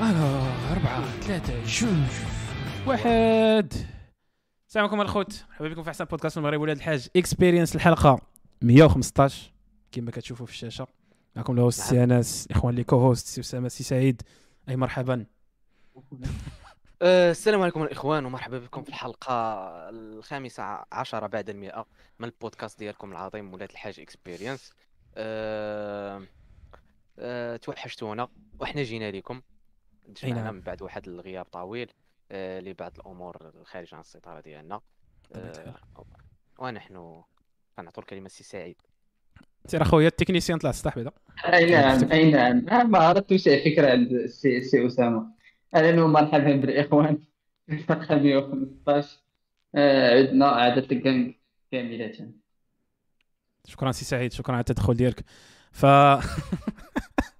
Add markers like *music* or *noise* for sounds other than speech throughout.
ألو أربعة ثلاثة جوج واحد. السلام عليكم الخوت. مرحبا بكم في أحسن بودكاست المغرب ولاد الحاج Experience الحلقة 115 كما كتشوفوا في الشاشة. معكم ال host سي انس إخوان les co-hosts سي أسامة سي سعيد. أي مرحبا. *laughs* أه، السلام عليكم الإخوان ومرحبا بكم في الحلقة الخامسة عشرة بعد المئة من البودكاست ديالكم العظيم ولاد الحاج Experience أه أه توحشتونا وحنا جينا لكم تجمعنا نعم. من بعد واحد الغياب طويل أه لبعض الأمور الخارجة عن السيطرة ديالنا. أه ونحن كنعطوا الكلمة سي سعيد. سير أخويا ال technicien طلع السطح بعدا. أي نعم أي نعم. آه، ما اردتش فكره عند السي سي أسامة. أهلا ومرحبا بالإخوان. في الحلقة 115 آه، عدنا عادة الجانج كاملة. شكرا سي سعيد شكرا على التدخل ديالك. ف *laughs*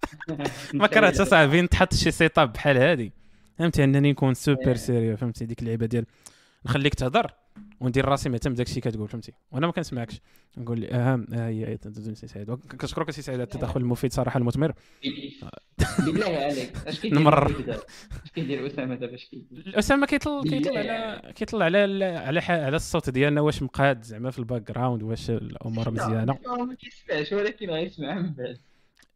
ما كرهتش اصاحبي نتحط شي setup بحال هادي؟ فهمتي؟ أنني نكون سوبر إيه. sérieux فهمتي؟ ديك اللعيبة ديال نخليك تهضر وندير راسي مهتم بداك الشيء كتقول فهمتي؟ وأنا ما كنسمعكش. نقول لي اهم ها هي سي سعيد. كنشكرك سي سعيد على التدخل المفيد صراحة المثمر. بالله عليك. اش كيدير؟ اش أسامة دابا؟ اش كيدير؟ أسامة كيطل كيطلع بالله. على كيطلع على على على الصوت ديالنا واش مقاد زعما في ال background واش الأمور مزيانة. ما كيسمعش ولكن غيسمع من بعد.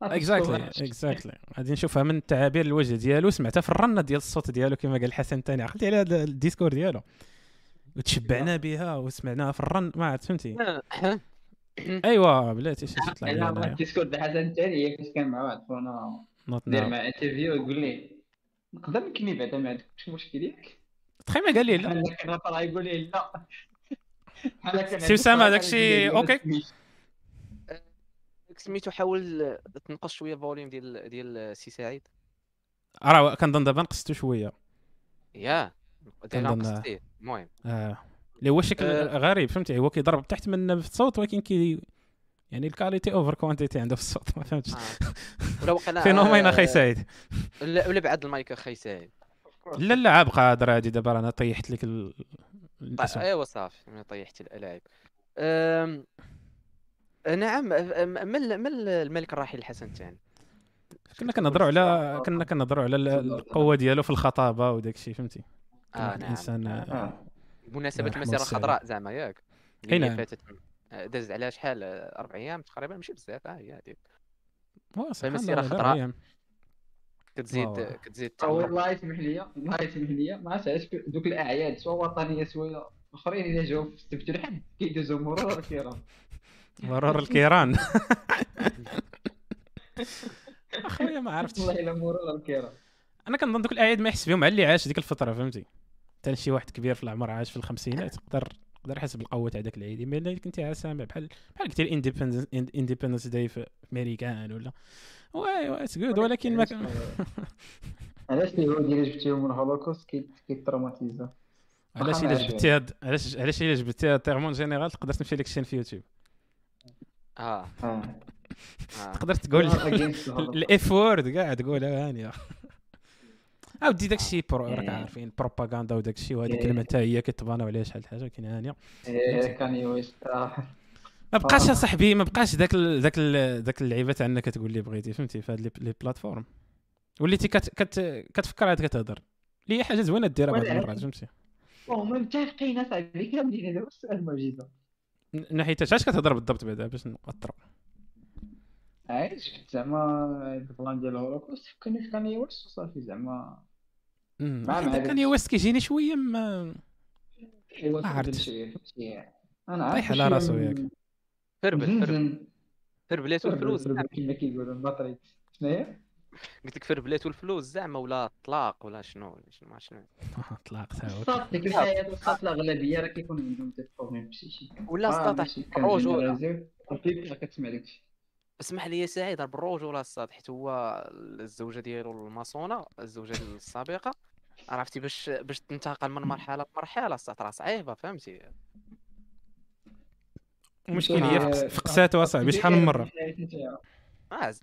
exactly exactly غادي نشوفها من تعابير الوجه ديالو. سمعتها في الرنه ديال الصوت ديالو كما قال حسن ثاني عقلتي على هذا ال discours ديالو. وتشبعنا بها وسمعناها في الرن. ما عرفت فهمتي؟ *coughs* أيوا بلاتي شي شي طلع لي لا هنايا ال Discord حسن الثاني هي فاش كان مع واحد خونا نوت دير ناو مع interview يقول لي نقدر نكمي بعدا ما عندكش مشكل ياك. تخيل ما قال لي لا. بحال *laughs* يقول لي لا. بحال كان سي عندك داكشي؟ لا سميتو حاول تنقص شوية ال volume ديال ديال سي سعيد. راه كنظن دابا نقصتو شوية. يا نقصتيه المهم. آه. اللي هو شكل آه. غريب فهمتي؟ هو كيضرب تحت من في الصوت ولكن كي يعني ال quality over quantity عنده في الصوت ما فهمتش. آه. ولا وقيلا فينومين آه، أخي سعيد. ولا ولا بعد المايك أخي سعيد. لا لا عاب قادر هادي دابا أنا طيحت لك ال... طيب ايوا صافي طيحت الالعاب. نعم ما ال- الملك الراحل الحسن الثاني كنا كنهضروا على كنا كنهضروا على ال- القوة ديالو في الخطابة وداك الشيء فهمتي آه نعم الإنسان آه، آه. بمناسبة المسيره. الخضراء زعما ياك هي نعم. فاتت آه، داز عليها شحال آه، أربع أيام تقريبا ماشي بزاف آه هي هذيك واه سبحان المسيرة الله لا خضراء. أيام. كتزيد. كتزيد هو تعمر الله يسمح لي الله يسمح لي ما عرفتش علاش دوك الأعياد سواء وطنية سواء أخرين الا جاو في السبت الحد كيدوزو مرور الكرام مرور الكيران. *laughs* أخويا ما عرفتش. والله الا مرور الكرام أنا كنظن دوك الاعياد ما يحس بهم على اللي عاش ديك الفترة فهمتي؟ حتى شي واحد كبير في العمر عاش في الخمسينات *laughs* يقدر يقدر يحس بالقوه تاع داك العيد. إما إلا كنتي عا سامع بحال بحال قلتي ال independence independence day في أمريكان ولا. ouais ouais it's good ولكن ما كان. *laughs* علاش اليهود الا جبتيهم من الهولوكوست كي- كيتروماتيزا علاش إلا جبتي هاد علاش علاش إلا جبتي هاد terme en général تقدر تمشي لك la chaîne في يوتيوب آه. آه. آه. تقدر تقول. الاف word كاع تقولها هانيه عاودي داك الشيء bro راك إيه. عارفين بروباغندا وداك الشيء وهذه إيه. الكلمة حتى هي كتباناو عليها شحال حاجة ولكن هانيه إيه، Kanye West آه. ما بقاش يا آه. صاحبي ما بقاش ذاك ال- ذاك ال- ذاك اللعيبة تاع انك تقول لي بغيتي فهمتي؟ في هاد les- plateformes. وليتي كت كت كتفكر عاد كتهضر. اللي هي حاجة زوينة ديرها بعض المرات فهمتي؟ هما متفقين اصاحبي كاملين هذا هو السؤال معجزه من ناحية اش كتهضر بالضبط بعدا باش نقطروا عايش. زعما البلان ديال الهولوكوست فكرني في Kanye West وصافي زعما. أمم، مع- مع داك Kanye West كيجيني شوية ما ما عرفتش. أنا طايح عارف على شوية راسو ياك. فربل فربل. مزنزن فربلات والفلوس فربل كما كيقولوا البطريق. شناهي قلت لك فربلات والفلوس زعما ولا الطلاق ولا شنو ولا شنو ما شنو. طلاق تا هو الصاد ديك الحياة الأغلبية راه كيكون عندهم des problèmes بشي شي. ولا آه، الرجوله كنجنراليزيو وكيف كتسمع داكشي اسمح لي يا سعيد بالرجوله الصاد حيت هو الزوجة ديالو الماسونة الزوجة السابقة. عرفتي باش باش تنتقل من مرحلة لمرحلة الصاد راه صعيبة فهمتي. المشكل هي فقس- فقساتو أصاحبي. شحال من مرة؟ آه آه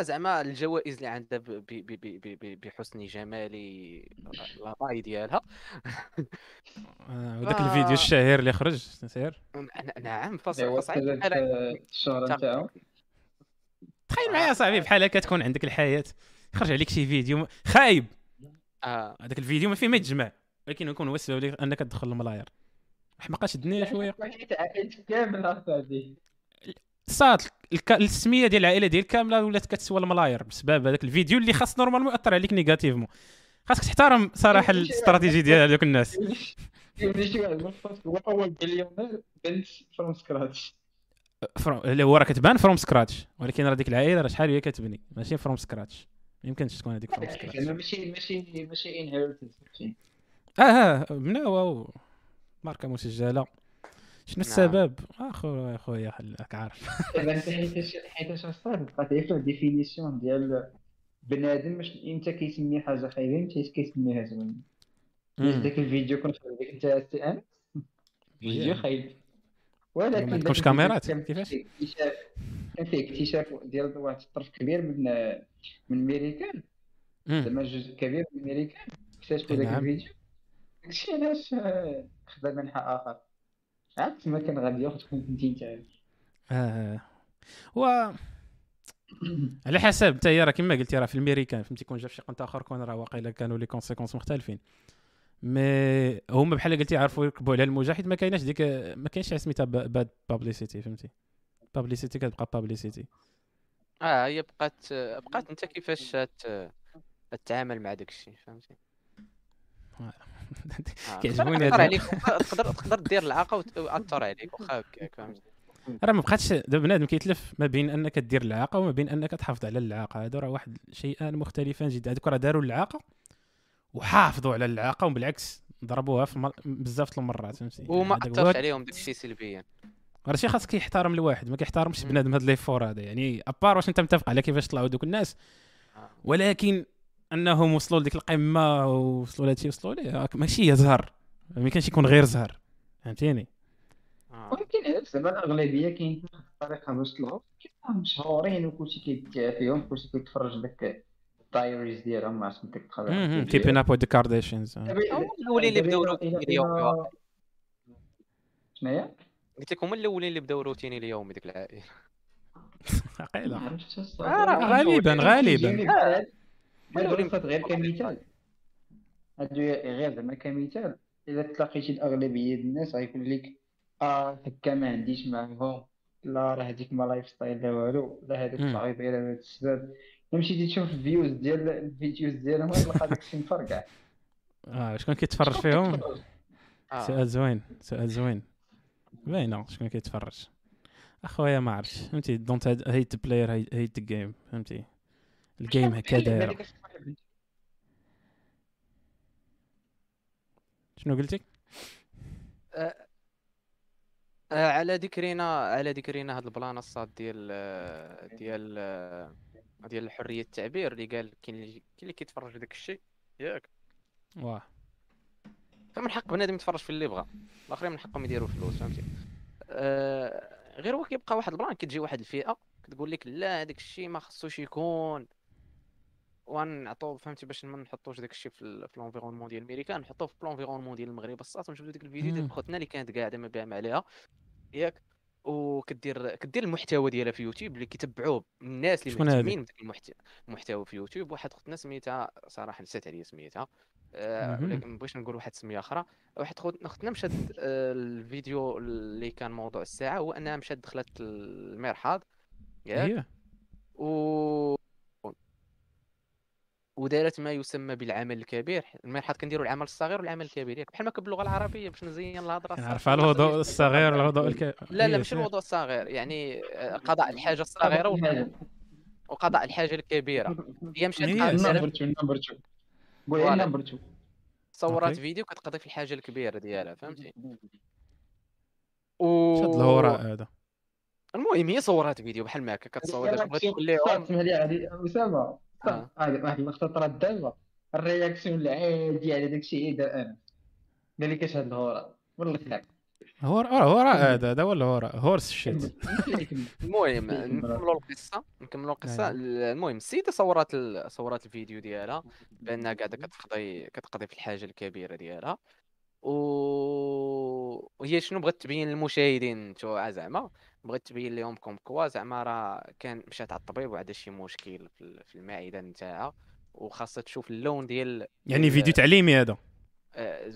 زعما الجوائز اللي عندها ب- ب- ب- ب- ب- ب- بحسن جمالي لا رأي ديالها. آه، *laughs* وداك آه. الفيديو الشهير اللي خرج سير. نعم فص- ايوا فصعيب استغل بحال الشهرة نتاعو. تخيل معايا صاحبي بحال هكا تكون عندك الحياة خرج عليك شي فيديو خايب. آه. هذاك الفيديو ما فيه ما يتجمع ولكن يكون هو السبب أنك تدخل الملاير حماقة شدني شوية. كامل الك... السمية ديال العائلة ديال كاملة ولات كتسوى الملاير بسبب هذاك الفيديو اللي خاص normalement ياثر عليك négativement. خاصك تحترم صراحة الاستراتيجي ديال هذوك الناس. من هو أول بليونير بنت from scratch. اللي هو راه كتبان from scratch ولكن راه ديك العائلة راه شحال هي كتبني؟ ماشي from scratch ما يمكنش تكون هذيك from scratch ماشي ماشي ماشي inheritance آه آه و... ماركة مسجلة. شنو السبب؟ اخو أخويا خلاك عارف. *laughs* دابا أنت حيتاش حيتاش اصاحبي بقى تعرف ال définition ديال بنادم باش إمتى كيسمي حاجة خايبة إمتى كيسميها زوينه باش داك الفيديو كنت ديك أنت c'est une vidéo خايب. ولكن ما تكونش كاميرات، كيفاش؟ كان فيه اكتشاف ديال واحد الطرف كبير من من الميريكان مم. زعما جزء كبير من الميريكان اكتشفوا داك نعم. الفيديو؟ داكشي علاش خدا منحى آخر. عكس ما كان غادي ياخذكم كنتي انت آه. و *clears throat* على حسب هي راه كما قلتي راه في الأمريكان فهمتي؟ كون جا في شي قنت آخر كون راه واقيلا كانوا les conséquences مختلفين. mais هما بحال قلتي عرفوا يركبوا على الموجه حيت ما كايناش ديك ما كاينش شي سميتها bad publicity فهمتي؟ publicity كتبقى publicity آه هي بقات بقات أنت كيفاش تتعامل مع داك الشيء فهمتي؟ آه. كيعجبوني تقدر هاد- تقدر تقدر دير العاقة وتأثر عليك واخا هكاك فهمتي راه ما بقاتش دابا بنادم كيتلف ما بين أنك دير العاقة وما بين أنك تحافظ على العاقة. هادو راه واحد شيئان مختلفان جدا. هذوك راه داروا العاقة وحافظوا على العاقة وبالعكس ضربوها في مر... بزاف د المرات فهمتي؟ وما هو- أثرش عليهم داك الشيء سلبيا. راه شي خاص كيحترم الواحد ما كيحترمش. بنادم هاد l'effort هذا. يعني à part واش أنت متفق على كيفاش طلعوا دوك الناس. آه. ولكن انهم وصلوا لديك القمة ووصلوا لهادشي وصلوا ليه؟ ماشي هي زهر. ما يمكنش يكون غير زهر. فهمتيني؟ آه. ولكن عرفت زعما الاغلبيه كاين واحد الطريقة باش طلعوا مشهورين وكلشي كيتبع فيهم كلشي كيتفرج داك ال diaries ديالهم ما عرفتش ديك الطريقة Keeping up with Kardashians هما الأولين اللي بداو روتين اليومي شناهي؟ قلت لك هما الأولين اللي بداو روتين اليومي ديك العائلة. *laughs* عقيلة. آه، غالبا غالبا. غير كمثال هادو غير زعما كمثال الا تلاقيتي الاغلبيه ديال الناس غيقول لك آه هكا ما عنديش معاهم لا راه هذيك ما lifestyle لا والو لا هذوك مم. صعيب غير هذا السبب مشيتي تشوف ال views ديال ال videos ديالهم غتلقى داكشي مفرقع. آه شكون كيتفرج فيهم؟ آه. سؤال زوين سؤال زوين. باينة شكون كيتفرج. أخويا ما عرفتش. فهمتي؟ don't hate player hate game فهمتي؟ ال game هكا دايره شنو قلتي؟ آه، على ذكرنا على ذكرنا هاد البلان الصاد ديال ديال ديال حرية التعبير اللي قال كاين اللي اللي كيتفرج داك الشيء. ياك. واه. فمن حق بنادم يتفرج في اللي بغا الآخرين من حقهم يديروا فلوس فهمتي؟ آه غير هو كيبقى واحد البلان كتجي واحد الفئة كتقول لك لا هذاك الشيء ما خصوش يكون. ونعطوه فهمتي؟ باش ما نحطوش داك الشيء في, l'environnement ديال الميريكان نحطوه في l'environnement ديال المغرب. الصاط ونشوفوا ديك الفيديو ديال. خوتنا اللي كانت قاعدة ما بام عليها ياك؟ وكدير كدير المحتوى ديالها في يوتيوب اللي كيتبعوه الناس اللي؟ مهتمين بداك المحتوى في يوتيوب. واحد خوتنا سميتها صراحة نسيت عليا سميتها. آه،. ولكن ما بغيتش نقول واحد السميه أخرى. واحد خوتنا مشات آه، الفيديو اللي كان موضوع الساعة هو أنها مشات دخلت المرحاض ياك؟ و ودارت ما يسمى بالعمل الكبير المرحاض كنديروا العمل الصغير والعمل الكبير. ياك بحال ما باللغة العربية باش نزين الهضره نعرف على الوضوء الصغير الوضوء الكبير لا لا ماشي الموضوع الصغير يعني آه، قضاء الحاجة الصغيرة و- *laughs* وقضاء الحاجة الكبيرة. هي مشات قالت- نمبر 2 نمبر 2 قول. نمبر 2 صورات. فيديو كتقضي في الحاجة الكبيرة ديالها فهمتي؟ *laughs* و شاد الهوراء هذا. المهم هي صورات فيديو بحال ما هكا كتصور. تقول لهم اسمح لي أسامة. آه. هذه واحد اللقطه طرات دابا الرياكسيون العادي على داك الشيء دار أنا قال لي كاش هاد الهوره والله خير هوراء هوراء هذا هذا ولا هوراء هورس *laughs* شيت المهم كمل. نكملوا القصة. نكملوا القصة. أيوة. المهم السيده صورات ال... صورات الفيديو ديالها بأنها قاعدة كتقضي كتقضي في الحاجة الكبيرة ديالها. و وهي شنو بغات تبين للمشاهدين نتوعا زعما. بغيت تبين لهم كوم كوا زعما راه كان مشات على الطبيب وعندها شي مشكل في ال- في المعدة نتاعها وخاصها تشوف اللون ديال يعني فيديو تعليمي هذا. آه،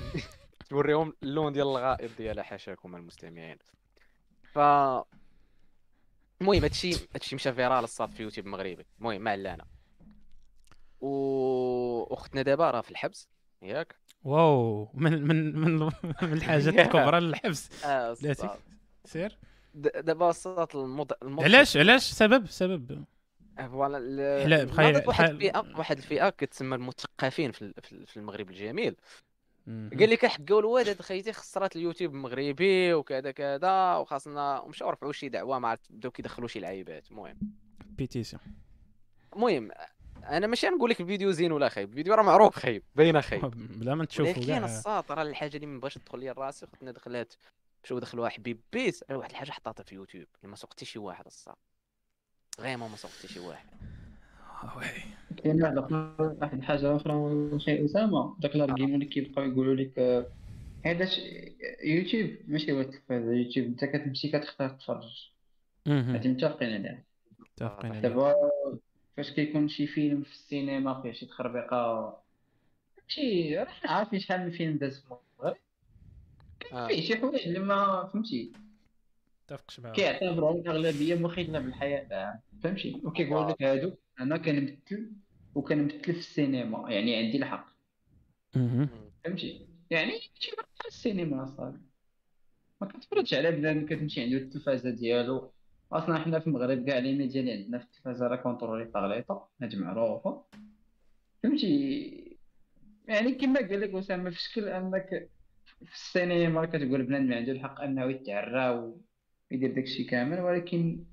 *laughs* توريهم اللون ديال الغائط ديالها حاشاكم المستمعين. ف المهم هادشي هادشي مشى viral الصاد في يوتيوب مغربي المهم ما علينا و أختنا دابا راه في الحبس. ياك؟ واو من من من من الحاجات. *laughs* الكبرى للحبس. الصاد. سير؟ دابا الصاد المض... علاش؟ علاش؟ سبب سبب. voilà حلا- ال- بخير- واحد الفئه واحد الفئة كتسمى المثقفين في ال- في ال- في المغرب الجميل. قال لك حقاو الواد هاد خيتي خسرات اليوتيوب المغربي وكذا كذا وخاصنا ومشاو رفعوا شي دعوة ما عرفت بداو كيدخلوا شي لعيبات. المهم. pétition. المهم أنا ماشي نقول لك الفيديو زين ولا خايب. الفيديو راه معروف خايب باينة خايب. بلا ما تشوفوا ولكن الساط راه الحاجة اللي ما بغاش تدخل لي راسي اختنا دخلات مشاو دخلوها حبيب بيس راه واحد الحاجة حطاتها في يوتيوب اللي ما سوقتي شي واحد الساط vraiment ما سوقتي شي واحد Oui. كاين واحد واحد الحاجة أخرى أخي أسامة داك ال argument اللي كيبقاو يقولوا لك آه، هذا ش- يوتيوب ماشي هو التلفاز يوتيوب أنت كتمشي كتختار تفرج. هادي متفقين عليها متفقين عليك. دابا فاش كيكون شي فيلم في السينما فيه شي تخربيقة شي عارفين شحال من فيلم داز في المغرب آه. فيه شي حوايج اللي ما فهمتي. متفقش معاك. كيعتبروا الأغلبية مخلة بالحياء فهمتي؟ وكيقول لك هادو. أنا كنمثل وكنمثل في السينما يعني عندي الحق. فهمتي؟ يعني شي بحال السينما صافي ما كتفرجش على بنادم كتمشي عنده التلفازة ديالو. أصلا حنا في المغرب كاع les médias اللي عندنا في التلفازة راه contrôlés par l'état هادي معروفه فهمتي؟ يعني كما قال لك أسامة في شكل أنك في السينما كتقول بنادم عنده الحق أنه يتعرى ويدير داكشي كامل ولكن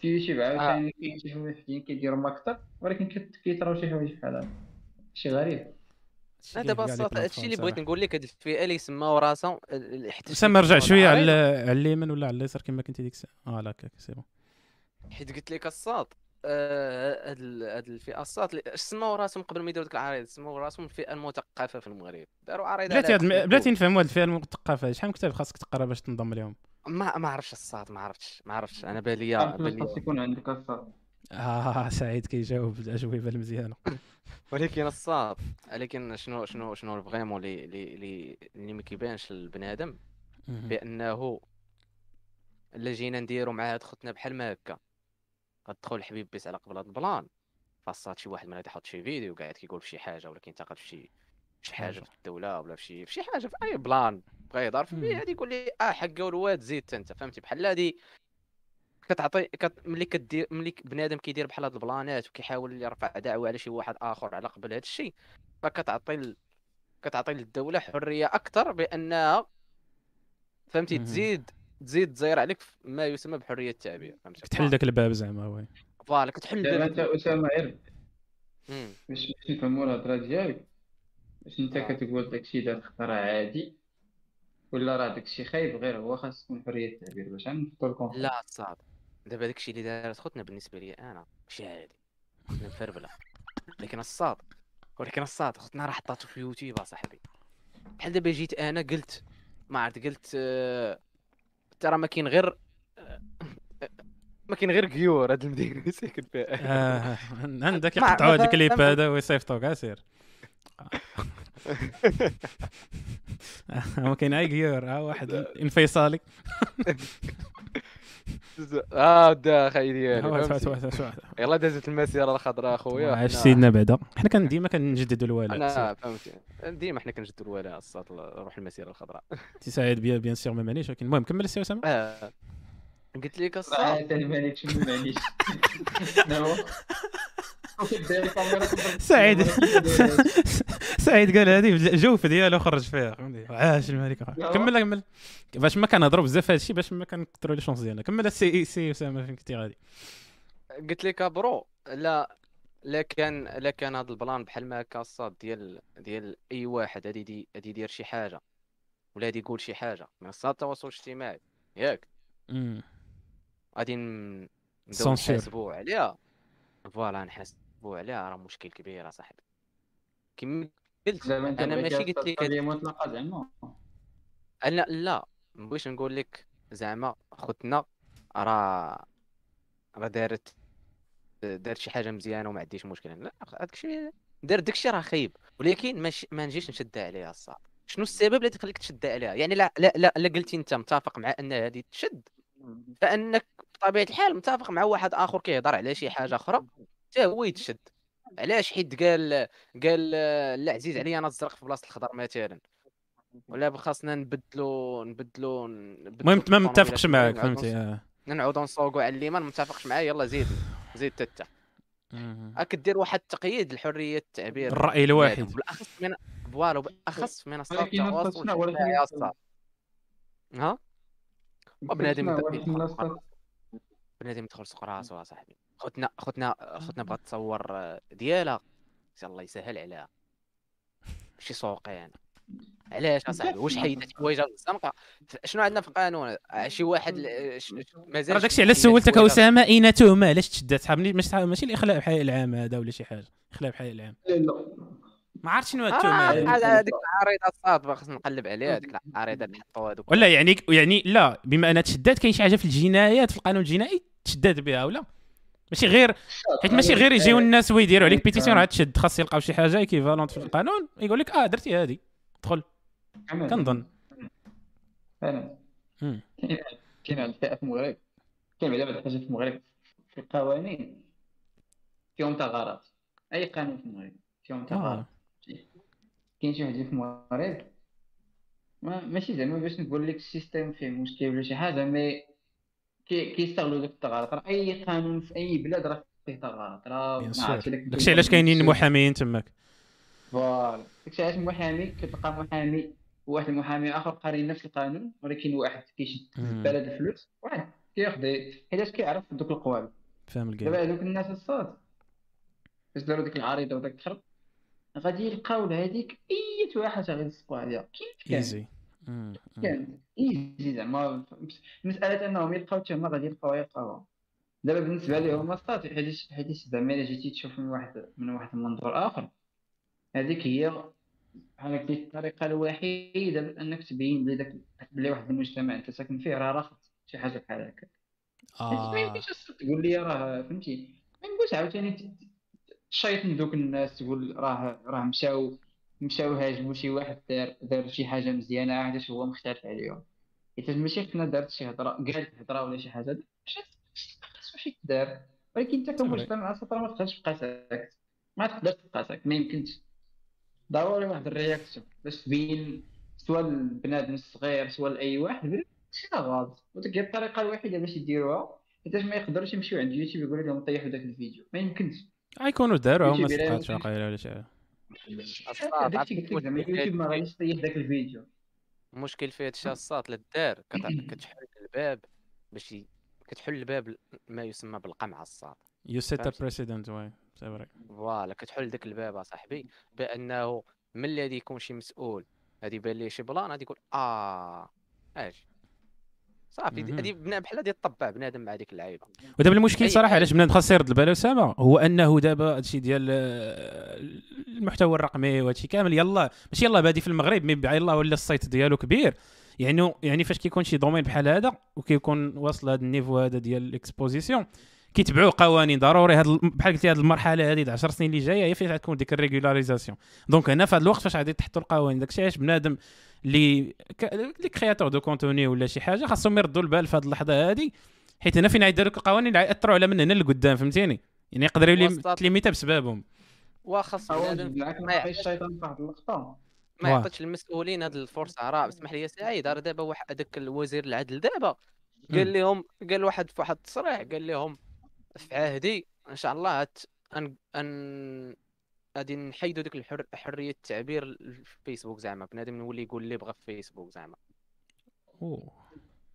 في يوتيوب عاوتاني كاين شي حوايج كيديروا ما أكثر ولكن كيطراو شي حوايج بحال هكا شي غريب. أنا اللي دابا هادشي اللي بغيت نقول لك هاد الفئة اللي سماو راسهم حيت اسامه رجع شوية على على اليمين ولا على اليسار كما كنتي ديك الساعة. آه لا هكاك c'est bon حيت قلت لك الصاط آه، هاد ال- هاد الفئة. اللي- اش سماو راسهم قبل ما يديروا ديك العريضة؟ سماو راسهم الفئة المثقفة في المغرب. داروا عريضة بلاتي هاد بلاتي نفهموا هاد الفئة المثقفة. شحال من كتاب خاصك تقرا باش تنضم لهم ما ما عرفتش الصاط ما عرفتش ما عرفتش. أنا باليا باليا خاص يكون عندك الصاد آه سعيد كيجاوب الأجوبة المزيانة. *laughs* ولكن الصاد ولكن شنو شنو شنو vraiment اللي اللي اللي اللي ما كيبانش للبنادم. بأنه الا جينا نديرو مع هاد خوتنا بحال ما هكا. غتدخل حبيب بيس على قبل هاد البلان فصات شي واحد من غادي يحط شي فيديو قاعد كيقول في شي حاجة ولا كينتقد في شي في شي حاجة حاجة. في الدولة ولا في شي في شي حاجة في أي بلان بغا يهضر مم. فيه غادي يقول لي آه حقا الواد زيد أنت فهمتي بحال هادي كتعطي كت... ملي كدير ملي بنادم كيدير بحال هاد البلانات وكيحاول يرفع دعوة على شي واحد آخر على قبل هاد الشيء فكتعطي ال... كتعطي للدولة حرية أكثر بأنها فهمتي. تزيد تزيد تزير عليك ما يسمى بحرية التعبير فهمتي كتحل داك الباب زعما oui voilà كتحل دابا انت اسامه غير. باش نفهموا الهضره ديالك باش أنت آه. كتقول داكشي دار خطره عادي ولا راه داكشي خايب غير هو خاص تكون حرية التعبير باش نحطوا لكم لا صاد. دابا داكشي اللي دارت خوتنا بالنسبة لي أنا ماشي عادي. خوتنا مفربلة. لكن الصاد ولكن الصاد خوتنا راه حطاتو في يوتيوب أصاحبي. بحال دابا جيت أنا قلت ما عرفت قلت آه، ترى ما كاين غير ما كاين غير كيور هاد المدينة. *laughs* اللي ساكن فيها. آه عندك يقطعوا هاد الكليب هذا ويصيفطوا كاع سير *laughs* ما كاين أي غيور ها واحد إنفيصالي. *laughs* آه دا خاي ديالي يلا دازت المسيره الخضراء أخويا. عاش سيدنا بعدا. حنا كان ديما كنجددوا الولاء أنا فهمتي. ديما حنا كنجدوا الولاء الصاط روح المسيره الخضراء سعيد bien sûr ما مانيش ولكن المهم كمل السي اسامه. قلت لك أنا مالك شنو معليش *laughs* نعم. سعيد. *laughs* *laughs* سعيد قال هذه الجوف ديالو خرج فيها فهمتي عاش الملك. كمل كمل. باش ما كنهضروا بزاف هادشي باش ما كنكثروا les chances ديالنا. كمل السي سي أسامة فين كنتي غادي؟ قلت لك bro لا لا كان لا كان هذا البلان بحال ما هكا الصاد ديال ديال أي واحد غادي يدي- غادي يدير شي حاجة ولا غادي يقول شي حاجة منصات التواصل الاجتماعي ياك. غادي. نحاسبوا عليها. فوالا نحاسبوا عليها. راه مشكل كبير أصاحبي. كما قلت أنا ماشي قلت لك مطلقة زعما. أنا لا ما بغيتش نقول لك زعما خوتنا راه راه دارت دارت شي حاجة مزيانة وما عنديش مشكل لا هذاك الشيء دار داك الشيء راه خايب. ولكن ما, ما نجيش نشد عليها الصاد شنو السبب اللي تخليك تشد عليها؟ يعني لا لا لا, لا قلتي أنت متفق مع أن هذه تشد؟ فإنك بطبيعة الحال متفق مع واحد آخر كيهضر على شي حاجة أخرى حتى هو يتشد. علاش حيت قال قال لا عزيز عليا أنا الزرق في بلاصة الخضر مثلا. ولا خاصنا نبدلو نبدلو المهم ما متفقش معاك فهمتي آه. نعاودو نصوقو على اللي ما متفقش معاه يلا زيد زيد تتا. كدير واحد التقييد لحرية التعبير الرأي الواحد. بالاخص من فوالا بالاخص في منصات التواصل الاجتماعي ها؟ بنادم بنادم يدخل سوق راسو اصاحبي خوتنا خوتنا خوتنا بغات تصور آه، ديالها الله يسهل عليها ماشي سوقي يعني علاش اصاحبي واش حيدت حوايج الزنقه شنو عندنا في القانون؟ شي واحد مازال راه داكشي علاش سولتك اسامه اين تهمه علاش تشدات ماشي الإخلاء بحي العام هذا ولا شي حاجة. إخلاء بحي العام. لا. ما عرفت شنو التهمه آه هذيك العريضة الصاد خصنا نقلب عليها هذيك العريضة اللي حطوا هذوك ولا يعني يعني لا بما انها تشدات كاين شي حاجة في الجنايات في القانون الجنائي تشدات بها ولا؟ ماشي غير حيت ماشي غير يجيو الناس ويديروا عليك pétition راه تشد خاص يلقاو شي حاجة équivalente في القانون يقول لك آه درتي هذه دخل. كنظن. فعلا. كاين الفئة في المغرب. كاين بعدا بعض الحاجات في المغرب. في القوانين فيهم ثغرات أي قانون في المغرب فيهم ثغرات كاين شي واحد في المغرب ما ماشي زعما باش نقول لك ال système فيه مشكل ولا شي حاجة mais كيستغلوا ديك الثغرات راه أي قانون في أي بلاد راه فيه ثغرات راه داكشي علاش كاينين محامين تماك. voilà. داكشي علاش محامي كتلقى محامي وواحد المحامي آخر قاري نفس القانون ولكن واحد كيشد بلد الفلوس واحد كياخذ حيتاش كيعرف دوك القوالب. فاهم الكلام دابا هذوك الناس الصاد. فاش داروا ديك العريضة وداك الخرب. غادي يلقاو لهذيك أي واحد غادي يسقوا عليها كيف كان؟ easy كان easy زعما. مسألة أنهم يلقاو تما غادي يلقاوها يلقاوها دابا بالنسبة لهم الصاد حيت حيت زعما إلا جيتي تشوف من واحد من واحد المنظور آخر. هذيك هي بحال هكا الطريقة الوحيدة أنك تبين بلي داك بلي واحد المجتمع أنت ساكن فيه راه رافض شي حاجة بحال هكا. آه. ما يمكنش تقول لي راه فهمتي. ما نقولش عاوتاني تشيط من دوك الناس تقول راه راه مشاو مشاو هاجموا شي واحد دار دار شي حاجة مزيانة علاش هو مختلف عليهم؟ حيت ماشي حنا دارت شي هضرة قالت هضرة ولا شي حاجة خاصو شي تدار. ولكن أنت كمجتمع ما تقدرش تبقى ساكت. ما تقدرش تبقى ساكت ما يمكنش. ضروري واحد ال réaction باش تبين سواء البنادم الصغير سواء لاي واحد شي غلط وديك هي الطريقة الوحيدة باش يديروها. حيتاش ما يقدروش يمشيو عند يوتيوب يقولوا لهم طيحوا داك الفيديو. ما يمكنش. غيكونوا داروا هما صفقات واقيلا ولا شي. يوتيوب ما غاديش يطيح داك الفيديو. المشكل في هادشي الصاط للدار كتحل الباب باش كتحل الباب ما يسمى بالقمع الصاط you set a precedent واي voilà كتحل داك الباب أصاحبي بأنه من الذي يكون شي مسؤول؟ غادي يبان ليه شي بلان غادي يقول آه أجي صافي هذه بناء بحال هذه الطبع بنادم مع ديك اللعيبة. ودابا المشكل صراحة علاش بنادم خاص يرد البال اسامه هو أنه دابا هادشي ديال المحتوى الرقمي وهادشي كامل يلا ماشي يلا بادي في المغرب mais يلا ولا ال site ديالو كبير. يعني يعني فاش كيكون شي domaine بحال هذا وكيكون واصل هذا ال niveau هذا ديال ال exposition كيتبعوا قوانين ضروري هاد بحال قلتي هذه المرحلة هذه 10 سنين اللي جاية هي فين غتكون ديك ال régularisation. donc هنا في هذا الوقت فاش غادي تحطوا القوانين؟ داكشي علاش بنادم اللي لي créateur de contenu ولا شي حاجة خاصهم يردوا البال في هذه اللحظة هذه حيت هنا فين غيديروا القوانين؟ اللي غياثروا على من هنا لقدام فهمتيني؟ يعني يقدروا يولي تليميتا بسببهم وخاص ما يعطيش الشيطان في واحد اللقطة. ما يعطيش المسؤولين هذه الفرصة. راه اسمح لي سعيد راه دابا واحد هذاك الوزير العدل دابا قال لهم قال واحد في واحد التصريح قال لهم في عهدي إن شاء الله هت ان أن غادي نحيدوا ديك الحر... حرية التعبير في فيسبوك زعما. بنادم نولي يقول اللي بغى في فيسبوك زعما. أوه.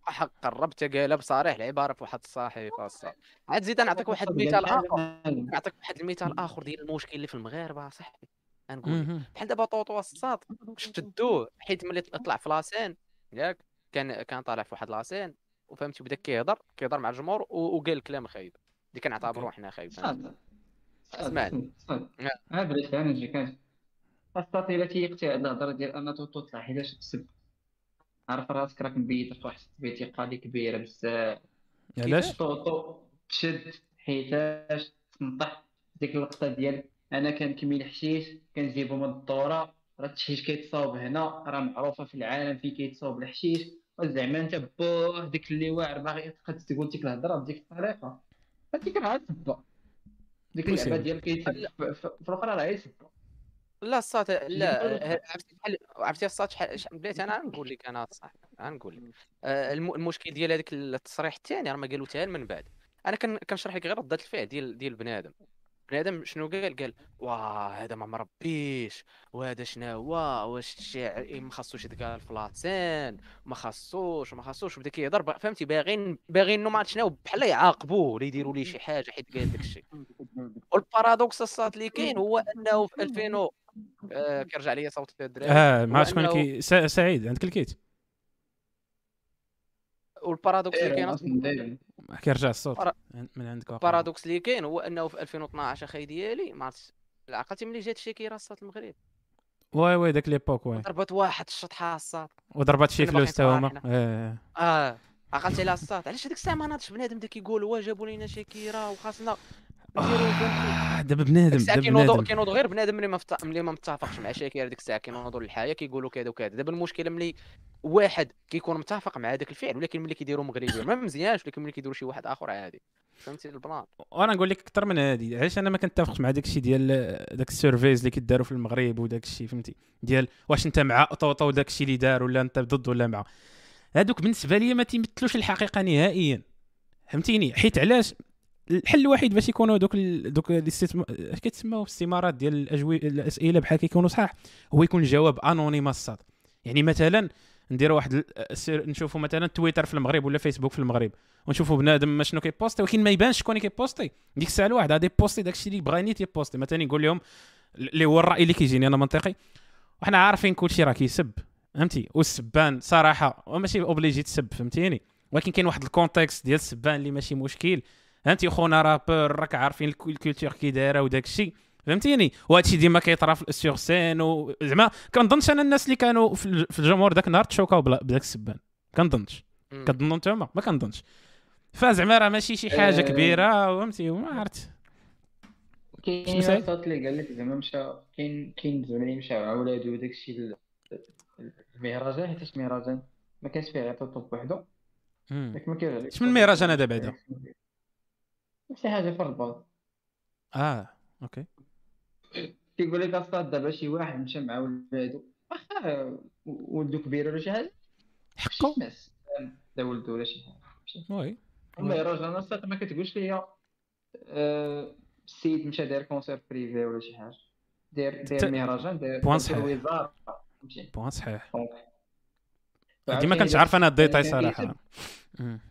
حق قربت قالها بصريح العبارة في واحد الصحيفة عاد زيد نعطيك واحد المثال آخر. نعطيك واحد المثال آخر ديال المشكل اللي في المغاربة صاحبي نقول بحال دابا طوطو الصاط شدوه حيت ملي طلع في لاسين ياك كان كان طالع في واحد لاسين وفهمتي بدا كيهضر كيهضر مع الجمهور وقال كلام خايب. اللي كنعتبروه حنا خايب اسمعني هذا اللي أنا نجي كان الساطي الا تيقتي هاد الهضره ديال ان توتو طلع حيتاش تسب عارف راسك راك مبيت في واحد الثقه اللي كبيره بزاف. علاش؟ طوطو تشد حيتاش تنطح ديك اللقطة ديال أنا كنكمي الحشيش كنجيبو من الدورة راه التحشيش كيتصاوب هنا راه معروفة في العالم فين كيتصاوب الحشيش. وزعما أنت بوه ديك اللي واعر باغي تقد تقول ديك الهضرة بديك الطريقة. هذيك راه تبا ديك اللعبه. ديال كيتب في في الاخرى راه تبا لا الصات لا ه- عرفتي بحال عرفتي الصات شحال بلاتي أنا؟ غنقول لك أنا صح. غنقول لك. آه، الم- المشكل ديال هذاك التصريح الثاني راه ما قالو حتى من بعد. أنا كن- كنشرح لك غير ردة الفعل ديال ديال بنادم. بنادم شنو قال؟ قال واه هذا ما مربيش وهذا شنو هو واش الشاعر ما خاصوش يتقال في لاتين ما خاصوش ما خاصوش. بدا كيهضر فهمتي باغيين باغيين إنه ما عرفت شنو بحال يعاقبوه ولا يديروا ليه شي حاجة حيت قال داك الشيء. والبارادوكس الصات اللي كاين هو أنه في 2000 و- آه، كيرجع ليا صوت الدراري آه ما عرفتش كي سعيد عندك الكيت. والبارادوكس اللي كاين أصلا. داير كيرجع الصوت من عندك. البارادوكس اللي كاين هو أنه في 2012 أخي ديالي ما عرفتش عقلتي ملي جات شاكيرا صات المغرب. واي واي داك ليبوك واي ضربت واحد الشطحه الصاد وضربات شي فلوس تا هما. صراحة آه عقلتي على الصاد علاش هذيك الساعة ما ناضش بنادم دا كيقول وا جابوا لينا شاكيرا وخاصنا دابا بنادم دابا كينوضوا بنادم. كينوضوا غير بنادم ملي ما مفت- ملي ما متفقش مع شاكيرا ديك الساعة كينوضوا للحياة كيقولوا كذا وكذا. دابا المشكلة ملي واحد كيكون متفق مع هذاك الفعل ولكن ملي كيديروا مغربي ما مزيانش ولكن ملي كيديروا شي واحد آخر عادي. فهمتي البلان؟ وأنا نقول لك أكثر من هذه علاش أنا ما كنتفقش مع داك الشيء ديال داك ال service اللي كيداروا في المغرب وداك الشيء فهمتي؟ ديال واش أنت مع طوطو وداك الشيء اللي دار ولا أنت ضد ولا مع. هادوك بالنسبة لي ما تيمثلوش الحقيقة نهائيا. فهمتيني؟ حيت علاش؟ الحل الوحيد باش يكونوا دوك ال... دوك الاستثمار اش كيتسموا استمارات ديال الاجوبه الأسئلة بحال كيكونوا صحاح هو يكون الجواب anonyme الصاد يعني مثلا نديروا واحد نشوفوا مثلا تويتر في المغرب ولا فيسبوك في المغرب ونشوفوا بنادم ما شنو كيبوستي ولكن ما يبانش شكون كيبوستي. ديك الساعة الواحد غادي يبوستي داكشي اللي بغا نيت يبوستي مثلا يقول لهم اللي هو الرأي اللي كيجيني أنا منطقي. وحنا عارفين كلشي راه كيسب فهمتي؟ والسبان صراحة وماشي obligé تسب فهمتيني؟ ولكن كاين واحد الكونتكست ديال السبان اللي ماشي مشكل. فهمتي خونا رابور راك عارفين الكولتور كي دايره وداك الشيء. فهمتيني؟ وهذا الشيء ديما كيطرا في- سيغ سين وزعما كنظنش أنا الناس اللي كانوا في الج- في الجمهور ذاك النهار تشوكاو بلا- بداك السبان. كنظنش. مم. كتظنوا نتوما؟ ما كنظنش. فزعما راه ماشي شي حاجة آه. كبيرة فهمتي؟ وما عرفت. كاين؟ الصوت اللي قال لك زعما مشى كاين كاين زعما اللي مشاو مع ولادو وداك الشيء ال- المهرجان حيتاش المهرجان ما كانش فيه بوحدو مم. ياك ما كيرجعلكش شمن المهرجان هذا بعدا؟ شي حاجة في الرباط. آه okay. كيقول لك أصلا دابا شي واحد مشى مع ولادو واخا ولدو كبير ولا شي حاجة؟ حقه. ناس دا ولدو ولا شي حاجة oui. المهرجان أصلا ما كتقولش ليا آه، السيد مشى داير concert privé ولا شي حاجة. داير داير مهرجان داير point صحيح. point صحيح. donc هادي ما فعاوتاني كنتش داك عارف أنا ال détail صراحة.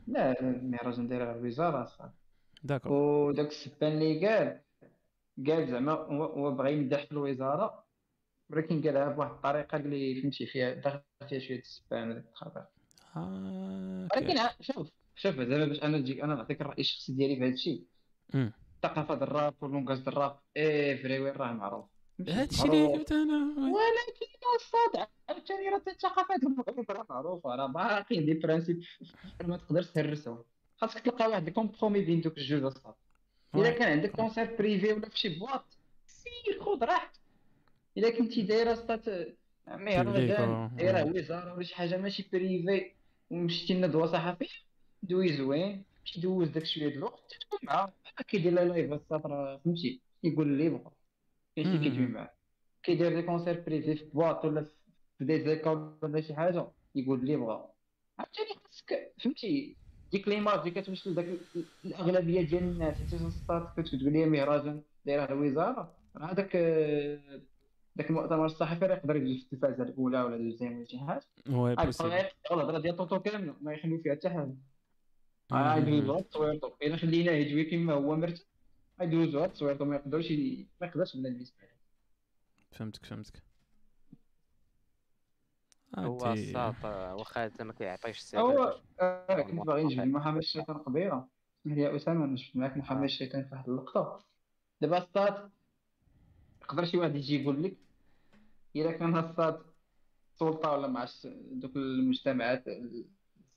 لا المهرجان داير على الوزارة أصلا d'accord وداك السبان اللي قال قال زعما هو بغى يمدح في الوزارة ولكن قالها بواحد الطريقة اللي فهمتي فيها داخل فيها شوية السبان وداك الخبر آه، ولكن شوف شوف زعما باش أنا نجيك أنا نعطيك الرأي الشخصي ديالي في هذا الشيء. ديال ال rap وال langage ديال ال rap everywhere راه معروف. هادشي اللي معروف. قلت أنا. ولكن الصاد عاوتاني راه الثقافه ديال المغرب راه معروفة راه باقيين des principes. ما تقدرش تهرسهم. خاصك تلقى واحد ال compromis بين دوك الجوج الصاد الا. كان عندك concert privé ولا في شي boîte سير خذ راحتك الا كنتي دايره ستات مهرجان دايره آه. وزاره ولا شي حاجة ماشي privé ومشيتي لندوه صحفيه دوي زوين مشي دوز داك شوية د الوقت تكون معاه كيدير لها live الصاد راه فهمتي يقول اللي بغا كاين شي كيجي مم. معاه كيدير des concerts privés في boîte ولا في des écoles ولا شي حاجة يقول اللي بغا عاوتاني خاصك فهمتي ديك l'image اللي كتمشي ال- الأغلبية ديال الناس حتى السطات كتقول لي مهرجان داير على الوزارة. راه هذاك داك المؤتمر الصحفي راه يقدر يجي في التلفازة الأولى ولا ال deuxième ولا شي حاجة. وي بوسيبل الهضره ديال طوطو كامله ما يخليو فيها حتى حاجة. غيدوزوها تصويرتو إلا خليناه يجوي كما هو مرتاح غيدوزوها تصويرتو ما يقدرش ما يقدرش بنادم يسمع فهمتك فهمتك. هو الساط آه، واخا انت ما كيعطيش السر. هو آه، كنت باغي واقع. محمد الشيطان قبيلة؟ يا أسامة نجبد معاك محمد الشيطان في واحد اللقطة. دابا الصاد يقدر شي واحد يجي يقول لك إلا كان الصاد السلطه ولا عرفتش دوك المجتمعات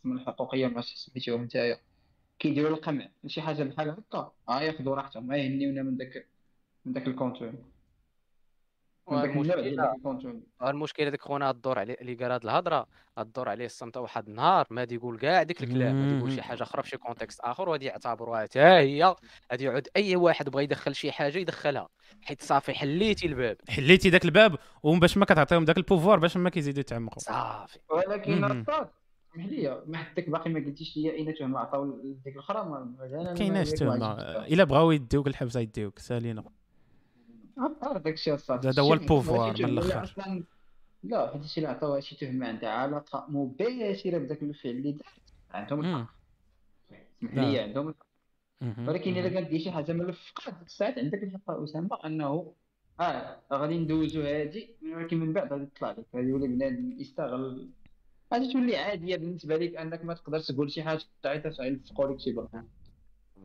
من الحقوقية ما سميتيهم نتايا. كيديروا القمع شي حاجة بحال هكا. آه ياخذوا راحتهم ما يهنيونا من داك من داك ال contrôle من داك النوع ديال والمشكلة الكونترول المشكلة ديك خونا الدور عليه اللي قال هاد الهضرة الدور عليه الصمت واحد النهار ما غادي يقول كاع ديك الكلام غادي يقول شي حاجة أخرى في شي contexte آخر وغادي يعتبروها حتى هي غادي يعود أي واحد بغى يدخل شي حاجة يدخلها حيت صافي حليتي الباب. حليتي داك الباب وباش ما كتعطيهم داك ال pouvoir باش ما كيزيدوا يتعمقوا. صافي. ولكن. الصاد اسمح لي ما حدك باقي ما قلتيش لي أين تهمه عطاو ديك الأخرى؟ ما ما- كايناش ما- تهمه إلا بغاو يديوك الحبس يديوك سالينا. عطار داك الشيء الصاد هذا هو الشيء- ال pouvoir من تهمة، لا، حيت شي اللي عطاوها شي تهمة عندها. علاقه مباشرة بداك الفعل اللي دار. عندهم الحق. اسمح. لي عندهم الحق. ولكن الا دي شي حاجة ملفقه ديك الساعات عندك الحق أسامة أنه آه غادي ندوزو هادي ولكن من بعد غادي تطلع لك. غادي يولي بنادم يستغل. غادي تولي عادية بالنسبة لك أنك ما تقدرش تقول شي حاجة عيطات يلفقوا لك شي برهان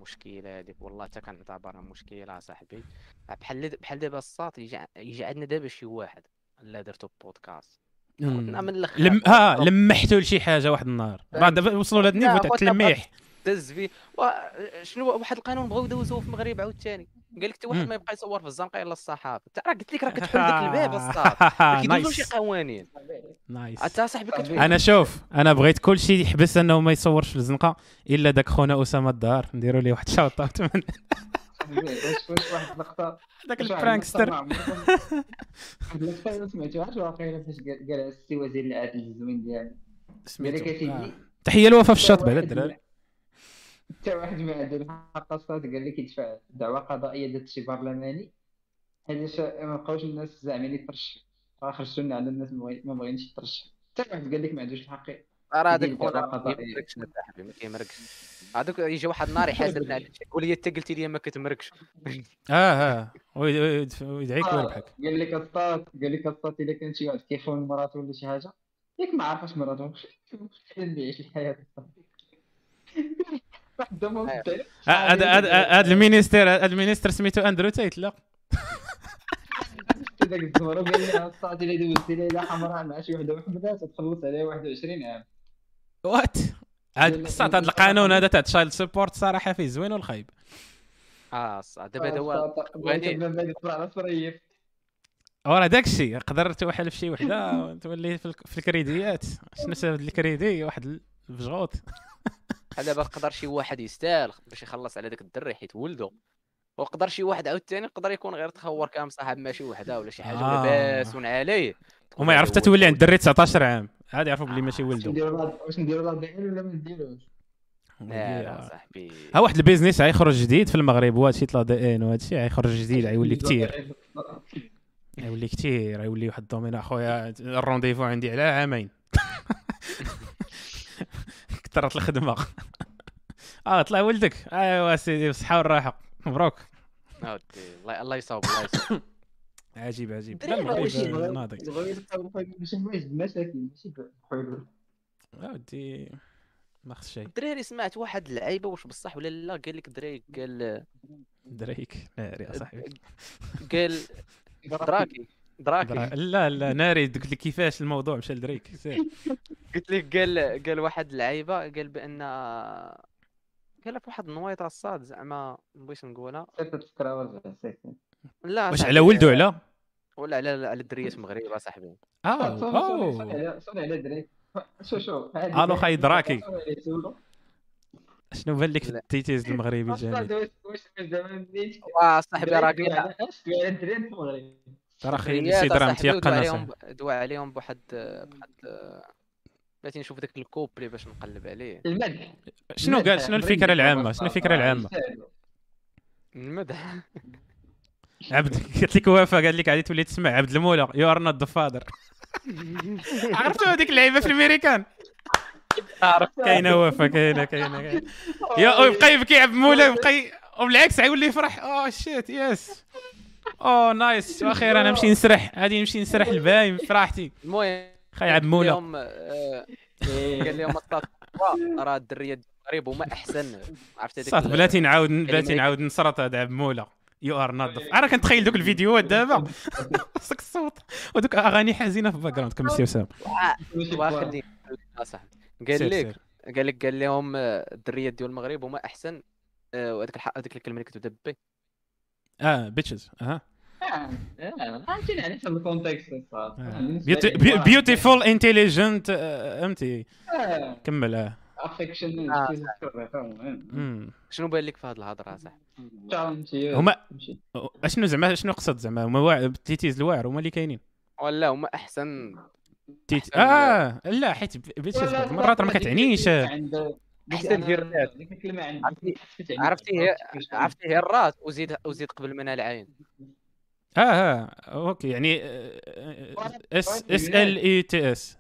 المشكلة هذيك والله حتى كنعتبرها مشكلة صاحبي بحال بحال دابا الساط يجي يجي عندنا دابا شي واحد لا درتو بودكاست كنا. من الأخر لم ها لمحتوا لشي حاجة واحد النهار فهمت. بعد دابا وصلوا لهاد ال niveau تاع التلميح دز فيه. شنو واحد القانون بغاو يدوزوه في المغرب عاوتاني قال لك حتى واحد. ما يبقى يصور في الزنقه الا الصحافة. انت راه قلت لك راه كتحل ديك *laughs* الباب الصاد ما كيدوزو شي قوانين. nice انت صاحبي. أنا شوف أنا بغيت كل شيء يحبس أنه ما يصورش في الزنقة إلا داك خونا أسامة الدار. نديروا ليه واحد shout out من واش واش واحد اللقطه داك ال prankster. ما اللقطه سمعتوهاش واقيلا فاش قال- قالها السي وزير العدل الزوين ديالنا يا سميتو تحية الوفاء في الشاطبه على الدراري حتى واحد ما عنده الحق الصاد قال لك يدفع دعوى قضائية ضد شي برلماني. حيت ما بقاوش الناس زعمين يترشح خرجتوا لنا على الناس ما بغي- ما بغينش يترشح حتى واحد قال لك ما عندوش الحق راه هذاك ما قضائية. كيمركش صاحبي ما كيمركش هذوك يجي واحد النهار يحاسبنا على شي يقول لي انت قلتي لي ما كتمركش *laughs* آه آه. ويد- ويد- ويدعيك آه، ويربحك قال لك الصاد قال لك الصاد إلا كان شي واحد كيخون مراته ولا شي حاجة. ياك ما عارفاش مراته. *laughs* خلينا نعيش الحياة. مبدع. آه، هذا هذا هذا ال ministre هذا ال ministre سميتو أندرو تايت لا. شفت داك الزمر وقال لي الصاد الا دوزتي ليله حمراء مع شي وحدة وحده تتخلص عليها 21 عام. وات عاد صات هذا القانون هذا تاع تشايلد سبورت صراحة فيه زوين والخايب. آه ص- دابا هذا هو وراه داك الشيء قدر توحل في شي وحدة *laughs* تولي في, الك- في الكريديات. شنو سبب الكريدي؟ واحد الفجغوط *laughs* بحال دابا قدر شي واحد يستاهل باش يخلص على داك الدري حيت ولدو. وقدر شي واحد عاوتاني يقدر يكون غير تخور كان مصاحب مع شي وحدة ولا شي حاجة آه. عليه وما يعرف حتى تولي عند. الدري 19 عام. عاد يعرفوا بلي ماشي واش ولده واش نديرو لها دعين ولا ما نديروش؟ لا لا صاحبي. ها واحد البيزنس غيخرج جديد في المغرب وهذا شي طلا دي ان وهذا الشيء غيخرج جديد غيولي كثير غيولي كثير غيولي واحد الدومين أخويا الرونديفو عندي على عامين. *laughs* كثرت الخدمة. *laughs* آه طلع ولدك. ايوا سيدي بالصحه والراحه مبروك. الله الله يصاوب الله يصاوب. *coughs* عجيب عجيب. لا المغرب ناضي ماشي بحلول ودي ما خص شيء. الدراري سمعت واحد اللعيبه واش بصح ولا لا؟ قال لك دراري قال دريك. ناري يا صاحبي. قال *laughs* دراكي. دراكي. درا- لا لا *laughs* ناري قلت لك كيفاش الموضوع مشى لدريك *laughs* قلت لك قال قال واحد اللعيبة قال بأن قال في واحد النويطه الصاد زعما ما بغيتش نقولها لا واش على ولده على؟ ولا على على الدريات المغرب صاحبي. آه أوه. صوني على دريك. *laughs* شو شو ألو خاي دراكي. شنو بان لك في. التيتيز المغربي الجميل واش واش زعما بديت واه صاحبي راه دريك ترى راه صاحبي ودوا متيقن عليهم. دوا عليهم بواحد بواحد بغيتي نشوف داك الكوبلي باش نقلب عليه. المدح شنو قال؟ شنو الفكرة العامة؟ شنو الفكرة العامة؟ المدح *laughs* عبد قلت لك وفاء قال لك غادي تولي تسمع. عبد المولى يو ار نوت ذا فادر عرفتوا هذيك اللعيبة في الميريكان كاينة وفاء كاينة كاينة يا ويبقى يبكي عبد المولى يبقى وبالعكس غيولي يفرح. اوه شيت يس اوه نايس وأخيرا أنا نمشي نسرح. غادي نمشي نسرح البايم في راحتي المهم خاي عبد المولى لهم آه، قال لهم راه الدرية ديال المغرب هما أحسن. عرفت هذيك ال- بلاتي نعاود بلاتي نعاود نصرت هذا عبد المولى يو ار ناظف أنا كنتخيل دوك الفيديوهات دابا. *laughs* خصك الصوت. ودوك أغاني حزينة في الباك جراوند كمل سي صاحبي قال لك. قال لك قال لهم آه، الدريات ديال المغرب هما أحسن. آه، وهذيك الح- هذيك الكلمة اللي كتبدا بي. آه بيتشز أها. فهمتيني على حسب الكونتكست بيوتيفول انتليجنت فهمتي كمل آه افكشن. شنو بان لك في هذه الهضرة صاحبي هما اشنو زعما شنو قصد زعما؟ هما التيتيز الواعر هما اللي كاينين. ولا هما احسن تيت أحسن- آه لا حيت راه ما كتعنيش. الكلمة عند عرفتي- عرفتي هي عرفتي هي الراس وزيد وزيد قبل منها العين. آه آه أوكي يعني اس اس ال اي تي اس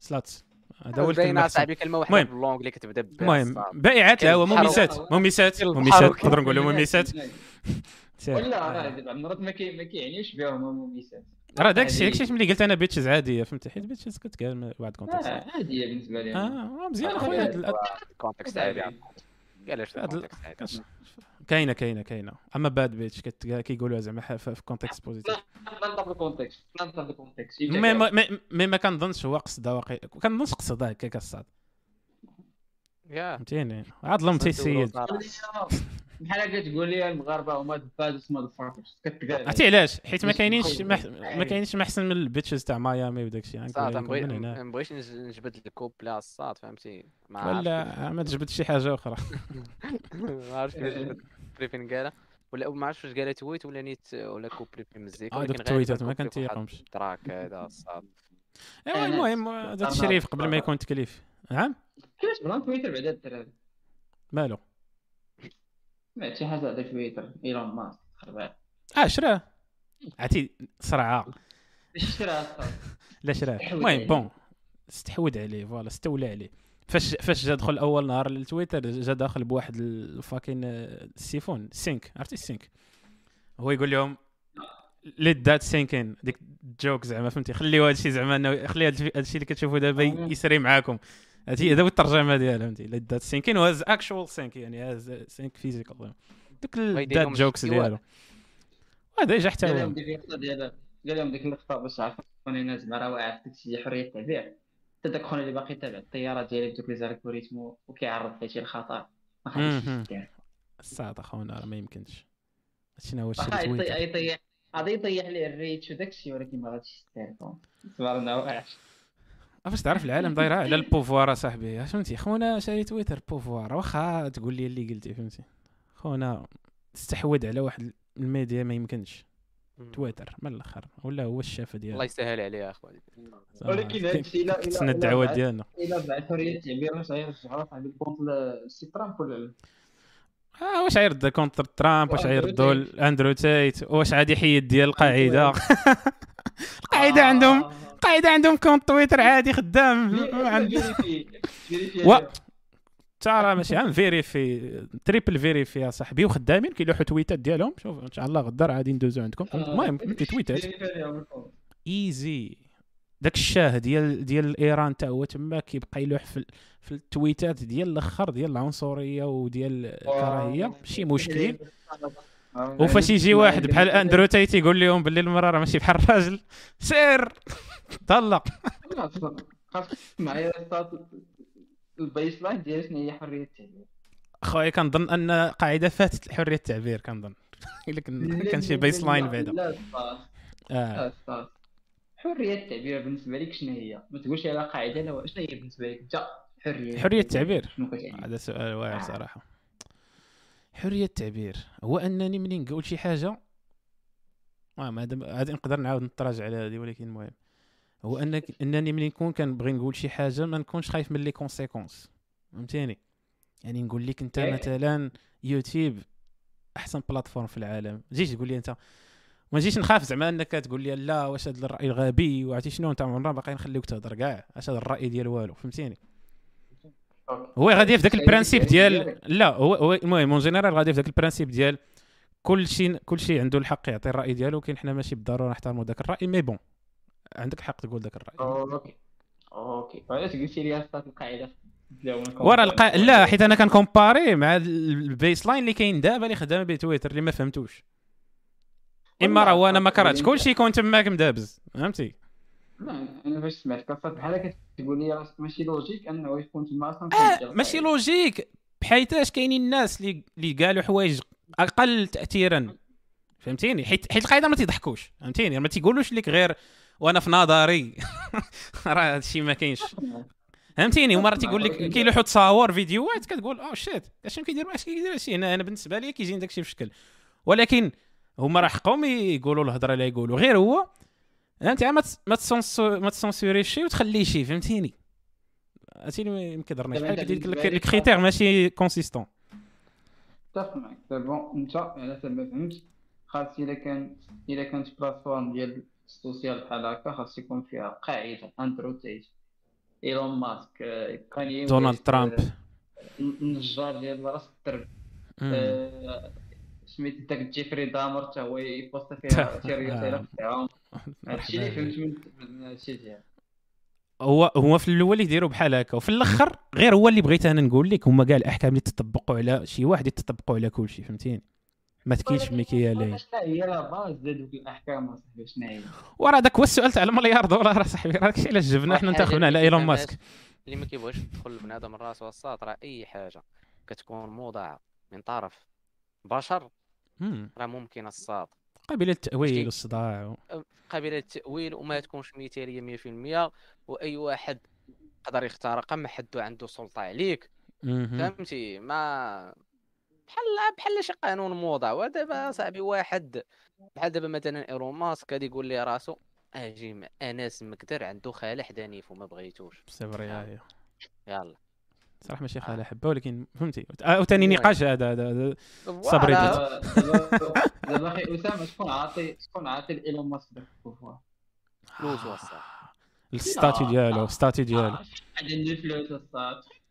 سلاتس هذا هو الكلمة واحدة. باللونج اللي كتبدا المهم بائعات لا هو كالحرب. مميسات. مميسات. مميسات. نقدر نقولوا مميسات. *laughs* ولا راه مرات ما كي- ما كيعنيوش بهم مميسات. راه داك الشيء داك الشيء ملي قلت أنا بيتشز عادية فهمتي؟ حيت بيتشز كتقال بعد كونتكست آه، عادية بالنسبة لي. آه آه، مزيان أخويا. هاد ال- كونتكست عادي. علاش هاد ال- الكونتكست عادي. كاينة كاينة كاينة اما باد بيتش كيقولوها زعما في كونتكست بوزيتيف ننظر في الكونتكست في الكونتكست مي ما ما- مي ما كنظنش هو قصدها واقع كنظنش قصدها هكاك الصاد يا فهمتيني عاد ظلمتي السيد بحال هكا تقول لي المغاربه هما بادس ماد فاكرز عرفتي علاش حيت ما كاينينش ما. ما كاينينش ما احسن من البيتشز تاع ميامي وداك الشيء صاد ما بغيتش نج- نجبد الكوب لا الصاد فهمتي ما ولا ما تجبد شي حاجة أخرى ما عرفتش بريفين قالها ولا ما عرفتش واش قالها تويت ولا نيت ولا كوبري في مزيكا آه دوك التويتات ما واحد كنتيقهمش التراك هذا الصاد ايوا المهم هذا التشريف قبل ما يكون تكليف. نعم كيفاش بغا تويتر بعدا الدراري مالو؟ سمعت شي حاجة على تويتر. إيلون ماسك خربان آه شراه. عرفتي صرعة. شرا لا شراه. المهم. bon استحوذ عليه voilà استولى عليه. فاش فاش جا دخل اول نهار للتويتر جا داخل بواحد ال fucking السيفون sink عرفتي ال sink؟ هو يقول لهم let that sink in ديك joke زعما فهمتي؟ خليو هذا الشيء زعما إنه خلي هذا الشيء اللي كتشوفوا دابا آه. يسري معاكم. هذه هذا هو الترجمة ديالها فهمتي؟ let that sink in وهاز actual sink يعني هاز sink physical دوك لهم جوكس. ديالو هذا جا حتى قال لهم ديك اللقطه ديال قال لهم ديك اللقطه باش عرفوني الناس زعما راه واعر ديال حرية التعبير حتى داك خونا اللي باقي يتابع الطيارة ديالي بدوك لي زالغوريثم وكيعرض حياتي للخطر ما خليش مهم. يدير الصاد اخونا راه؟ ما يمكنش. هادشي هو الشيء اللي يطيح غادي يطيح ليه الريتش وداكشي ولكن ما غاديش يستاهل تبارنا واعر فاش تعرف العالم دايره على *laughs* البوفوار أصاحبي. فهمتي؟ خونا شاري تويتر بوفوار. واخا تقول لي اللي قلتي فهمتي؟ خونا تستحوذ على واحد الميديا ما يمكنش. تويتر من الأخر؟ ولا هو الشافه الله ديالو يسهل عليه اخويا ولكن آه، هادشي لا- لا- كتسنى لا الدعوات ديالنا. إلا بعد حريه التعبير واش غيرجعوا صاحبي الكونت لسي ترامب ولا لا؟ آه واش غيرد كونتر ترامب؟ واش غيردوا. أندرو تيت؟ واش غادي يحيد ديال القاعدة؟ *laughs* القاعدة عندهم آه. القاعدة عندهم كونت تويتر عادي خدام. ما حتى راه ماشي عام vérifié triple vérifié يا صاحبي. وخدامين كيلوحوا تويتات ديالهم. شوف إن شاء الله غدا راه غادي ندوزو عندكم. آه. المهم فهمتي تويتات. easy داك الشاه ديال ديال ايران تا هو تما كيبقى يلوح في في التويتات ديال الأخر ديال العنصرية وديال الكراهية. ماشي مشكل. وفاش يجي واحد بحال أندرو تيت يقول لهم باللي المراه راه ماشي بحال الراجل. سير! *laughs* طلق. معايا البيس لاين ديال شنو هي حرية التعبير. خويا كنظن أن قاعدة فاتت حرية التعبير كنظن. *laughs* إلا كان شي بيس لاين بعدا. لا آه. حرية التعبير بالنسبة لك شنو هي؟ ما تقولش على قاعدة لا شنو هي بالنسبة لك؟ انت حرية حرية التعبير. هذا سؤال واعر آه. صراحة. حرية التعبير. هو أنني منين نقول شي حاجة؟ المهم هذا هذا نقدر نعاود نتراجع على هذه ولكن المهم. هو أنك إنني منين نكون كنبغي نقول شي حاجة ما نكونش خايف من les conséquences فهمتيني؟ يعني نقول لك أنت إيه. مثلا يوتيوب أحسن plateforme في العالم. تجيش تقول لي أنت ما نجيش نخاف زعما أنك تقول لي لا واش هذا الرأي الغبي وعرفتي شنو؟ أنت عمرنا باقي نخليوك تهضر كاع. اش هذا الرأي ديال والو؟ فهمتيني. هو غادي في ذاك ال principe ديالك. ديال لا هو هو المهم en général غادي في ذاك ال principe ديال كل شيء كل شيء عنده الحق يعطي الرأي ديالو ولكن حنا ماشي بالضرورة نحترموا ذاك الرأي mais bon عندك الحق تقول ذاك الرأي. أوكي. أوكي. علاش قلتي لي أصلا القاعده ورا لا حيت أنا كنكومباري مع ال baseline اللي كاين دابا اللي خدام به تويتر اللي ما فهمتوش. إما راه هو أنا ما كرهتش. كلشي يكون تماك مدابز فهمتي؟ لا أنا فاش سمعت قصه بحال كتقول لي راسك ماشي logique أنه يكون تما أصلا آه ماشي logique بحيثاش كاينين الناس اللي اللي قالوا حوايج أقل تاثيرا. فهمتيني؟ حيت حيت القاعده ما تيضحكوش فهمتيني؟ ما تيقولوش لك غير وأنا في نظري. *laughs* راه هادشي ما كاينش. فهمتيني؟ ومرة تيقول لك *laughs* كيلوحوا تصاور فيديوهات كتقول أو شيت اش كيدير اش كيدير هادشي هنا؟ أنا بالنسبة لي كيجيني داكشي في شكل ولكن هما راه حقهم يقولوا الهضرة اللي يقولوا. غير هو انت ما ما تسونسو ما تسونسوريش شي وتخليه شي فهمتيني؟ اللي ما كيضرنيش بحال بالنسبة لك لك الكريتير ماشي consistant اتفق معك c'est bon انت على حسب ما فهمت. خاص إلا كان إلا كانت plateforme ديال ال social بحال هكا خاص يكون فيها قاعدة اندرو تيت إيلون ماسك آه، كاني دونالد ترامب. آه، النجار ديال راس الدرب. آه، سميت داك جيفري دامر حتى هو ي poste فيها شي رساله تاعهم هادشي اللي فهمت من هادشي ديال هو هو في الأول يديروا بحال هكا وفي الأخر غير هو اللي بغيت أنا نقول لك هما كاع الأحكام اللي تطبقوا على شي واحد يتطبقوا على كل شيء فهمتيني؟ ما تكينش مكيالين شنو هي la base ديال دوك الأحكام اصاحبي شنو هي؟ وراه داك هو السؤال تاع المليار دولار اصاحبي راه داكشي علاش جبنا؟ حنا انتخبنا على ايلون ماسك. اللي ما كيبغيش تدخل لبنادم راسو الساط راه أي حاجة كتكون موضعة من طرف بشر. راه ممكن الساط. قابله للتاويل والصداع و... قابله للتاويل وما تكونش مثاليه 100% وأي واحد يقدر يختار رقم حدو عنده سلطة عليك. فهمتي؟ ما بحال بحال شي قانون موضع. ودابا صاحبي واحد بحال دابا مثلا ايرون ماسك غادي يقول لي راسو أجي مع انس مقدر عنده خاله حدانيف وما بغيتوش. سي فري هاي يلا. صراحة ماشي خاله حبه ولكن فهمتي. آه، وثاني المهم. نقاش هذا هذا صبري. دابا دابا- دابا أخي أسامة شكون عاطي شكون عاطي لإيلون ماسك داك فلوس وصل ال statut ديالو ال statut ديالو. فلوس شحال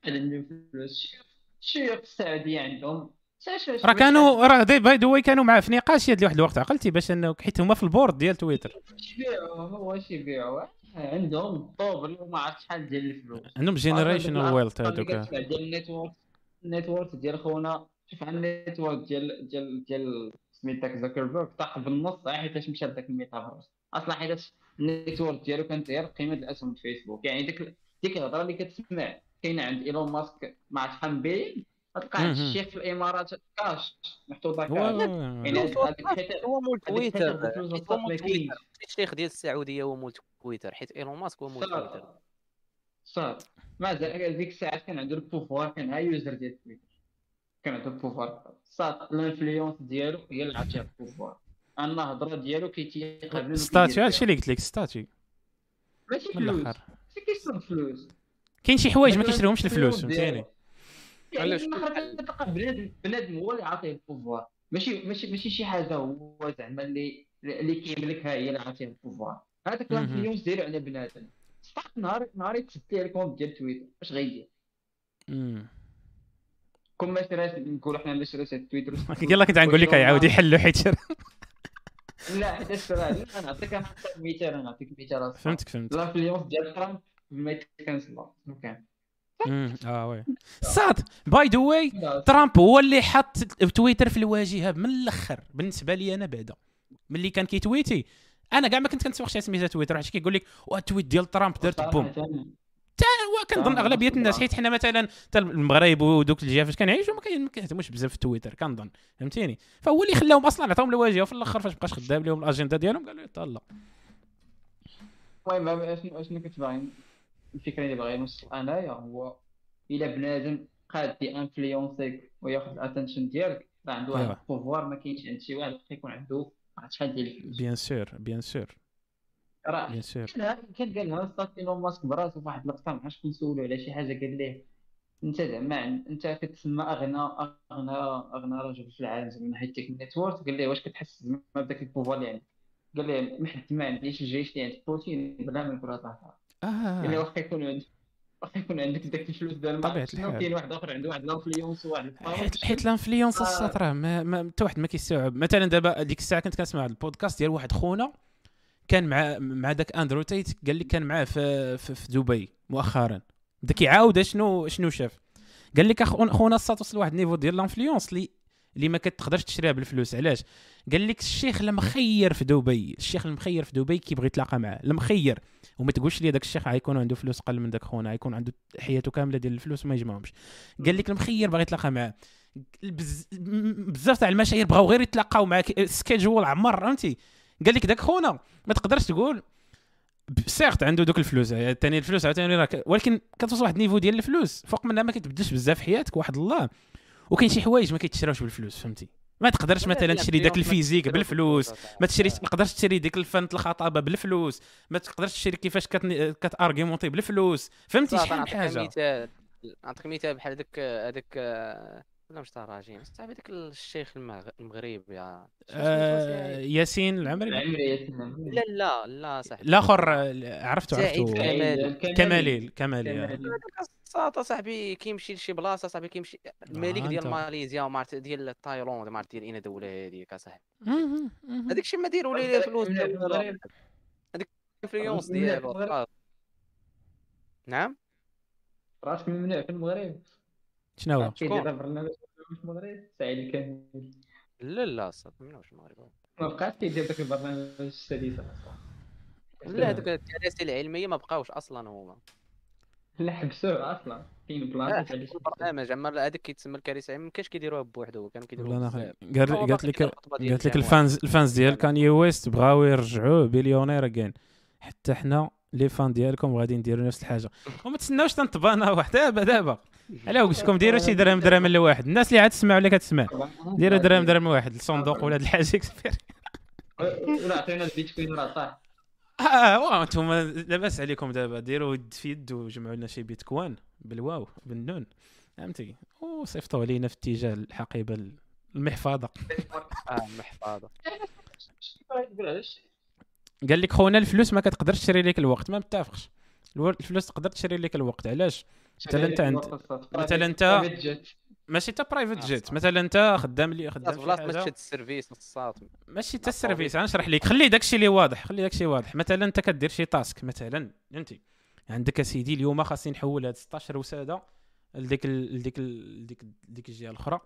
عندي فلوس. الشيوخ السعوديه عندهم. راه كانوا راه by the كانوا معاه في نقاش يد واحد الوقت عقلتي باش إنه حيت هما في ال board ديال تويتر. اش يبيعوا هو اش يبيعوا عندهم الطوبل وما عرفت شحال ديال الفلوس. عندهم generational wealth هذوك ديال ال net worth ال net worth ديال خونا. شوف على ال net worth ديال ديال ديال سميت داك زكربرغ طاح بالنص حيتاش مشى لذاك الميتافيرس أصلا حيتاش ال net worth ديالو كانت غير قيمة الأسهم في فيسبوك يعني ديك ديك الهضرة اللي كتسمع كاينة عند ايلون ماسك مع شحال من مهم. الشيخ في الإمارات كاش محطوطه هو كاش. هو- يعني هو مول تويتر. هو مول ما. الشيخ ديال السعودية هو مول تويتر حيت إيلون ماسك هو مول تويتر. صافي مازال ديك الساعات كان عنده ال pouvoir كان ها user ديال تويتر. كان عنده ال pouvoir. صافي ال influence ديالو هي اللي عطيه ال pouvoir. الهضره ديالو كيتيقابل statut هادشي اللي قلت لك statut. ماشي فلوس. كيشرب فلوس. كاين شي حوايج ما كيشريهمش الفلوس فهمتيني. علاش؟ كتلقى بنادم بنادم هو اللي عاطيه ال pouvoir ماشي ماشي ماشي شي حاجة هو زعما اللي اللي كيملكها هي اللي عاطيه ال pouvoir هذاك. ال influence ديالو على بنادم صح نهار نهار يتسد ليه ال compte ديال تويتر اش غيدير. كون ما شراش نقولوا حنا ما شراش تويتر *laughs* يلا كنت غنقول لك يعاود يحلوا حيت *laughs* لا حتى شرا لا نعطيك مثال أنا نعطيك مثال. فهمتك فهمت ال influence ديال ترامب ما يت cancel. آه oui. *laughs* صاد. by the way ترامب هو اللي حط تويتر في الواجهة من الأخر بالنسبة لي أنا بعدا. ملي كان كيتويتي أنا كاع ما كنت كنسوق شي سميتها تويتر حيت كيقول لك ال tweet ديال ترامب دارت boom. هو كنظن أغلبية الناس. حيت حنا مثلا حتى المغرب ودوك الجهات فاش كنعيشوا ما كيهتموش بزاف في تويتر كنظن فهمتيني؟ فهو اللي خلاهم أصلا عطاهم الواجهة وفي الأخر فاش بقاش خدام لهم الأجندة ديالهم قالوا يلا. المهم اشنو أشنو كنت باغي؟ الفكرة اللي باغي نوصل أنايا هو إلا بنادم قاد انفلونسيك وياخذ ال attention ديالك راه عنده واحد. ال pouvoir ما كاينش عند شي واحد يكون عنده شحال ديال الفلوس. bien sûr bien sûr راه bien sûr كان قال لها ستات ايلون ماسك براسو في واحد اللقطة ما عرفتش كنسولو على شي حاجة قال ليه أنت زعما أنت كتسمى اغنى اغنى أغنى رجل في العالم زعما من ناحيه ال net worth قال ليه واش كتحس زعما بداك ال pouvoir اللي عندك؟ قال ليه ما حد ما عنديش الجيش اللي عند بوتين بلا ما يكون هذا قال لي آه واخا يكون عندك واخا يكون عندك داك الفلوس ديال الحال. كاين واحد آخر عنده واحد ال influence وواحد حيت حيت ال influence آه. الساط ما ما- حتى واحد ما كيستوعب. مثلا دابا ديك الساعة كنت كنسمع البودكاست ديال واحد خونا كان مع مع داك أندرو تيت قال لي كان معاه في في, في دبي مؤخرا. بدا كيعاود شنو شنو شاف. قال لك خونا الساط وصل لواحد ال niveau ديال l'influence اللي اللي ما كتقدرش تشريها بالفلوس. علاش؟ قال لك الشيخ المخير في دبي الشيخ المخير في دبي كيبغي يتلاقى معاه. المخير وما تقولش لي داك الشيخ غيكون عنده فلوس قل من داك خونا غيكون عنده حياته كاملة ديال الفلوس وما يجمعهمش. قال لك المخير باغي يتلاقى معاه. بزاف تاع المشاهير بغاو غير يتلاقاو معاك سكيجول عمر فهمتي؟ قال لك داك خونا ما تقدرش تقول سيرتو عنده دوك الفلوس ثاني الفلوس عاوتاني راك ولكن كتوصل واحد ال niveau ديال الفلوس فوق منها ما كتبدلش بزاف حياتك واحد الله. وكاين شي حوايج ما كيتشراوش بالفلوس فهمتي؟ ما تقدرش مثلا تشري داك ال physique بالفلوس. ما تشري ما تقدرش تشري ديك الفن الخطابه بالفلوس. ما تقدرش تشري كيفاش كتن... كت argumenter بالفلوس. فهمتي شحال من حاجة؟ نعطيك مثال بحال هذاك هذاك ولا مش تراجين صاحبي داك الشيخ المغ- المغربي آه ياسين العمري؟ لا لا لا صاحبي. الآخر عرفته عرفته. كمالي. كمالي. الكمالي آه. صاحبي كيمشي لشي بلاصة صاحبي كيمشي الملك آه، ديال. ماليزيا وما عرفت ديال تايلاند ما عرفت ديال اين دوله هذيك اصاحبي. هذاك الشيء ما ديروا ليه فلوس. هذيك ال influence ديالو. نعم؟ راسك ممنوع في المغرب. شنو هو كيدير برنامج المغرب سعيد الكامل لا لا صاحبي ممنوعش المغرب ما بقاش كيدير داك البرنامج السادس لا هذوك الكراسي العلميه ما بقاوش أصلا هما لا حبسوه أصلا كاين بلاصه علاش البرنامج اما هذاك كيتسمى الكراسي العلميه ما كانش كيديروها بوحدو كانوا هو قالت لك قالت لك. ال fans ال fans ديال كاني ويست بغاو يرجعوه بليونير اجين حتى حنا لي فان ديالكم غادي نديروا نفس الحاجة وما تسناوش تنطبانا واحد دابا دابا علاه قلت لكم ديروا شي درهم درهم لواحد الناس اللي عاد تسمع ولا كتسمع؟ ديروا درهم درهم لواحد الصندوق ولا هاد الحاجة اكسبير ولا عطينا البيتكوين راه صح آه واه أنتم لاباس عليكم دابا. ديروا يد في يد وجمعوا لنا شي بيتكوان بالواو بالنون. فهمتي؟ وصيفطوا علينا في اتجاه الحقيبة المحفظه آه محفظه قال لك خونا الفلوس ما كتقدرش تشري لك الوقت. ما متفقش. الفلوس تقدر تشري لك الوقت. علاش؟ مثلا أنت عند مثلا أنت ماشي تا برايفت جيت. مثلا أنت خدام لي خدام بلاصه ما تشد السيرفيس الصاط ماشي تا مع السيرفيس غنشرح لك خلي داكشي اللي واضح خلي داكشي واضح. مثلا أنت كدير شي تاسك مثلا فهمتي؟ عندك اسيدي اليوم خاصني نحول هاد 16 وسادة لديك ال- لديك ال- لديك لديك الجهة الأخرى.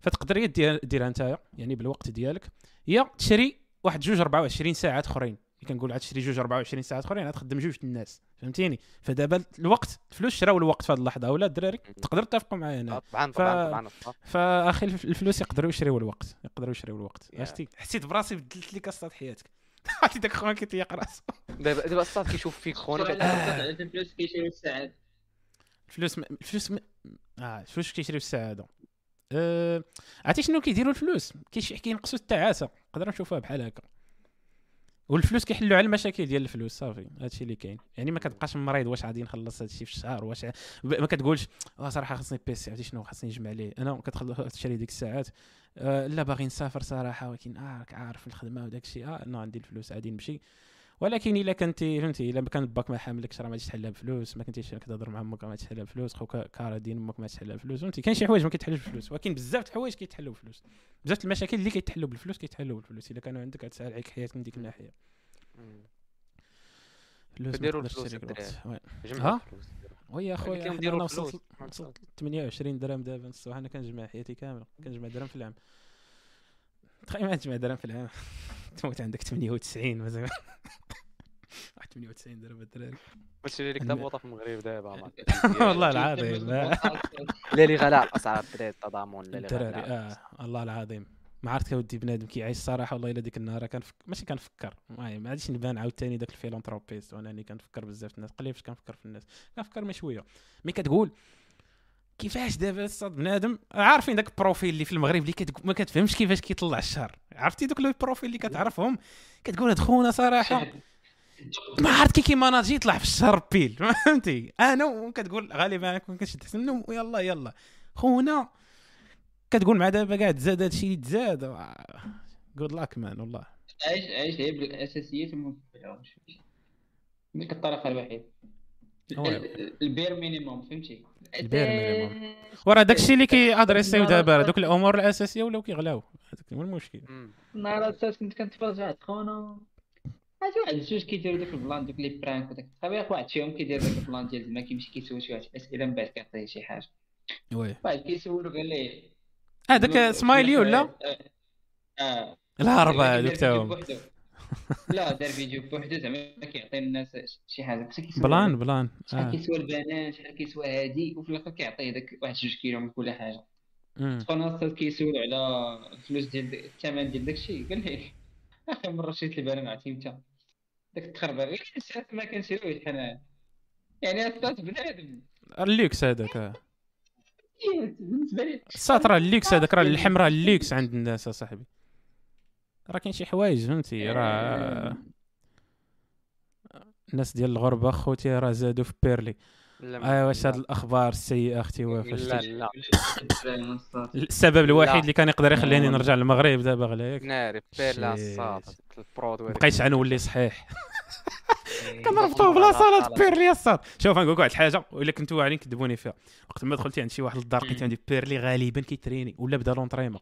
فتقدر ديرها نتايا يعني بالوقت ديالك. يا تشري واحد جوج 24 ساعه أخرين. كنقول عاد تشري جوج 24 ساعة أخرين عاد تخدم جوج الناس فهمتيني؟ فدابا الوقت الفلوس شراو الوقت في هذه اللحظة. ولا الدراري تقدروا تتفقوا معايا هنا طبعا ف- طبعا. فأخي الف- الفلوس يقدروا يشريوا الوقت يقدروا يشريوا الوقت. عرفتي؟ حسيت براسي بدلت لك قصه حياتك. *laughs* عرفتي داك خويا كيطيق راسو؟ دابا دابا الصاط كيشوف فيك خونا الفلوس كيشريو السعادة. الفلوس م... الفلوس م... آه الفلوس كيشريو السعادة. أه... عرفتي شنو كيديروا الفلوس. كينقصوا التعاسة. نقدر نشوفها بحال هكا. والفلوس كيحلوا على المشاكل ديال الفلوس صافي. هادشي اللي كاين. يعني ما كتبقاش مريض واش غادي نخلص هادشي في الشهر واش ما كتقولش آه صراحة خاصني PC عرفتي شنو؟ خاصني نجمع عليه. أنا كتخلص *laughs* تشري ديك الساعات. آه لا باغي نسافر صراحة ولكن آه عارف الخدمة وداك الشيء آه أنا عندي الفلوس عادي نمشي. ولكن إلا كنتي فهمتي إلا كان باك ما حاملكش راه ما غاديش تحلها بفلوس ما كنتيش كتهضر مع أمك ما غاديش تحلها بفلوس خوك كارا دين أمك ما غاديش تحلها بفلوس فهمتي كاين شي حوايج ما كيتحلوش بفلوس ولكن بزاف د الحوايج كيتحلوا بفلوس بزاف المشاكل اللي كيتحلوا بالفلوس كيتحلوا بالفلوس إلا كانوا عندك غتسهل عليك حياتك من ديك الناحية. فلوس تقدرش الفلوس oui. جمعوا ها؟ الفلوس oui اخويا أنا. وصلت وصلت 28 درهم دابا الصباح أنا كنجمع حياتي كاملة كنجمع درهم في العام تخيل ما تجمع درهم في العام *laughs* تموت عندك 98 مثلا. واحد 98 درهم الدراري تشري لك تابوطه في المغرب دابا *laughs* *laughs* والله العظيم لا. لا لي غلاء الاسعار الدراري التضامن لا لي الدراري غلاء آه الله العظيم. ما عرفت كودي بنادم كيعيش الصراحه والله إلا ديك النهار كنفك... ماشي كنفكر المهم ما غاديش نبان عاوتاني داك ال philanthropist وأنا اللي كنفكر بزاف في الناس. قليل فاش كنفكر في الناس. كنفكر ما شوية. mais كتقول كيفاش دابا الصاد بنادم؟ عارفين داك البروفيل اللي في المغرب اللي كتق... ما كتفهمش كيفاش كيطلع الشهر. عرفتي دوك البروفيل اللي كتعرفهم؟ كتقول هاد خونا صراحة. *laughs* ما عرفت كي كيماناجي يطلع في الشهر بيل. *laughs* فهمتي؟ أنا وكتقول غالبا كون كنشد حسن. يلا يلا. خونا كتقول مع دابا قاعد تزاد هادشي اللي تزاد. جود لاك مان والله. عايش عايش غير بالأساسيات كتبيعهمش ديك الطريقة الوحيده البير مينيموم فهمتي؟ البير مينيموم. وراه داكشي اللي كيادريسيو دابا دوك الأمور الأساسية ولاو كيغلاو. هذاك هو المشكل. مم. نهار الساس كنت كنتفرج واحد خونا عرفتي واحد جوج كيديروا داك البلان دوك لي برانك وداك الطبيعي واحد فيهم كيدير داك البلان ديال زعما كيمشي كيسول شي واحد اسئله من بعد كيعطيه شي حاجة. وي. واحد كيسولو قال ليه هذاك سمايلي ولا؟ آه آه. الهربة هذوك تا فيديو هما بوحدو. لا دار فيديو بوحدو زعما كيعطي الناس شي حاجة بس كيسول بلان بلان. شحال آه. كيسوى البنان شحال كيسوى هادي وفي الآخر كيعطيه داك واحد جوج كيلو من كل حاجة. مم. تكون الاستاذ كيسول على الفلوس ديال الثمن ديال داكشي قال ليه *laughs* آخر مرة شريت البنان عرفتي انت؟ داك التخربق غير *laughs* شريت ما كنشريوش حنا. يعني أستاذ بنادم. الليكس هذاك. *laughs* إيه، بالنسبة لي راه الليكس هذاك راه اللحم راه الليكس عند الناس اصاحبي راه كاين شي حوايج فهمتي؟ راه الناس ديال الغربة خوتي راه زادوا في بيرلي. اي واش هاد الأخبار السيئة أختي وفاش لا لا. السبب الوحيد. اللي كان يقدر يخليني. نرجع للمغرب دابا غلا ياك ناري بيرلا شيت. الصاد البرودوي. بقيتش غنولي صحيح. إيه. كنربطوه بلا صالات بيرلي الصاد شوف غنقول لك واحد الحاجة الا كنتو واعرين كذبوني فيها. وقت ما دخلتي عند شي واحد للدار لقيتي عندي بيرلي غالبا كيتريني ولا بدا لونطريمون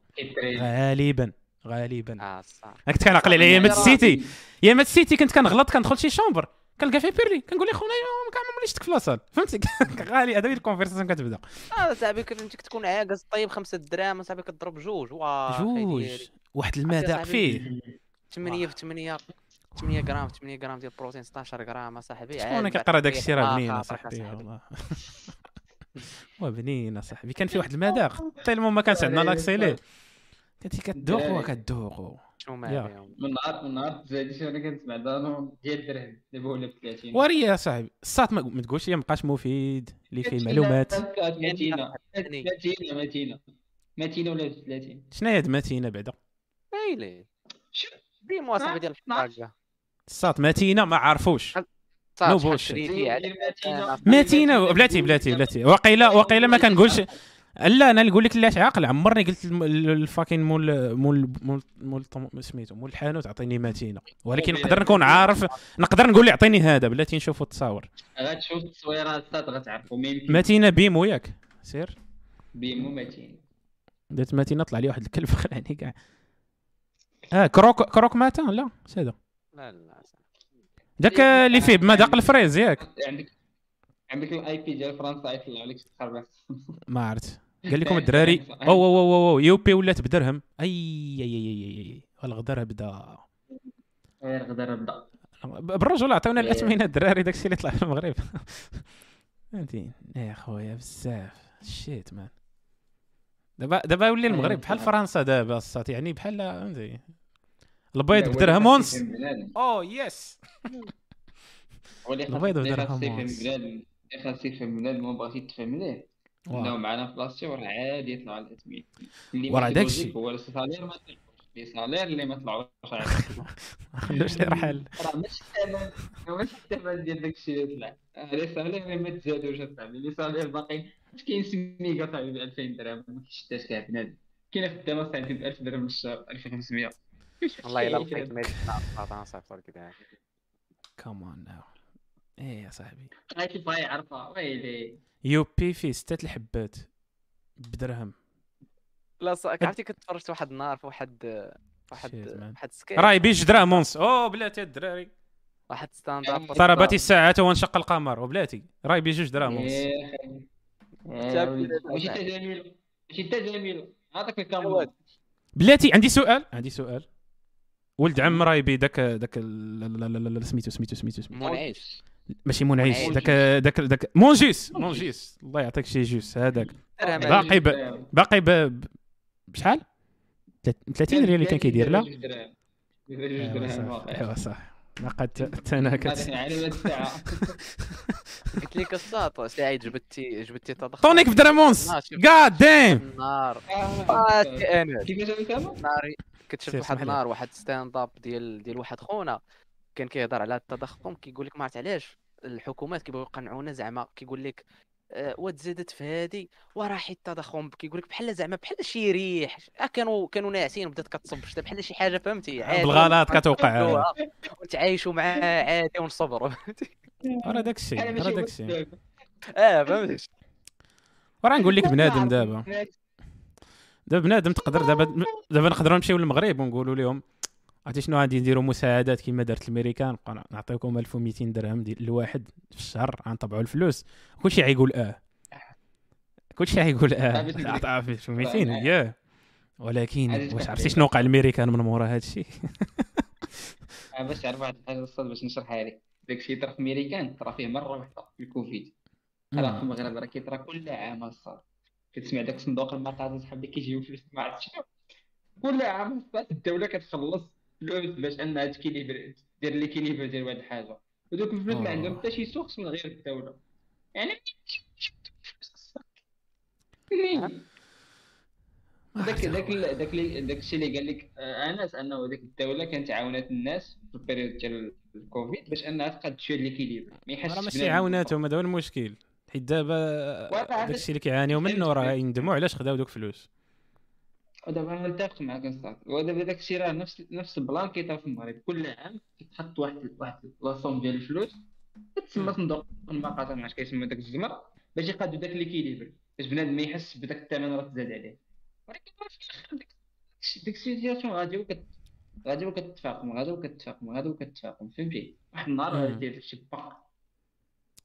غالبا. غالبا. آه صح. أنا كنت كنعقل على يامات ال cité يامات ال cité كنت كنغلط كندخل شي chambre كنلقى فيه بيرلي. كنقول لي خونا كاع ما موليش في la salle *laughs* فهمتي *laughs* غالي هذا هي ال conversation كتبدأ. آه صاحبي كنت انت كتكون عاقل طيب خمسة دراهم صاحبي كضرب جوج. واه جوج. واحد المذاق. فيه. 8 في 8 8 غرام في 8 غرام ديال البروتين 16 غرام صاحبي. شكون عاد كيقرأ داك الشيء راه آه، بنين خاطرك صاحبي أصاحبي. والله. *laughs* هو بنين صاحبي. كان في واحد المذاق tellement ما كانش عندنا l'accès ليه. كنتي كتذوق وكتذوق شنو من نهار من نهار تزادي شي أنا كنسمع دانون ديال الدرهم دابا ولا ب 30 وري يا صاحبي الساط ما تقولش لي مابقاش مفيد اللي فيه معلومات. متينة. متينة متينة. متينة ولا ب 30 شنو هي هاد متينة بعدا؟ ويلي ديموا صاحبي ديال الحاجة الساط متينة ما عرفوش. شريتي على متينة. بلاتي بلاتي بلاتي. وقيله وقيله ما كنقولش لا أنا نقول لك لاش عاقل. عمرني قلت الم- ال- ال fucking مول مول مول مول سميتو مول الحانوت عطيني متينة. ولكن نقدر نكون عارف نقدر نقول لي عطيني هذا بلاتي نشوفوا التصاور غتشوف التصويرات الساط غتعرفوا متينة بيمو ياك سير؟ بيمو متين. درت متينه طلع لي واحد الكلب خلعني كاع آه croque croque matin؟ لا هذا لا لا. داك اللي فيه بمذاق ال fraise ياك. عندك عندك ال IP ديال فرنسا يطلع لك تخربق ما عرفت. *laughs* قال لكم الدراري أو أو أو أو يو بي ولات بدرهم. أي أي أي أي. الغدر بدا غدا بدا بالرجل عطيونا إيه. الأثمنة الدراري داكشي اللي طلع في المغرب. *laughs* فهمتي يا خويا بزاف. shit man دابا دابا يولي المغرب بحال فرنسا دابا الساط يعني بحال فهمتي البيض بدرهم ونص oh yes البيض بدرهم ونص. خاص يفهم بنادم ما بغاش يتفهم ليه انه. معنا في بلاصتي وراه عادي يطلعوا على الاثمنة اللي وراه ما *laughs* داكشي. هو ال salaire ما les salaires اللي ما طلعوش عادي. ما عندوش رحل راه ماشي الثمن ماشي الثمن ديال داكشي اللي طلع. les salaires اللي ما تزادوش اصاحبي les salaires باقي واش كاين سميكا صاحبي ب 2000 درهم؟ ما كيشتاش كاع بنادم. كاينة خدامه صاحبي ب 1000 درهم في الشهر 1500 والله إلا *laughs* لقيت ميت. عطانا صافي كذا كمان ناو إيه يا صاحبي. هاي بغا يعرفها ويلي يو بي فيه ستة الحبات بدرهم. لا صح عرفتي كنت تفرجت واحد النهار في واحد واحد. واحد سكيت. راي بيج دراهم ونص أو بلاتي الدراري. واحد ستاند أب. ضربت الساعة وانشق القمر وبلاتي. راي بجوج دراهم ونص إيه. إيه، ماشي دابا. تجاميل ماشي تجاميل هذاك. الكاميرا. بلاتي عندي سؤال. عندي سؤال. ولد عم رايبي داك داك سميتو سميتو سميتو سميتو. منعش ماشي منعش منعش. داك داك داك مونجيس! مونجيس. الله يعطيك شي جوس. هذاك. باقي ب- باقي ب ب- بشحال؟ تلات- 30 ريال اللي كان كيدير لا؟ ايوا دراهم صح. واقع. ايوا صح. لقد *laughs* تناكت على *laughs* قلت لك الساط سعيد جبتي جبتي تضخم طونيك بدرهم ونص جاد ديم النهار آه، كيفاش؟ ناري. كنت شفت واحد. النهار واحد stand-up ديال ديال واحد خونا. كان كيهضر على التضخم كيقول لك ما عرفت علاش. الحكومات كيبغيو يقنعونا زعما كيقول لك آه، وتزادت في هذه وراه حيت التضخم كيقول لك بحال زعما بحال شي ريح. آه، كانوا كانوا ناعسين بدات كتصب شتا بحال شي حاجة فهمتي؟ عادي بالغلط كتوقع ونتعايشوا معاه عادي ونصبروا *laughs* راه داك الشيء أنا راه داك الشيء. آه فهمتي؟ وراه نقول لك بنادم دابا. دابا بنادم تقدر دابا دابا نقدروا نمشيو للمغرب ونقولوا لهم عرفتي شنو غادي نديروا مساعدات كما دارت الامريكان نبقى نعطيكم 1200 درهم ديال الواحد في الشهر غنطبعوا الفلوس. كلشي غيقول آه. كلشي غيقول آه. باش ندير- عطا 1200 آه. ياه. ولكن واش عرفتي. شنو وقع الامريكان من مورا هذا الشيء؟ *laughs* باش تعرف واحد الحاجة الساط باش نشرحها لك داكشي طرا في امريكان طرا فيه مرة واحدة في الكوفيد راه في المغرب راه كيطرا كل عام الساط كتسمع داك صندوق المقاصة صحاب اللي كيجيو فلوس ما عرفت شنو. كل عام الساط الدولة كتخلص. فلوس باش انها ت équilibrer دير l'équilibre ديال واحد الحاجة. ودوك الفلوس ما آه. عندهم حتى شي source من غير الدولة. يعني؟ ما داك داك داك داك الشيء اللي قال لك آه، أنس أنه ديك الدولة كانت عاونات الناس في ال période ديال الكوفيد باش أنها تقاد شوية l'équilibre ما يحسش راه ماشي عاوناتهم هذا هو المشكل. حيت دابا عاد- داكشي اللي كيعانيو منه راه يندموا علاش خداو دوك الفلوس. ودابا أنا متفق معك أستاذ ودابا داك الشيء راه نفس نفس ال plan كيطرا في المغرب كل عام كيتحط واحد واحد la somme ديال الفلوس. كتسمى صندوق المقاصة ما عرفتش كيسمى داك الزمر باش يقادوا داك l'équilibre. باش بنادم ما يحس بداك الثمن راه تزاد عليه. ولكن في الآخر ديك ال situation غادي وكت غادي وكتفاقم غادي وكتفاقم غادي وكتفاقم. فهمتي؟ واحد النهار. غادي دير داكشي باق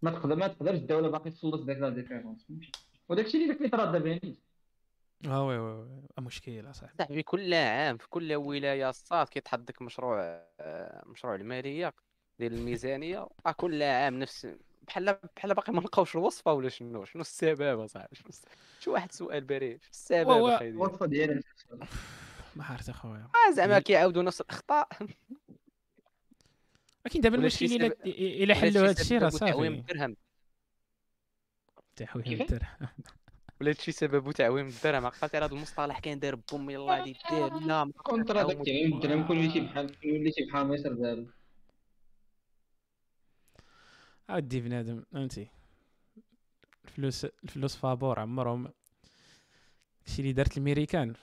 ما تقدر ما تقدرش الدولة باقي تخلص داك la différence. فهمتي؟ وداكشي اللي كيطرا دابا يعني. آه oui oui oui مشكل اصاحبي صاحبي كل عام في كل ولايه الساط كيتحط داك مشروع آه، مشروع المالية ديال الميزانية. راه كل عام نفس بحال بحال باقي ما لقاوش الوصفة ولا شنو؟ شنو السبب اصاحبي شي واحد سؤال بريء؟ شنو السبب وهو- أخي ديالك؟ الوصفه ديالها ما عرفت اخويا آه، زعما كيعاودوا نفس الأخطاء. ولكن دابا المشكل الا إلا ولا حلوا هذا الشيء راه سبب تعويم صافي. الدرهم تحويل؟ الدرهم. ولا هادشي سببه تعويم الدرهم عقلتي راه هذا المصطلح كان داير بوم يلاه غادي يدير لا ما كونترا داك التعويم الدرهم كل شيء بحال كل شيء بحال مصر دابا. عادي بنادم فهمتي؟ الفلوس الفلوس فابور عمرهم. الشيء اللي دارت الامريكان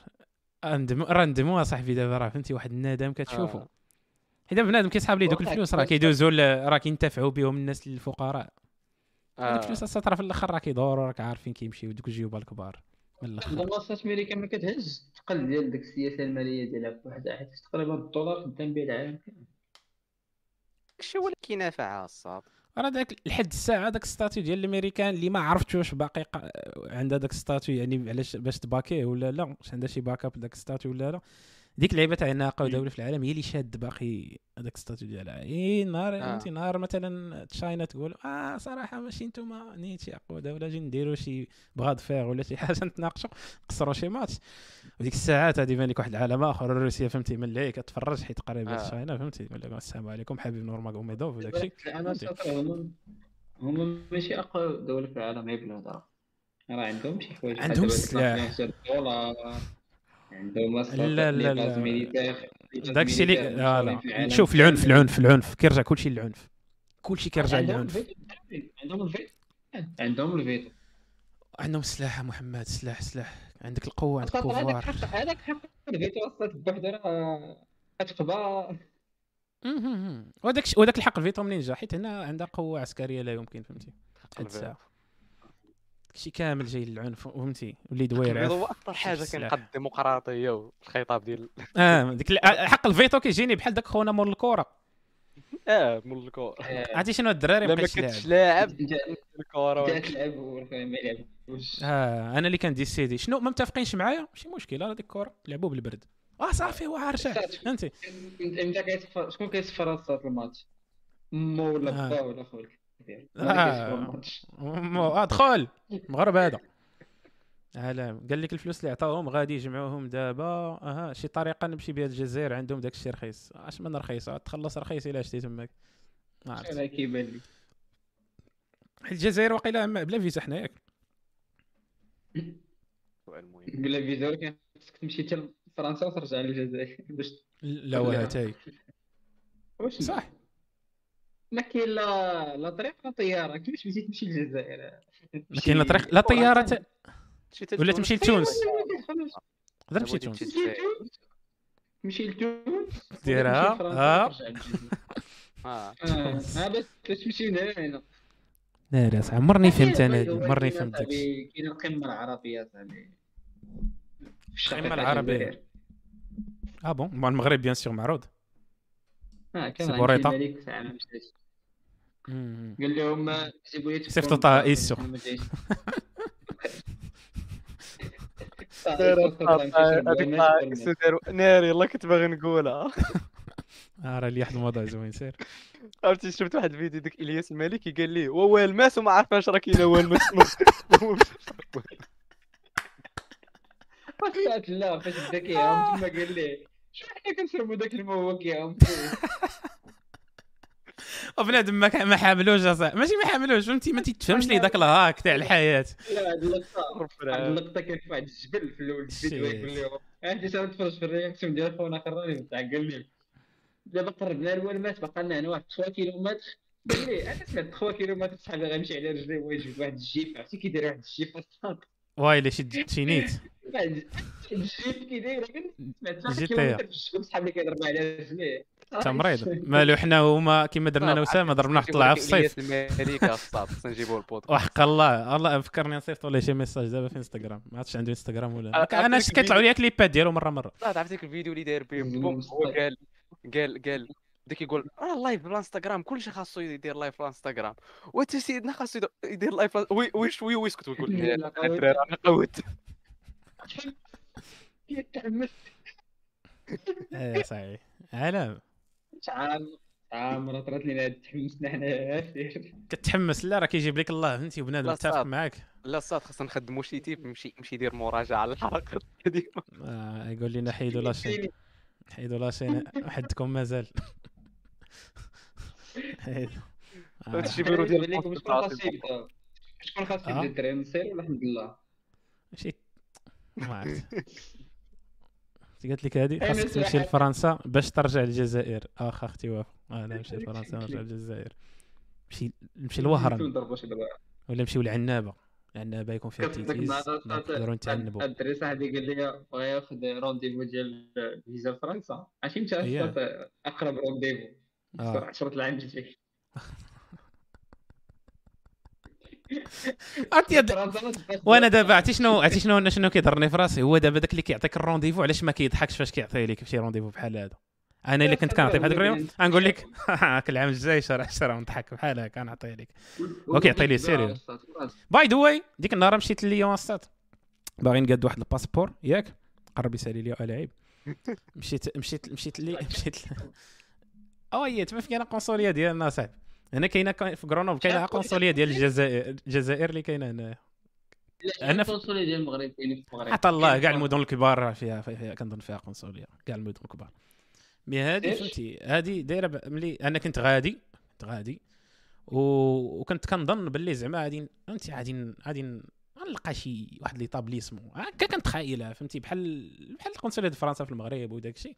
ندم راه ندموا صاحبي دابا راه فهمتي؟ واحد الندم كتشوفو. آه. حيت بنادم كيسحاب ليه دوك الفلوس راه ل- راه كينتفعوا بهم الناس الفقراء. آه. الفلوس أصلا راه في الأخر راه كيدوروا راك عارفين كيمشيو دوك الجيوب الكبار من الأخر. المنصات أمريكا ما كتهز الثقل ديال ديك السياسة المالية ديالها في واحد حيت تقريبا الدولار خدام به العالم كامل داكشي هو اللي كينافعها الساط راه داك لحد الساعة داك ال statut ديال الأمريكان اللي ما عرفتش واش باقي عندها داك ال statut يعني علاش باش ت back يه ولا لا؟ واش عندها شي backup داك ال statut ولا لا؟ ديك اللعيبة تاع انها اقوى دوله في العالم هي اللي شاد باقي هذاك ال statut ديالها. إي نهار آه. أنت نهار مثلا China تقول آه صراحة ماشي نتوما نيتي اقوى دوله جي نديروا شي bras de fer ولا شي حاجة *laughs* نتناقشوا نقصروا شي ماتش. وديك الساعات غادي يبان لك واحد العالم آخر روسيا فهمتي من اللي كتفرج حيت قريبة آه. China فهمتي؟ ولا السلام عليكم حبيب نور ماغوميدوف وداك الشيء هما هما ماشي أقوى دولة في العالم غير بالهضره راه عندهم شي حوايج. عندهم السلاح. عندهم لا، لا، لا. militaire داك الشيء اللي militaire لا. لا شوف العنف. العنف العنف. كيرجع كلشي للعنف. كلشي كيرجع عندهم للعنف. الفيتو عندهم الفيتو. عندهم الفيتو. عندهم سلاح يا محمد سلاح سلاح. عندك القوة عندك خاطر هذاك حق هذاك حق الفيتو أصلا بوحده راه كتقبى. وهذاك وهذاك الحق الفيتو منين جا؟ حيت هنا عندها قوة عسكرية لا يمكن فهمتي؟ حد الساعة. داكشي كامل جاي للعنف فهمتي ولي دوير البيض هو أكثر حاجة. كنقد الديمقراطيه والخطاب ديال آه ديك ال- حق الفيتو كيجيني بحال داك خونا مول الكره آه مول الكره عرفتي شنو الدراري مابقاش كنتش لاعب الكره تلعب ما يلعبوش آه أنا اللي كنديسيدي شنو ما متفقينش معايا ماشي مشكل راه ديك الكره لعبوا بالبرد آه صافي هو عارف فهمتي انت شكون كيصفر الماتش مو ولا آه. با ولا خوك كبير آه. مو- آه دخل مغرب هذا. هلا قال لك الفلوس اللي عطاوهم غادي يجمعوهم دابا. أها. شي طريقة نمشي بها الجزائر عندهم داك الشيء رخيص. أش من رخيص؟ تخلص رخيص إلا شتي تماك. ما عرفت. كيبان لي. حيت الجزائر واقيلا بلا فيزا حنا ياك بلا فيزا كان خصك تمشي حتى لفرنسا وترجع للجزائر. باش لا وهاتاي. واش صح. ما كاين لا لا طريق لا طيارة. كيفاش مشيت تمشي للجزائر؟ ما كاين لا طريق لا طيارة ولا تمشي لتونس؟ تقدر تمشي بغيتي تونس تمشي لتونس؟ ديرها، للجزائر. *laughs* آه باش باش تمشي هنا؟ لا لا. صح. عمرني فهمت أنا هادي عمرني فهمت داكشي كاين القمة العربية صاحبي. العربية. الجزائر. آه بون المغرب بيان سور معروض آه كان سيبوريتا. قال لهم جيبوا لي صيفطوا طه إيسو. ناري يلا كنت باغي نقولها *laughs* آه راه لي واحد الموضوع زوين سير. عرفتي شفت واحد الفيديو ديك إلياس المالكي قال لي هو الماس وما عرفاش راه كاين هو الماس فاش *laughs* *laughs* لا فاش بدا كيعاوم تما قال لي شو حنا كنشربوا داك الماء وهو كيعاوم فيه وبنادم ما ما حاملوش. ماشي ما حاملوش فهمتي؟ ما تتفهمش لي داك ال hack تاع الحياة. لا هاد اللقطة واحد اللقطة كان في واحد الجبل في الأول الفيديو. يقول لهم أنت شنو تفرج في الرياكسيون ديال خونا قراني بتاع قال لي. دابا قربنا الولمات بقى لنا هنا واحد 3 كيلومتر. قال لي أنا سمعت 3 كيلومتر صاحبي غيمشي على رجليه وهو يجيب واحد الجيب. عرفتي كي داير واحد الجيب الصاد وايلي شي شي نيت *laughs* واحد الجيب كي داير سمعت 3 جيت كيلومتر في الجبل صاحبي كيضرب على رجليه. تمريض مالو حنا هما كيما درنا أنا وسام ضربنا واحد الطلعه في الصيف. *laughs* البودكاست. وحق الله الله فكرني نصيفط ولا شي ميساج دابا في انستغرام ما عرفتش عنده انستغرام ولا. أنا ديك كيطلعوا لي كليبات ديالو مرة مرة. عرفت ديك الفيديو اللي داير بوم هو. قال قال قال داك يقول آه live بالانستغرام كلشي خاصو يدير live بالانستغرام وأنت سيدنا خاصو يدير- live oui oui شوية ويسكت ويقول أنا قوت. كيتحمس *laughs* إيه صحيح. علام مرة طرات لينا تحمسنا حنا سير كتحمس لا راه كيجيب لك الله فهمتي وبنادم لا متفق. معاك. لا صاد خصنا نخدمو شي type يمشي يمشي يدير مراجعة على الحلقات القديمة. آه يقول لنا حيدوا لاشين. حيدوا لاشين وحدكم مازال. حيدوا. آه. هادشي بيرو ديال شكون خاص عاطل. يبدأ؟ شكون خاص آه. الدراري نصير ولا الحمد لله. شي. ما عرفت. *laughs* قالت لك هذه خاصك تمشي. لفرنسا باش ترجع للجزائر. آخ أختي وافق *laughs* أنا نمشي لفرنسا ونرجع للجزائر. نمشي نمشي لوهران. ولا نمشيو لعنابة؟ العنابه يكون فيها تيتيز نقدروا نتعنبوا الدري صاحبي قال لي بغا ياخذ rendez-vous ديال فيزا فرنسا. عرفتي متى. أصلاً أقرب rendez-vous آه. 10 العام جيت *laughs* فيه عرفتي هاد- فرنسا ما تبقاش *laughs* وأنا دابا عرفتي شنو عرفتي شنو شنو كيضرني في راسي؟ هو دابا داك اللي كيعطيك ال rendez-vous علاش ما كيضحكش فاش كيعطيه لك شي rendez-vous بحال هذا؟ أنا اللي كنت كنعطي في هذاك اليوم غنقول لك *laughs* هاك العام الجاي شهر 10 ونضحك بحال هكا نعطيه لك *laughs* وكيعطي لي sérieux. by the way ديك النهار مشيت لليون ستاد باغي نقاد واحد ال passeport ياك؟ قرب يسالي لي العيب مشيت مشيت مشيت لي مشيت آه هي تما فين القنصلية ديالنا صاحبي؟ هنا كاينة كاين- في غرونوبل كاينة قنصليه ديال الجزائر الجزائر اللي كاينة هنا. أنا في- القنصليه ديال المغرب كاينين في المغرب. حتى الله كاع المدن الكبار فيها, فيها كنظن فيها قنصليه كاع المدن الكبار. mais هادي؟ فهمتي هادي دايرة ب- ملي أنا كنت غادي كنت غادي و... وكنت كنظن باللي زعما غادي فهمتي غادي غادي نلقى شي واحد ليطابليسمون هكا كنتخيلها فهمتي بحال بحال القنصليه ديال فرنسا في المغرب وداك الشيء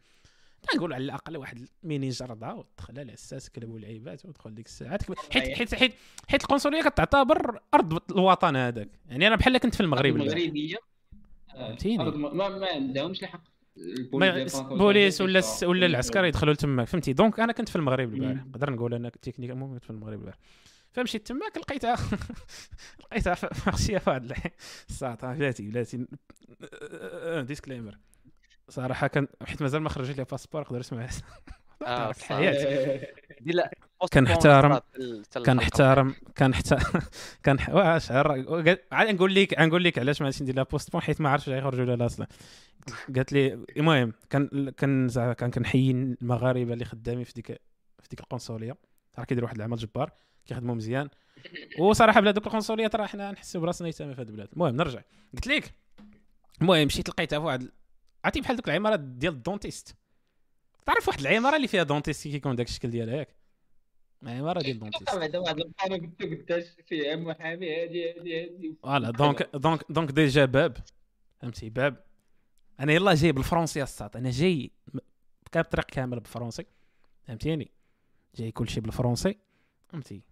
نقول على الاقل واحد ميني جرده وتدخل على الساس كلبوا العيبات ودخل ديك الساعة حيت حيت حيت حيت القنصليه كتعتبر ارض الوطن هذاك يعني أنا بحال كنت في المغرب. المغربيه آه، فهمتيني. ما, ما عندهمش الحق البوليس ولا ولا العسكر يدخلوا تماك فهمتي donc أنا كنت في المغرب البارح. نقدر نقول أنا تكنيك المهم كنت في المغرب البارح فمشيت تماك لقيتها لقيتها ماشيه في واحد الساعة بلاتي بلاتي disclaimer صراحة كان حيت مازال ما خرج لي passeport نقدر نسمع *laughs* صح. الحياة لا كنحترم- كنحترم كنحترم كنحترم كان واش عاد نقول لك نقول لك علاش ما غاديش ندير لها post bon حيت ما عرفتش غيخرجوا لها لا أصلا قالت لي المهم كان كان زعما كان كنحيي المغاربة اللي خدامين في ديك في ديك القنصلية. راه كيديروا واحد العمل جبار كيخدموا مزيان. وصراحة بلا دوك القنصلية راه حنا نحسوا براسنا يتامى في هذه البلاد. المهم نرجع. قلت لك المهم مشيت لقيتها في واحد عرفتي بحال دوك العمارات ديال ال dentiste؟ تعرف واحد العمارة اللي فيها dentiste كي كيكون داك الشكل ديالها ياك عمارة ديال ال dentiste. بعدا واحد القناه كنت قداش فيها محامي هادي هادي هادي. voilà donc donc donc déjà باب. فهمتي؟ باب. أنا يلا جاي بالفرنسي الساط أنا جاي م- كان طريق كامل بالفرنسي. فهمتيني؟ جاي كلشي بالفرنسي. فهمتي؟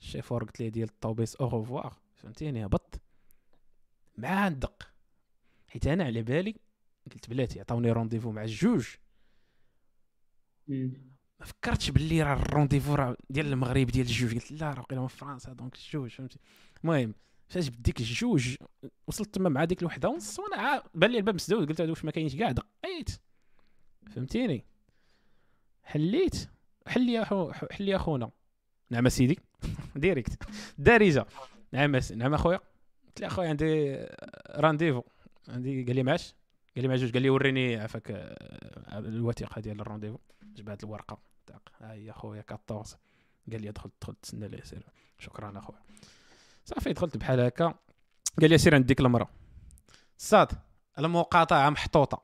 الشيفور قلت لي ديال الطوبيس au revoir فهمتيني؟ هبط. مع ندق حيت أنا على بالي قلت بلاتي عطاوني rendez-vous مع الجوج. ما فكرتش باللي راه ال rendez-vous راه ديال المغرب ديال الجوج. قلت لا راه وقيلا من فرنسا donc الجوج فهمتي. المهم فاش بديك الجوج وصلت تما مع ديك الوحده ونص وأنا بان لي الباب مسدود. قلت هذا واش ما كاينش كاع دقيت فهمتيني؟ حليت. حل أخو- حل لي اخونا نعم سيدي. *laughs* direct. دارجة. نعم نعم أخويا. قلت له أخويا عندي rendez-vous عندي قال لي معاش. قال لي مع جوج قال لي وريني عفاك آه، الوثيقة ديال ال rendez-vous جبت الورقة. تاق ها هي اخويا 14 قال لي ادخل دخل تسنى لي سير. شكرا أخويا. صافي دخلت بحال هكا. قال لي سير عند ديك المرأة. صاد المقاطعة محطوطة.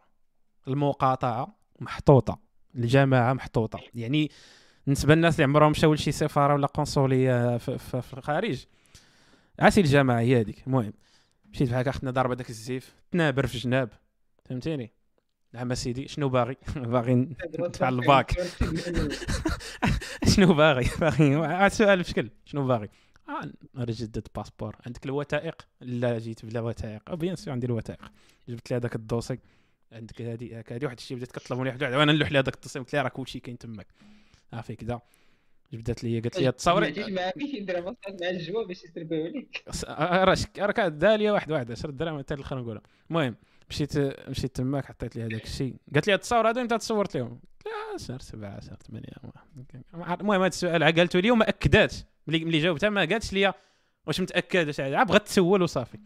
المقاطعة محطوطة. الجماعة محطوطة. يعني بالنسبة للناس اللي عمرهم مشاو لشي سفارة ولا قنصلية في, في الخارج. عاسي الجماعة هي هذيك. المهم مشيت بحال هكا خدنا ضربة داك الزيف. تنابر في جناب. فهمتيني؟ نعم سيدي شنو باغي؟ *laughs* باغي ندفع *laughs* الباك. *laughs* شنو باغي؟ باغي عاد سؤال بشكل. شنو باغي؟ آه نجدد passeport. عندك الوثائق؟ لا جيت بلا وثائق. bien sûr عندي الوثائق. جبت لي هذاك ال dossier عندك هذه هذه واحد الشيء بدات كطلب مني واحد واحد وأنا نلوح لي هذاك ال dossier قلت لها راه كلشي كاين تماك. صافي كذا جبدت لي قالت لي تصوري. ما باش يدير مع الجوا باش يسربيو عليك راه شك- راه كانت داليه واحد واحد. 10 دراهم حتى الآخر نقولها. المهم مشيت مشيت تماك حطيت لي هذاك الشيء. قالت لي التصاور هذا انت تصورت لهم. شهر سبعة شهر ثمانية. ما- ما- المهم هذا السؤال عقلته لي وما اكداتش ملي جاوبتها ما قالتش لي واش متأكد واش عاد. بغات تسول وصافي.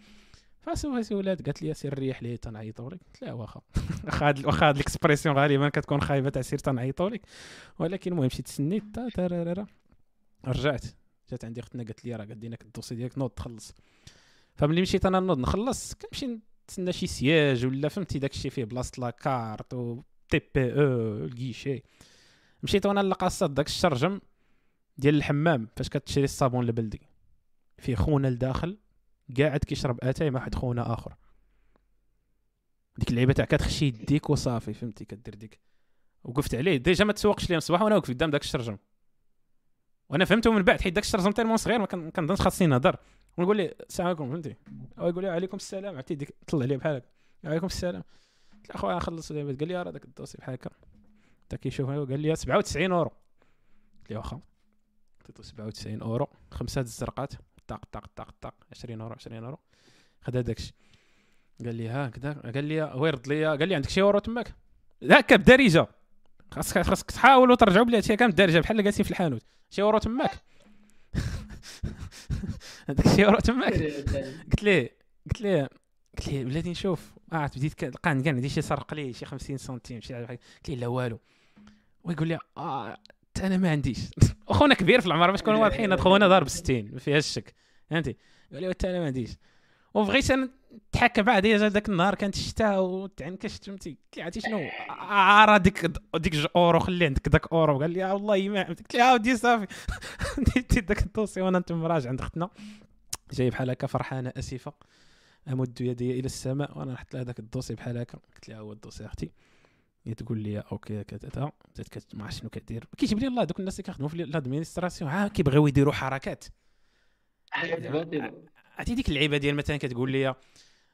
فسولها سولات. قالت لي سير ريح لي تنعيطوا لك قلت لها واخا. *laughs* واخا هاد واخا هاد ال expression غالبا كتكون خايبة تاع سير تنعيطوا لك ولكن المهم مشيت سنيت. رجعت. جات عندي اختنا قالت لي راه قديناك ال dossier ديالك نوض تخلص. فملي مشيت أنا نوض نخلص كنمشي نتسنى شي سياج ولا فهمتي داك الشيء فيه بلاصة la carte و TPE ال guichet مشيت وأنا لقاصات داك الشرجم ديال الحمام فاش كتشري الصابون البلدي فيه خونا لداخل قاعد كيشرب آتاي مع واحد خونا آخر. ديك اللعيبة تاع كتخشي يديك وصافي فهمتي؟ كدير ديك. وقفت عليه. déjà ما تسوقش لي الصباح وأنا واقف قدام داك الشرجم. وأنا فهمته من بعد حيت داك الشرجم تالمون صغير ما كنظنش خاصني نهضر. ونقول لي السلام عليكم فهمتي؟ هو يقول لي عليكم السلام. عرفتي ديك طلع لي بحال هكا. عليكم السلام. قلت له أخويا دابا قال لي راه داك ال dossier بحال هكا. حتى كيشوف قال لي 97 أورو. قلت له واخا. عطيتو 97 أورو. خمسة الزرقات. طاق طاق طاق طاق. 20 أورو 20 أورو. خدا داكشي. قال لي ها كذا قال لي هو يرد لي قال لي عندك شي أورو تماك؟ هكا بدارجه خاصك خاصك تحاولوا ترجعوا بلي هادشي كان بدارجه بحال اللي جالسين في الحانوت. شي اورو تماك. *laughs* هذاك شي اورو تماك. قلت ليه؟ قلت ليه؟ قلت ليه؟ بلاتي نشوف. آه بديت كنلقى عندي عندي شي سرق لي شي 50 سنتيم شي حاجة قلت ليه لا والو. ويقول لي آه أنا ما عنديش. *laughs* أخونا كبير في العمر باش نكونوا واضحين خونا ضارب 60 ما فيهاش الشك فهمتي؟ قال لي أنا ما عنديش. وبغيت أنا نتحكم بعد déjà ذاك النهار كانت الشتاء وتعنكشت فهمتي؟ قلت لي عرفتي شنو؟ *laughs* آه راه ديك ديك جوج أورو خلي عندك داك أورو. قال لي آه والله ما قلت لي آه ودي صافي. *laughs* ديت داك ال dossier وأنا تم راجع عند اختنا جاي بحال هكا فرحانة آسفة. أمد يدي إلى السماء وأنا نحط لها داك ال dossier بحال هكا. قلت لها هو ال dossier أختي؟ هي تقول لي OK كذا بدات ما عرفت شنو كدير. كيجيب لي الله دوك الناس اللي كيخدموا في ال administration ها كيبغيو يديروا حركات. عرفتي ديك اللعيبة ديال مثلا كتقول لي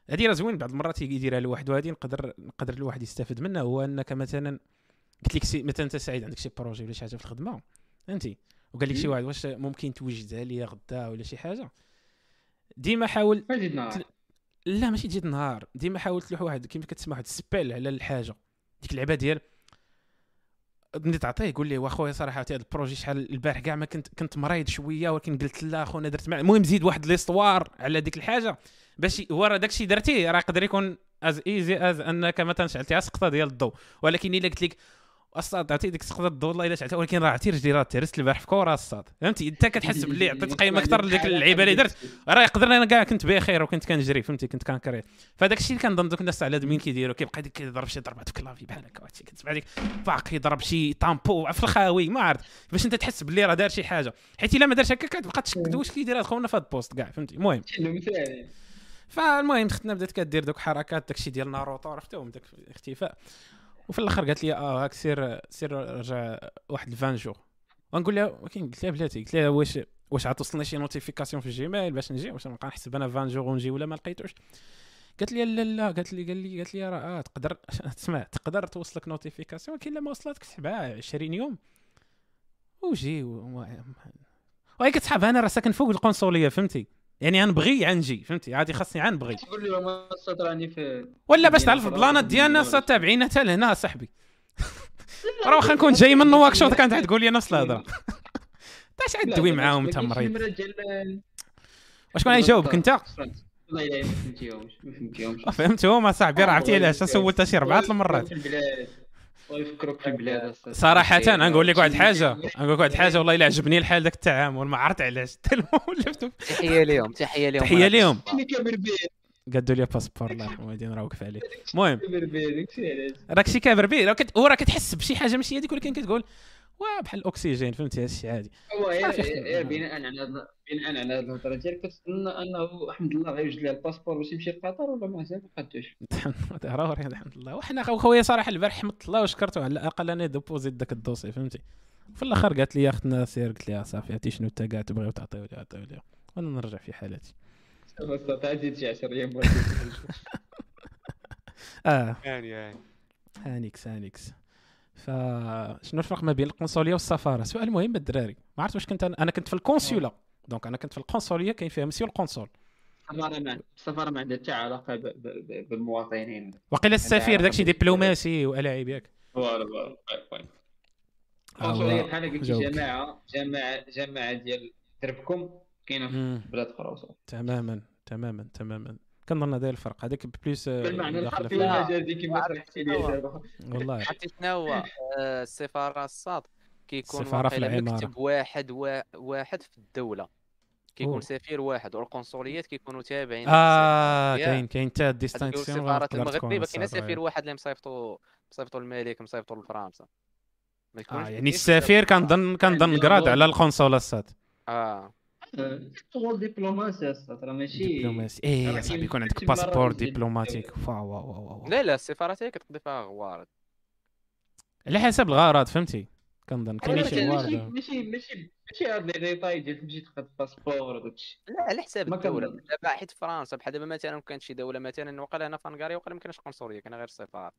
هذه راه زوين بعض المرات يديرها لواحد وهذه نقدر نقدر الواحد يستافد منها. هو أنك مثلا قلت لك مثلا أنت سعيد عندك شي projet ولا شي حاجة في الخدمة؟ فهمتي وقال لك شي واحد واش ممكن توجدها لي غدا ولا شي حاجة؟ ديما حاول نهار لا ماشي تجي النهار. ديما حاول تلوح واحد كيما كتسمى واحد سبيل على الحاجة. ديك اللعبة ديال ملي تعطيه يقول لي واخويا صراحة هذا ال projet شحال البارح كاع ما كنت كنت مريض شوية ولكن قلت لا خونا درت مع المهم زيد واحد l'histoire على ديك الحاجة باش هو راه داكشي درتيه راه يقدر يكون as easy as أنك مثلا شعلتيها سقطه ديال الضوء. ولكن إلا قلت لك الصاد عرفتي ديك سقطه الضوء والله إلا شعلتها ولكن راه عرفتي رجلي راه تهرست البارح في كره الصاد. فهمتي؟ إنت كتحس باللي عطيت قيمه أكثر لديك اللعيبة اللي درت. راه يقدر أنا كاع كنت بخير وكنت كنجري فهمتي؟ كنت كنكري. فداك الشيء اللي كنظن دوك الناس على مين كيديروا كيبقى ديك كيضرب شي ضربات في clavier بحال هكا وهادشي. كتسمع ديك باق يضرب شي tampon في الخاوي ما عرفت. باش أنت تحس باللي راه دار شي حاجة. حيت إلا ما دارش هكا كتبقى تشكد واش كيدير هاد خونا في هاد ال poste كاع فهمتي؟ المهم. *laughs* فالمهم اختنا بدات كدير دوك حركات داكشي ديال ناروتو عرفتهم داك الاختفاء وفي الآخر قالت لي آه هاك سير سير رجع واحد ال vingt jours. ونقول لها ولكن قلت لها بلاتي. قلت لها واش واش عتوصلني شي notification في ال Gmail باش نجي؟ واش نبقى نحسب أنا vingt jours ونجي ولا ما لقيتوش؟ قالت لي لا لا. قالت لي قال لي قالت لي راه آه تقدر *laughs* تسمع تقدر توصلك notification ولكن إلا ما وصلتك تحسبها 20 يوم. وجي و... وهي كتسحب أنا راه ساكن فوق القنصلية فهمتي؟ يعني غنبغي غنجي فهمتي؟ عادي خاصني غنبغي تقول لي ما الصوت راني في ولا باش تعرف البلانات ديال ديالنا الدولة. صات تابعين حتى لهنا صاحبي. راه واخا نكون جاي من نواكشوط كانت تقول لي نفس الهضرة؟ اش *laughs* عاد لا، معاهم انت مريض نمرة ديال وشكون غيجاوبك انت؟ والله الا ما فهمتيهمش ما فهمتيهمش. فهمتهم اصاحبي راه عرفتي علاش سولت شي ربعه المرات ويفكروك في أصاحبي. صراحة نقول لك واحد الحاجة نقول لك واحد الحاجة والله إلا عجبني الحال ذاك التعامل ما عرفت علاش. *laughs* تحية ليهم تحية ليهم. تحية ليهم. قادوا لي passeport الله يرحمه غادي نراوقف عليه المهم. راك شي كابر به راه كت... وراه كتحس بشي حاجة ماشي هذيك ولكن كتقول بحال الأكسجين فهمتي؟ هادشي عادي. هو بناء على بناء على هاد الهضره ديالك كتظن أنه احمد الله غيوجد ليه passeport ال باش يمشي لقطر ولا مازال ما قادوش راه وراه الحمد لله. وحنا خو- خويا صراحة البارح حمدت الله وشكرته على الأقل أنا déposit داك dossier ال فهمتي؟ في الآخر قالت لي أختنا سير قلت لها صافي عرفتي شنو أنت كاع تبغيو تعطيو لي عطيو لي. وأنا نرجع في حالتي *laughs* تعزيد شي 10 *laughs* أيام آه. هانيكس هانيكس. فشنو الفرق ما بين القنصلية والسفارة سؤال مهم الدراري ما عرفت واش كنت أنا, أنا كنت في consulat ال donc أنا كنت في القنصلية كاين فيها مسيو القنصل السفاره ما السفاره ما عندها حتى علاقة ب- ب- ب- بالمواطنين وقيل السفير داكشي دبلوماسي والاعيب ياك voilà voilà voilà. القنصليه بحال جاوبك. جماعة جماعة جماعة ديال دربكم كاينة في. بلاد أخرى. تماما تماما تماما كنظن هذا الفرق هذاك plus آه، بالمعنى الحرفي. والمجازي كما لي دابا والله. عرفتي شنو هو؟ آه، السفاره الصاد. كيكون السفارة في العمارة. مكتب واحد وا- واحد في الدولة. كيكون. سفير واحد. والقنصليات كيكونوا تابعين آه. كاين كاين حتى ديستانكسيون السفارات المغربية كاين سفير واحد اللي مصيفطو مصيفطو الملك مصيفطو لفرنسا. ما يكونش آه يعني السفير كنظن كنظن كراد على القنصلة السات آه. شغل دبلوماسي راه ماشي دبلوماسي إيه راه صاحبي يكون عندك باسبور. دبلوماتيك واو واو واو لا لا السفارات هي كتقضي فيها غوارض على حسب الغرض فهمتي كنظن كاين شي ماشي وارد ماشي ماشي ماشي هاد les détails ديال تمشي تاخذ passeport وداكشي لا على حساب الدولة. دابا حيت فرنسا بحال دابا مثلا كانت شي دوله مثلا وقال هنا في هنغاريا وقال ما كانش قنصليه كان غير السفاره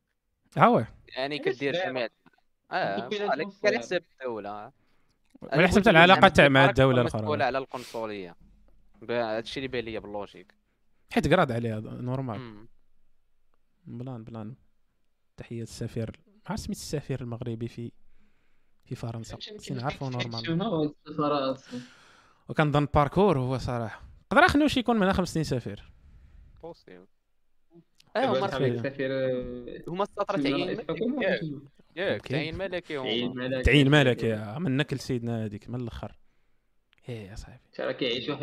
ها هو يعني كدير؟ جميع آه. على حساب الدولة على حسب العلاقه تاع مع الدولة الاخرى على القنصلية. ب- هادشي اللي بان ليا بال logique. حيت grade عليها normal. بلان بلان. تحية السفير. ما عرفت سميت السفير المغربي في في فرنسا. سي نعرفو نورمال. وكنظن باركور هو صراحة. قدر خنوش يكون من خمس سنين سفير. بوسيبل. آه هما فعلا. سفير هما السطر ياك. تعيين ملكي تعيين مالك يا من نكل سيدنا هذيك من الأخر؟ إيه يا صاحبي. ترى كيعيشوا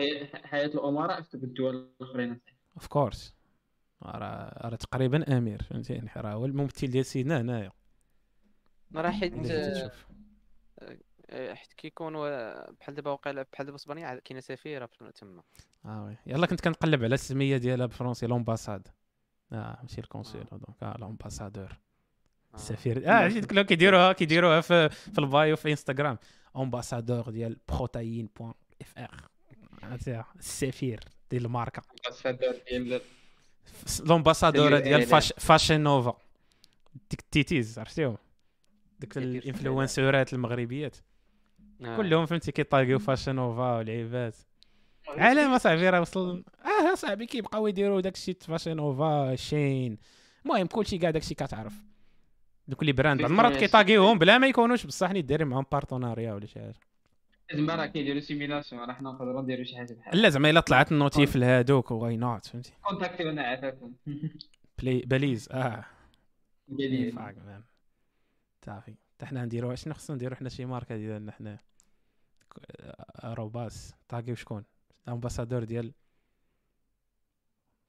حياة الأمراء في الدول الأخرين؟ of course راه راه تقريبا أمير فهمتيني؟ راه هو الممثل ديال سيدنا هنايا. راه حيت تشوف. آه، حيت كيكونوا بحال دابا وقيلا بحال دابا أسبانيا كاينة سفيرة في- تما. آه oui. يلا كنت كنقلب على السمية ديالها بالفرنسي l'ambassade آه ماشي ال consul آه. donc آه l'ambassadeur آه. السفير آه عرفتي ديك كيديروها كيديروها في في ال bio في انستغرام. ambassadeur ديال protein point FR السفير ديال الماركة. ال ambassadeur ديال Fashion Nova. ديك التيتيز عرفتيهم ديك ال influenceurات المغربيات. آه. كلهم فهمتي كي tagيو Fashion Nova والعيبات على ما صاحبي راه وصل آه صاحبي كيبقاو يديروا داكشي Fashion Nova Shein. المهم كلشي كاع داكشي كتعرف. دوك les brands. بعض المرات كي tagيوهم بلا ما يكونوش بصح ني دايرين معاهم partenariat ولا شي حاجة. زعما راه كيديروا سيميلاسيون راه حنا نقدروا نديروا شي حاجة بحال لا زعما إلا طلعت النوتيف لهادوك واي نوت فهمتي؟ كونتاكتيونا عافاكم بلاي بليز آه. صافي حتى حنا نديرو شنو خصنا نديرو حنا شي ماركة ديالنا حنا؟ روباس طاقيو شكون الامباسادور ديال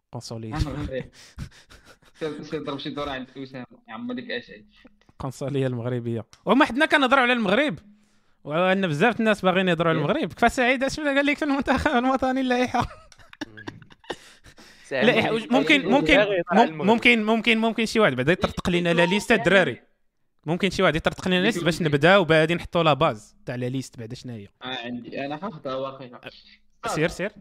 *laughs* قنصلية *laughs* سير سير ضرب شي دوره عند اسامه عم ديك اشعي القنصلية المغربية. وما حدنا كنهضروا على المغرب. وإن بزاف الناس باغيين يهضروا على المغرب. كفا سعيد؟ اش قال لك في المنتخب الوطني اللائحة. لا ممكن ممكن مم- ممكن ممكن ممكن شي واحد بعدا يطرطق لنا la liste الدراري ممكن شي واحد يطرطق لنا liste باش نبداو بعدين نحطوا la base تاع la liste بعدا شنو هي آه عندي. أنا حافظها واقيلا سير سير.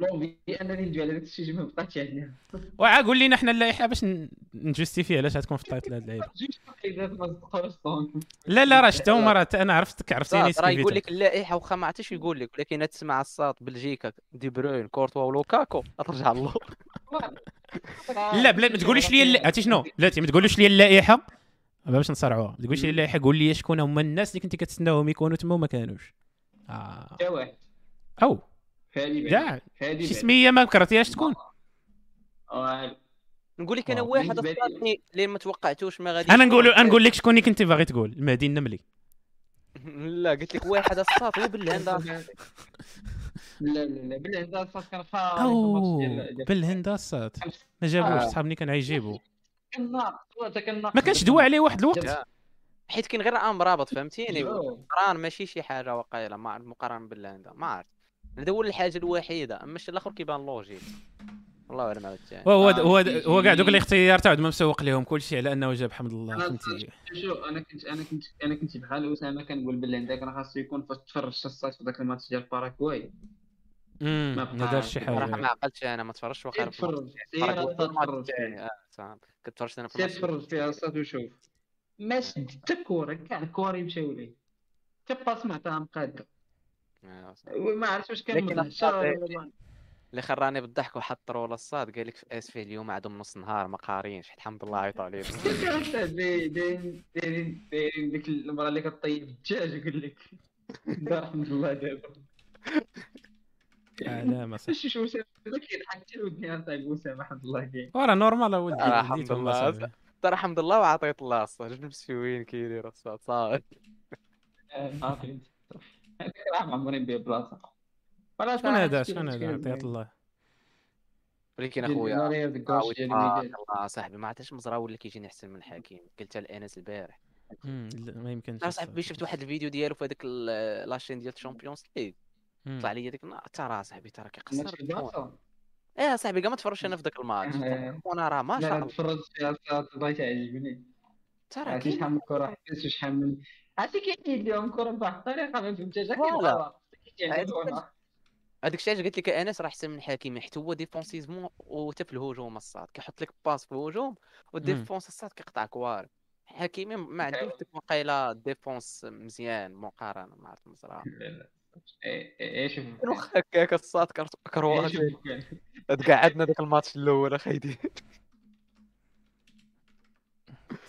لومبي انني ندوي على داك الشيء ما عندنا وعا قول لنا حنا اللائحه باش ن justifier علاش غتكون في الطايط لهاد اللعيبة؟ *laughs* ما لا لا راه شتا هما راه أنا عرفتك عرفتيني راه يقول لك اللائحة واخا ما عرفتش يقول لك ولكن تسمع الساط بلجيكا دي بروين كورتوا ولوكاكو ترجع اللور لا بلا ما تقوليش لي عرفتي شنو؟ بلاتي ما تقولوش لي اللائحة. باش نصارعوها تقول شي لائحة قول لي شكون هما الناس اللي كنتي كتسناهم يكونوا تما وما كانوش. آه. أو. فادي كاع فادي شي سميه ما كرهتيهاش تكون. آه، نقول لك أنا آه. واحد الصاطني اللي ما توقعتوش ما غادي أنا نقول نقول لك شكون اللي كنتي باغي تقول المهدي النملي *laughs* لا قلت لك واحد الصاط هو *laughs* بالهند لا لا لا بالهند الصاط كان ديال- ديال- بالهندسات ما جابوش آه. صحابني كان ناقص ما كانش دوا عليه واحد الوقت. حيت كاين غير عام رابط فهمتيني. مقارن ماشي شي حاجة واقيلا ما مقارنه بالهند ما عرفت. هذا هو الحاجة الوحيدة أما الشيء الآخر كيبان logique والله اعلم عاوتاني هو هو آه، هو كاع دوك الاختيار تاع ما مسوق لهم كل شيء على انه جاب حمد الله فهمتي؟ شو أنا كنت أنا كنت أنا كنت بحال اسامه كنقول باللي عندك راه خاصو يكون فاش تفرجت الصاط في ذاك الماتش ديال باراكواي امم ما دارش شي. صراحة ما حاجة عقلتش أنا ما تفرجتش واخا سير تفرج. الثاني. آه صافي كنت تفرجت أنا في تفرج فيها الصاط وشوف. ما شد حتى الكورة كاع الكورة يمشاو ليه. حتى باس ما عطاها مقاده آه، وما عرفتش واش كان ولا ما- اللي خراني بالضحك وحط رولا الصاد قال لك في اسفي اليوم؟ عندهم نص نهار ما قارينش حيت الحمد لله عيطوا عليه دايرين *laughs* دايرين دايرين دايرين ديك المرأة اللي كطيب الدجاج يقول لك. دار الحمد لله دابا علامه صح. شوف شوف أسامة هذا كيضحك حتى الودنيا تاع اسامه الحمد لله كاين وراه نورمال ولدي آه، ولدي الحمد لله. ترى الحمد لله وعطيت الله الصاد جبت في وين كيدير الصاد صافي هذاك راه عمري نبيع بلاصه شكون هذا؟ شكون هذا؟ عطية الله. ولكن أخويا الله صاحبي. ما عرفتش مزراوي اللي كيجيني أحسن من حكيم؟ قلتها لانس البارح. ما يمكنش أنا صاحبي شفت واحد الفيديو ديالو في هذاك ال- لاشين ديال الشامبيونز ليغ. طلع لي ديك النهار. ترى صاحبي ترى كيقصر إيه صاحبي كاع ما تفرجش أنا في ذاك الماتش. وأنا راه ما شاء الله. تفرجت فيها الله تعجبني ترى شحال من كرة حبس وشحال من عرفتي كيحيد لهم كرة بواحد الطريقة ما فهمتهاش voilà. كيعجبونا هذاك الشيء علاش قلت لك أنس راه احسن من حكيمي حيت هو défensivement وحتى في الهجوم الصاط. كيحط لك passe في الهجوم وال défense الصاط كيقطع كوار حكيمي ما عندوش ديك وقيله défense مزيان مقارنة مع عرفت مزراوي لا لا. إيه إيه شوف واخا هكاك الصاد كرت- إيه، كروات تقعدنا داك الماتش الأول اخيدي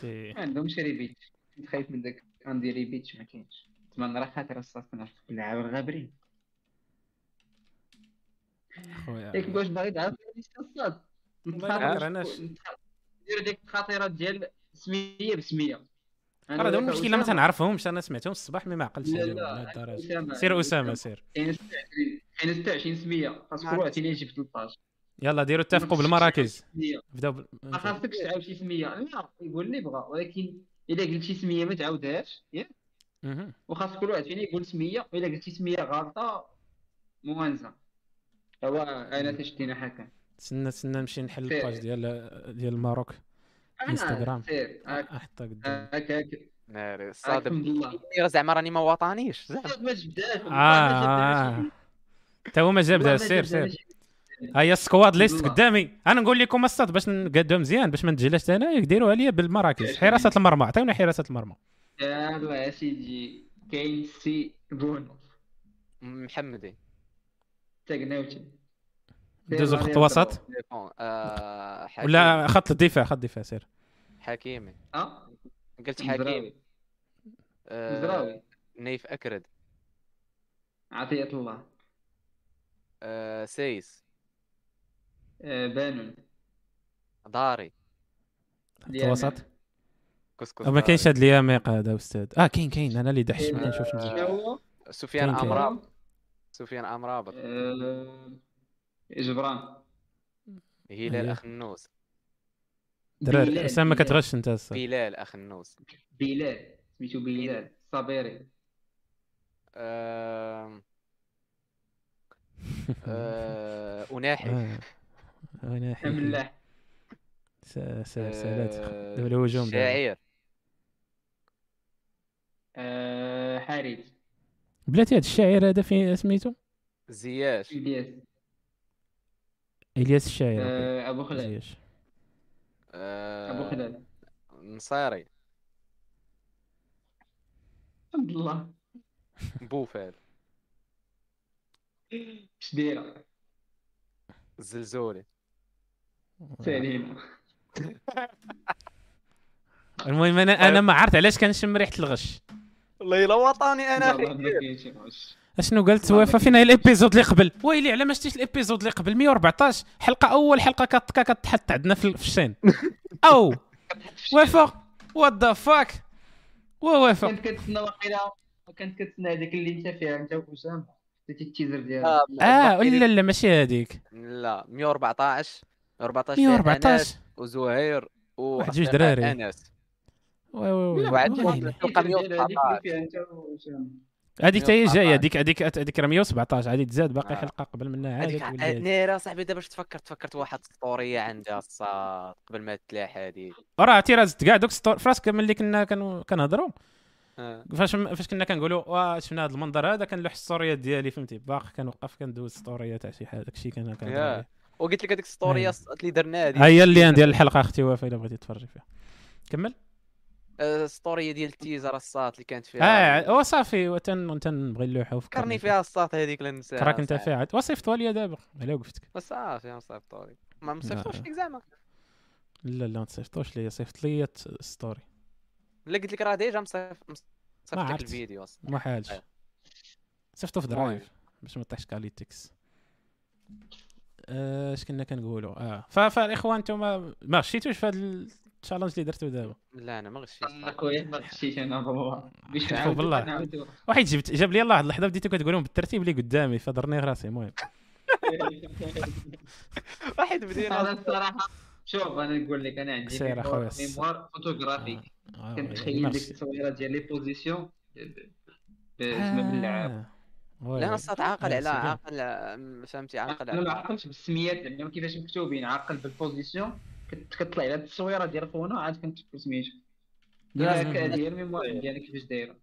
تي- ما عندهمش ريبيتش كنت خايف من داك عندي ريبيتش ما كاينش. نتمنى راه خاطر الصاط كنعرف نلعب الغابرين خويا. ياك واش باغي تعرف كرهناش. دير ديك الخطيرات ديال سمية بسمية. راه هذا المشكلة ما تنعرفهمش أنا سمعتهم الصباح mais ما عقلتش لا، عليهم لهاد الدرجة. أسامة، سير أسامة سير. كاين 26 كاين 26 سمية؟ خاص كل واحد يجيب 13 يلا ديروا اتفقوا بالمراكز. بداو ما خاصكش تعاود شي سمية. لا يقول اللي بغا. ولكن إلا قلت شي سمية ما تعاودهاش ياك. وخاص كل واحد فينا يقول سمية وإلا قلتي سمية غلطة moins un. هو أنا تشتينا حكا. تسنى تسنى نمشي نحل سير. ال page ديال ديال الماروك إنستغرام. سير. احطها قدام هاك ناري راه زعما راني ما وطنيش زعما. ما جبداش آه آه. تا هو ما جاب داها سير. سير هيا ال squad list. قدامي. أنا نقول لكم الصاط باش نقادو مزيان باش ما نتجلاش أنا ديروا عليا بالمراكز. حراسة المرمى عطيونا حراسة المرمى. يلا يا سيدي كاين سي بونو محمدي. تاكناوتي دوزو خط وسط. آه،. ولا خط الدفاع خط الدفاع سير. حكيمي. آه؟ قلت حكيم. مزراوي آه، نايف أكرد. عطية الله. آه، سيس. آه، بانون. داري. خط. الوسط كسكس ما. كاينش هاد الياميق هذا أستاذ. آه كاين كاين. أنا اللي دحش ما كنشوفش مزيان. شنو هو؟ سفيان. امرابط سفيان امرابط آه، جبران هلال أيوه. أخ النوس دراري أسامة ما. كتغش أنت الصاد. بلال أخ النوس بلال سميتو بلال صابيري. آه، *laughs* آه، أناحي. أنا حي- ملاح س- س- سألات. آه، دابا الهجوم. شاعر آه، حارث بلاتي هاد الشاعر هذا فين سميتو؟ زياش. إلياس. إلياس الشاعر. آه، أبو خلال. زياش. أبو خلال. نصيري الحمد لله. بوفال اش دايره *laughs* المهم أنا أنا ما عرفت علاش كنشم ريحة الغش. والله إلا وطني أنا. أشنو وفا كاين. فين هي ال épisode اللي قبل. ويلي على ما شتيش ال épisode اللي قبل؟ 114 حلقة أول حلقة كت- كتحط عندنا في في ال chaîne. *laughs* أو! وفا what the fuck ووفا كنت كتسنى واقيلا كنت كتسنى هذيك اللي انت فيها انت وأسامة. ال teaser ديالها؟ آه، آه لي- لا لا ماشي هذيك. لا 114 114 فيها 114 انس وزهير واحد جوج دراري. أنس oui oui oui هذيك 114. اللي فيها انت واسامه هذيك حتى هي جاية 114. هذيك هذيك هذيك راه 117 عادي تزاد باقي آه. حلقة قبل منها عادي هذيك. ناري صاحبي دابا تفكرت تفكرت واحد story عندها الصاط قبل ما تلاح هذه راه عرفتي راه زدت كاع دوك story فراسك ملي كنا كنهضروا آه. فاش فاش كنا كنقولوا واه شفنا هذا المنظر هذا كنلوح الستوريات ديالي فهمتي باقي كنوقف كندوز ستوريات تاع شي حاجة داكشي كان كنهضر. وقلت لك هذيك story أيوة. اللي درنا هذه. هي اللي ديال الحلقة أختي وفاء إلا بغيتي تفرجي فيها. كمل. آه، story ديال ال teaser الصاط اللي كانت فيها. آه وصافي وتن تنبغي نلوحها فكرني فيها الصاط هذيك اللي نساها كراك أنت. فيها. وصيفطوا لي دابا على وقفتك. صافي نصيفط story ما مصيفطوش. ليك زعما. لا لا ما تصيفطوش لي صيفط لي story لا قلت لك راه déjà مصيفط مصيفط لك. الفيديو أصلا. ما حالش. أيوة. صيفطوا في. Drive باش ما طيحش qualité. آه، اش كنا كنقولوا؟ آه. فالإخوان أنتم ما غشيتوش في هذا ال challenge اللي درتو دابا؟ لا أنا ما غشيت اخويا ما غشيت أنا والله. بالله. نعاود واحد جبت جاب لي الله واحد اللحظة بديتو كتقولهم بالترتيب اللي قدامي فضرني راسي المهم. *laughs* واحد بدينا. أنا الصراحة شوف أنا نقول لك أنا عندي. mémoire- photographique آه، كنتخيل ديك. التصويره ديال les positions اسمها باللعاب آه. oui لا صاط عاقل على. عاقل آه، فهمتي عاقل أنا ما على عقلتش بالسميات زعما كيفاش مكتوبين عاقل بال position كت- كتطلع على التصويره ديال خونا عاد كنت سميتو. هي ال mémoire ديالي كيفاش دايرة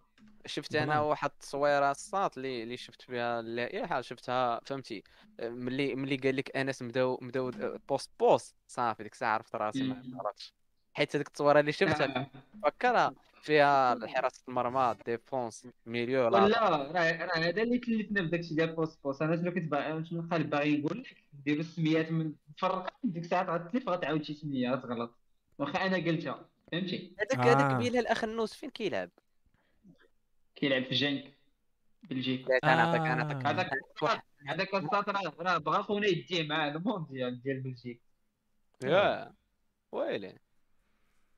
شفت أنا. واحد التصويرة الصاط اللي اللي شفت فيها اللائحة شفتها فهمتي آه، ملي ملي قال لك أنس نبداو نبداو آه، poste poste صافي ديك الساعة عرفت راسي ما. عرفتش حيت هذيك التصويرة اللي شفتها. فكرها فيها *laughs* حراسه المرمى ديفونس ميليو لا. راه راه هذا اللي تلفنا بداكشي ديال بوست بوست أنا شنو كنت باغي شنو القلب باغي يقول لك؟ ديروا السميات من فرق ديك الساعة غتلف غتعاود شي سميه غتغلط واخا أنا قلتها فهمتي؟ هذاك آه. هذاك بيلها الأخ النوس فين كيلعب؟ كيلعب في جنك أنا عطيك أنا عطيك آه. هذاك هذاك الساط راه بغا خونا يديه معاه المونديال ديال بلجيكا. يا ويلي.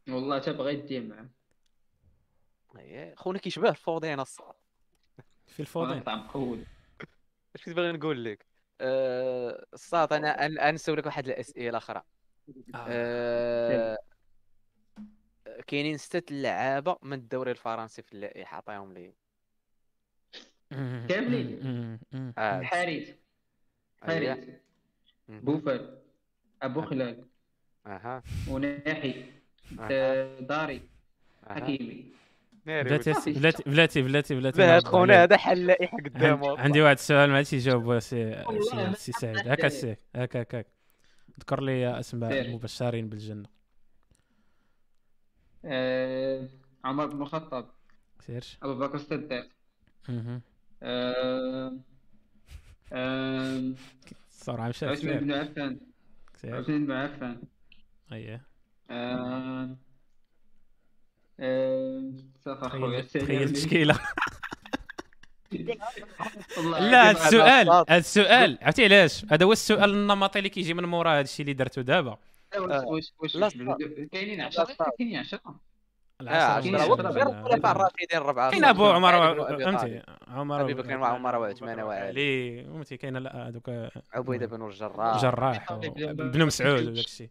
والله حتى بغا يديه معاه. خونا كيشبه الفوضين الصاد في الفوضين طعم قود اش كنت باغي نقول لك؟ أه... الصاد أنا أنا نسولك واحد الأسئلة أخرى أه... كاينين ستة لعابة من الدوري الفرنسي في اللائحه عطيهم لي. كاملين؟ آه. الحارس أيوة. حارس. مهم. بوفال أبو آه. خلال. أها. وناحي. آه، داري. حكيمي. بلاتي. بلاتي بلاتي بلاتي بلاتي خونا. هذا حل اللائحه عند- قدامه عندي واحد السؤال ما عرفتش يجاوب سي سي, سعيد. هكا. سي هكا هكا ذكر لي أسماء. المبشرين بالجنة. آه، عمر بن الخطاب. search. أبو بكر الصديق. آه، آه، الصراحه مشات عثمان سير بن عفان. عثمان بن عفان. اييه آه، *laughs* آه، تخيل التشكيله لا العظيم السؤال. هذا السؤال عرفتي علاش؟ هذا هو السؤال النمطي اللي كيجي من مورا هذا الشيء اللي درتو دابا. لا، واش- واش-. كاينين 10 صاد. كاينين 10 آه بال- الخلفاء الراشدين كاين أبو عمر فهمتي. عمر أبي بكر وعمر وعثمان وعلي. علي فهمتي؟ كاين لا هذوك عبيدة بن الجراح. جراح بن مسعود وداك الشيء.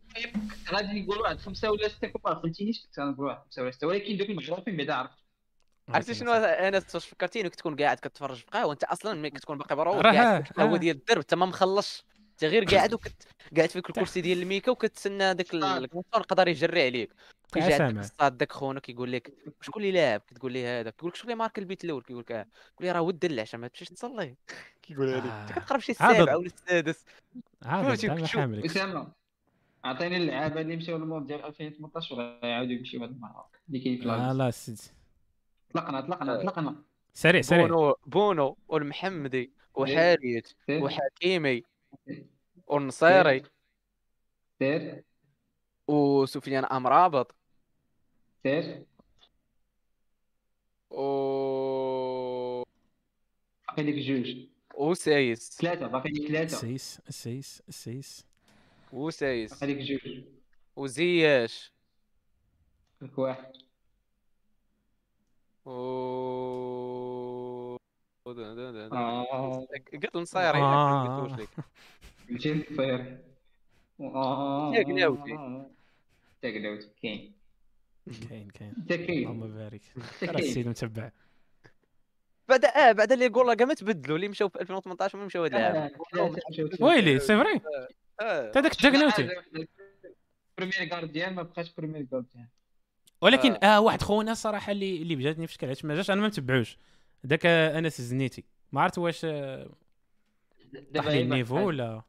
غادي نقول واحد خمسة ولا ستة كبار فهمتينيش كنت غنقول واحد خمسة ولا ستة ولكن دوك المعروفين بعدا عرفت. عرفتي شنو؟ أنا واش فكرتيني كنت تكون قاعد كتفرج في قهوة. انت أصلا ملي كتكون باقي قاعد آه. القهوة ديال الدرب انت ما مخلصش. أنت غير قاعد وكت قاعد فيك الكرسي ديال الميكا وكتسنى داك *laughs* الكونسون يقدر يجري عليك. كيجي عندك. الصاد داك خونا كيقول لك شكون اللي لاعب كتقول لي هذا كيقول لك شكون اللي marqua البيت الأول كيقول لك آه. كيقول لي راه ود العشاء ما تمشيش تصلي *laughs* كيقولها لي انت آه. كتقرب شي. السابع ولا السادس فهمتي،. حاملك أسامة عطيني اللعابة اللي مشاو للمونديال 2018 ولا يعاودوا يمشيو هاد المره اللي كاين في آه. لا سيدي طلقنا طلقنا طلقنا سريع سريع بونو بونو والمحمدي وحاريت وحكيمي والنصيري سير وسفيان أمرابط سير و باقي لك جوج وسايس ثلاثة باقي لك ثلاثة السيس السيس السيس وسايس باقي لك جوج وزياش لك واحد و آه قلت نصاير هي آه. قلت لك مشيت تصير آه يا قلاوتي. يا قلاوتي كاين كاين كاين اللهم بارك راه السيد متبع بعد آه بعد اللي يقول كاع ما تبدلوا اللي مشاو في 2018 وما مشاو هاد العام آه،. ويلي c'est vrai آه. انت داك جاكناوتي premier gardien ما بقاش premier gardien ولكن آه. آه واحد خونا الصراحه اللي اللي بجاتني في شكل علاش ما جاش أنا ما متبعوش داك آه، انس الزنيتي ما عرفت واش آه، طاح لي النيفو ولا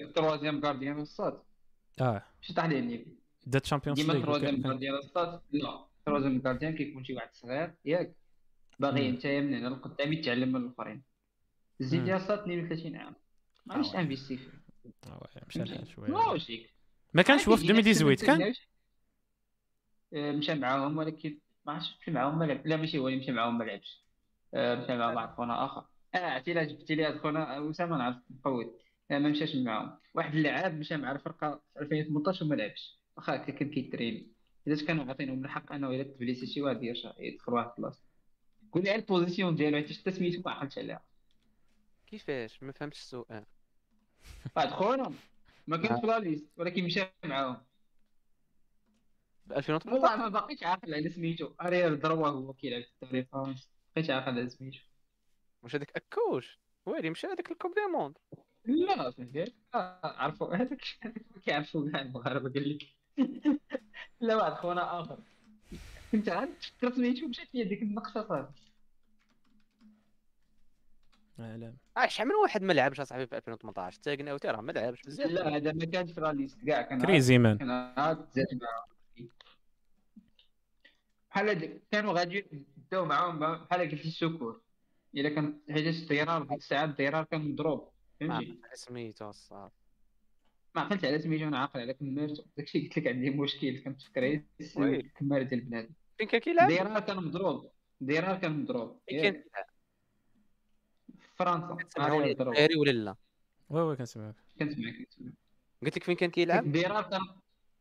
التروازيام غارديان الصاد آه ماشي طاح ليه النيفو دا تشامبيونز ديما ليغ التروازيام غارديان الصاد لا التروازيام غارديان كيكون شي واحد صغير ياك باغي. انت من هنا لقدام يتعلم من الاخرين زيد يا صاد 32 عام ما عرفتش آه. انفيستي فيه مشى الحال شوية لوجيك ما كانش هو في 2018 كان آه، مشى معاهم ولكن ما عرفتش مشى معاهم ما لعب لا ماشي هو اللي مشى معاهم ما لعبش آه، مشى مع واحد خونا اخر آه عرفتي لا جبتي لي هاد خونا اسامه نعرف مفوت آه، ما مشاش معاهم واحد اللاعب مشى مع الفرقه في 2018 وما لعبش واخا هكا كان كيتريني إذا كانوا عاطينهم الحق أنه إلا تبليسا شي واحد يرجع يدخل واحد البلاصة. قول لي على ال position ديالو حيت حتى سميتو ما عقلتش عليها. كيفاش؟ ما فهمتش السؤال. *laughs* واحد خونا. ما كانش في la liste ولكن مشى معاهم. في 2018 والله ما باقيش عاقل على سميتو. اريال دروا هو كيلعب في الدوري الفرنسي ما بقيتش عاقل على سميتو. واش هذاك أكوش؟ ويلي مشى هذاك ال coupe du monde. لا فهمتي آه، عرفوا. *laughs* هذاك كيعرفوا كاع المغاربة قال لك. لا واحد خونا آخر. كنت عاد تفكر سميتو مشات لي ديك النقصه صافي آه، لا آه شحال من واحد ما لعبش أصاحبي في 2018 تاغناوتي راه ما لعبش بزاف. لا هذا ما كانش في لا ليست كاع كان كريزي مان. بحال كانوا غادي يبداو معاهم بحال قلت السكور. إلا كان حيت الضرار ديك الساعة الضرار كان مضروب ما فهمتي؟ عرفت سميتو الصاد ما عقلت على سميتو أنا عاقل على كمارتو داكشي قلت لك عندي مشكل كنتفكر غير. الكمار ديال البنادم فين كان كيلعب ضرار كان مضروب ضرار كان مضروب. فين. كان كيلعب فرنسا. الدراري ولا لا؟ oui oui كنسمعك كنسمع كنسمع قلت لك فين كان كيلعب؟ ضرار كان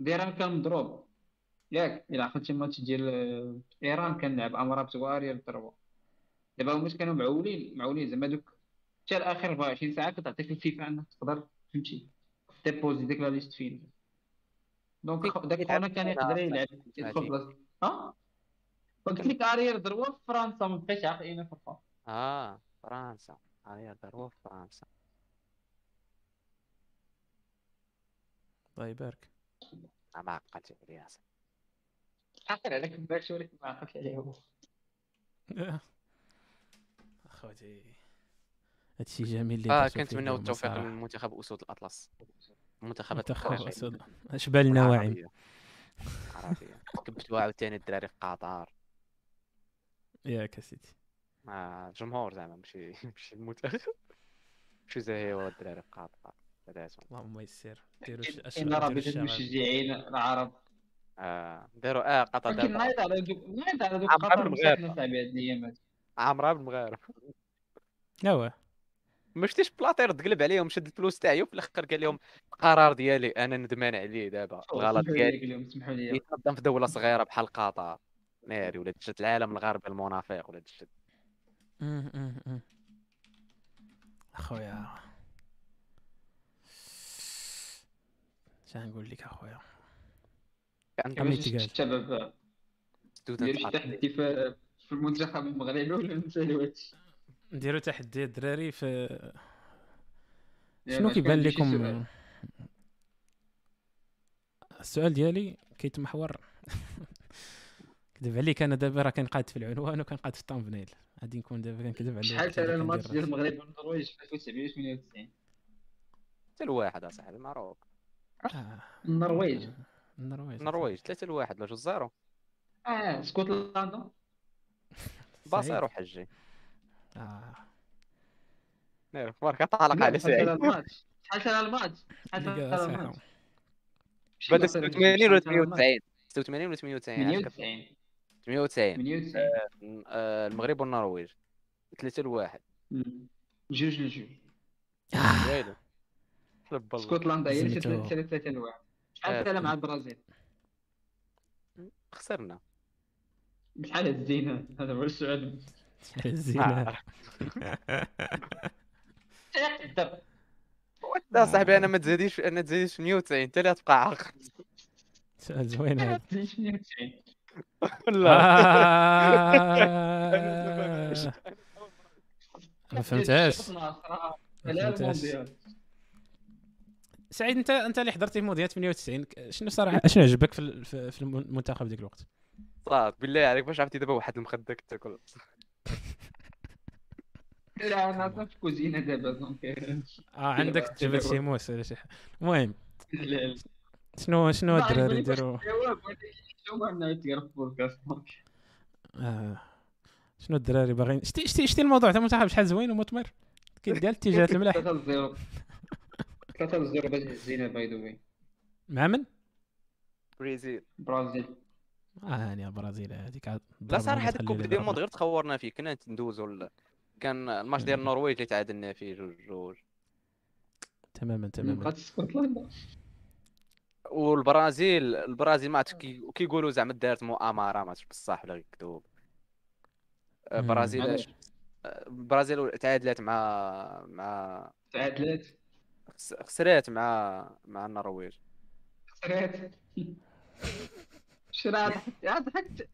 ضرار كان مضروب. ياك إلا عقلتي الماتش ديال آه، إيران كان لعب امراب زواري ضربه دابا هما كانوا معولين معولين زعما دوك. حتى الآخر 24 ساعة كتعطيك الفيفا إنك تقدر فهمتي déposer ديك la liste فين donc داك خونا كان يقدر يلعب يدخل بلاصه ها قلت لك ارير دروا في فرنسا ما بقيتش عاقل اين فرقه آه فرنسا هيا ضربوا في فرنسا الله يبارك آه، ما عقلتش عليها أصاحبي. عاقل على كمبارش ولكن ما عقلتش عليه هو آه. اخوتي هادشي جميل اللي آه كنتمناو التوفيق. للمنتخب اسود الاطلس منتخبات منتخب. أسود. اشبال النواعم عربية. *laughs* عربية كبتوا عاوتاني الدراري في قطر ياك اسيدي آه جمهور زعما ماشي *laughs* ماشي المنتخب. ماشي زاهي الدراري في قطر اللهم يسر. ديروا ان رابطه. المشجعين العرب. آه داروا آه قطر ولكن دابا نايض على دوك نايض على دوك قطر عمرو مساكنة مغاربة. صعيبه هاد الايامات عامرها بالمغاربه ايوا ما شفتيش بلاطير تقلب عليهم شد الفلوس تاعي وفي الآخر قال لهم القرار ديالي أنا ندمان عليه دابا. الغلط ديالي سمحوا لي. يتقدم في دولة صغيرة بحال قطر ناري ولا دشت العالم الغربي المنافق ولا دشت. أخويا. شنو نقول لك أخويا؟ تقال. الشباب ستودنت ديروا شي تحدي في المنتخب المغربي ولا نسالوا هادشي نديرو تحدي الدراري في شنو كيبان لكم؟ سؤال. السؤال ديالي كيتمحور. *laughs* كذب عليك أنا دابا راه كنقاد في العنوان وكنقاد في ال thumbnail. غادي نكون دابا كنكذب عليك شحال سال الماتش ديال المغرب والنرويج في 1998 حتى الواحد أصاحبي معروف آه، النرويج. النرويج. النرويج 3 لواحد ولا جوج zéro. آه اسكتلندا باصير وحجي آه. ناري بارك طالق على سعيد سال الماتش. صحيح. الماتش. بعد 86 ولا 98 86 ولا 98 عاد كت- 98 98 98 آه، المغرب والنرويج. 3 لواحد. جوج لجوج. اسكتلندا هي اللي سميتو. 3 3 لواحد شحال آه، سالا مع البرازيل. خسرنا. بشحال الزينه هذا هو السؤال آه. لا *laughs* صاحبي أنا ما تزاديش أنا تزاديش 190 أنت اللي تبقى عاقل. سؤال زوين هذا 98 آه. ما فهمتهاش. سعيد انت أنت اللي حضرتي مونديال 98 شنو صراحة؟ شنو عجبك في ال- في في المنتخب ديك الوقت؟ صاد بالله عليك باش عرفتي دابا واحد المخدة كنت تاكل لا أنا في الكوزينه دابا donc آه عندك لا. شي موس ولا شي حاجة المهم. شنو شنو الدراري donc آه. شنو الدراري باغيين؟ شتي شتي شتي الموضوع تاع المنتخب شحال زوين ومثمر؟ كيدير الاتجاهات الملاح 3 0 3 0 باش هزينا by the way مع من؟ Brésil برازيل. آه يعني البرازيل هذيك لا صراحة هذاك ال coupe ديال. الماضي غير تخورنا فيه. كنا ندوزو كان الماتش ديال النرويج اللي تعادلنا فيه جوج جوج. تماما تماما. بقات اسكتلندا. والبرازيل البرازيل ما كيقولوا زعما دارت مؤامرة ما عرفتش بصح ولا غير كذوب. البرازيل البرازيل تعادلات مع مع تعادلات خس- خسرات مع مع النرويج. خسرات شرا ضحكت ضحكت.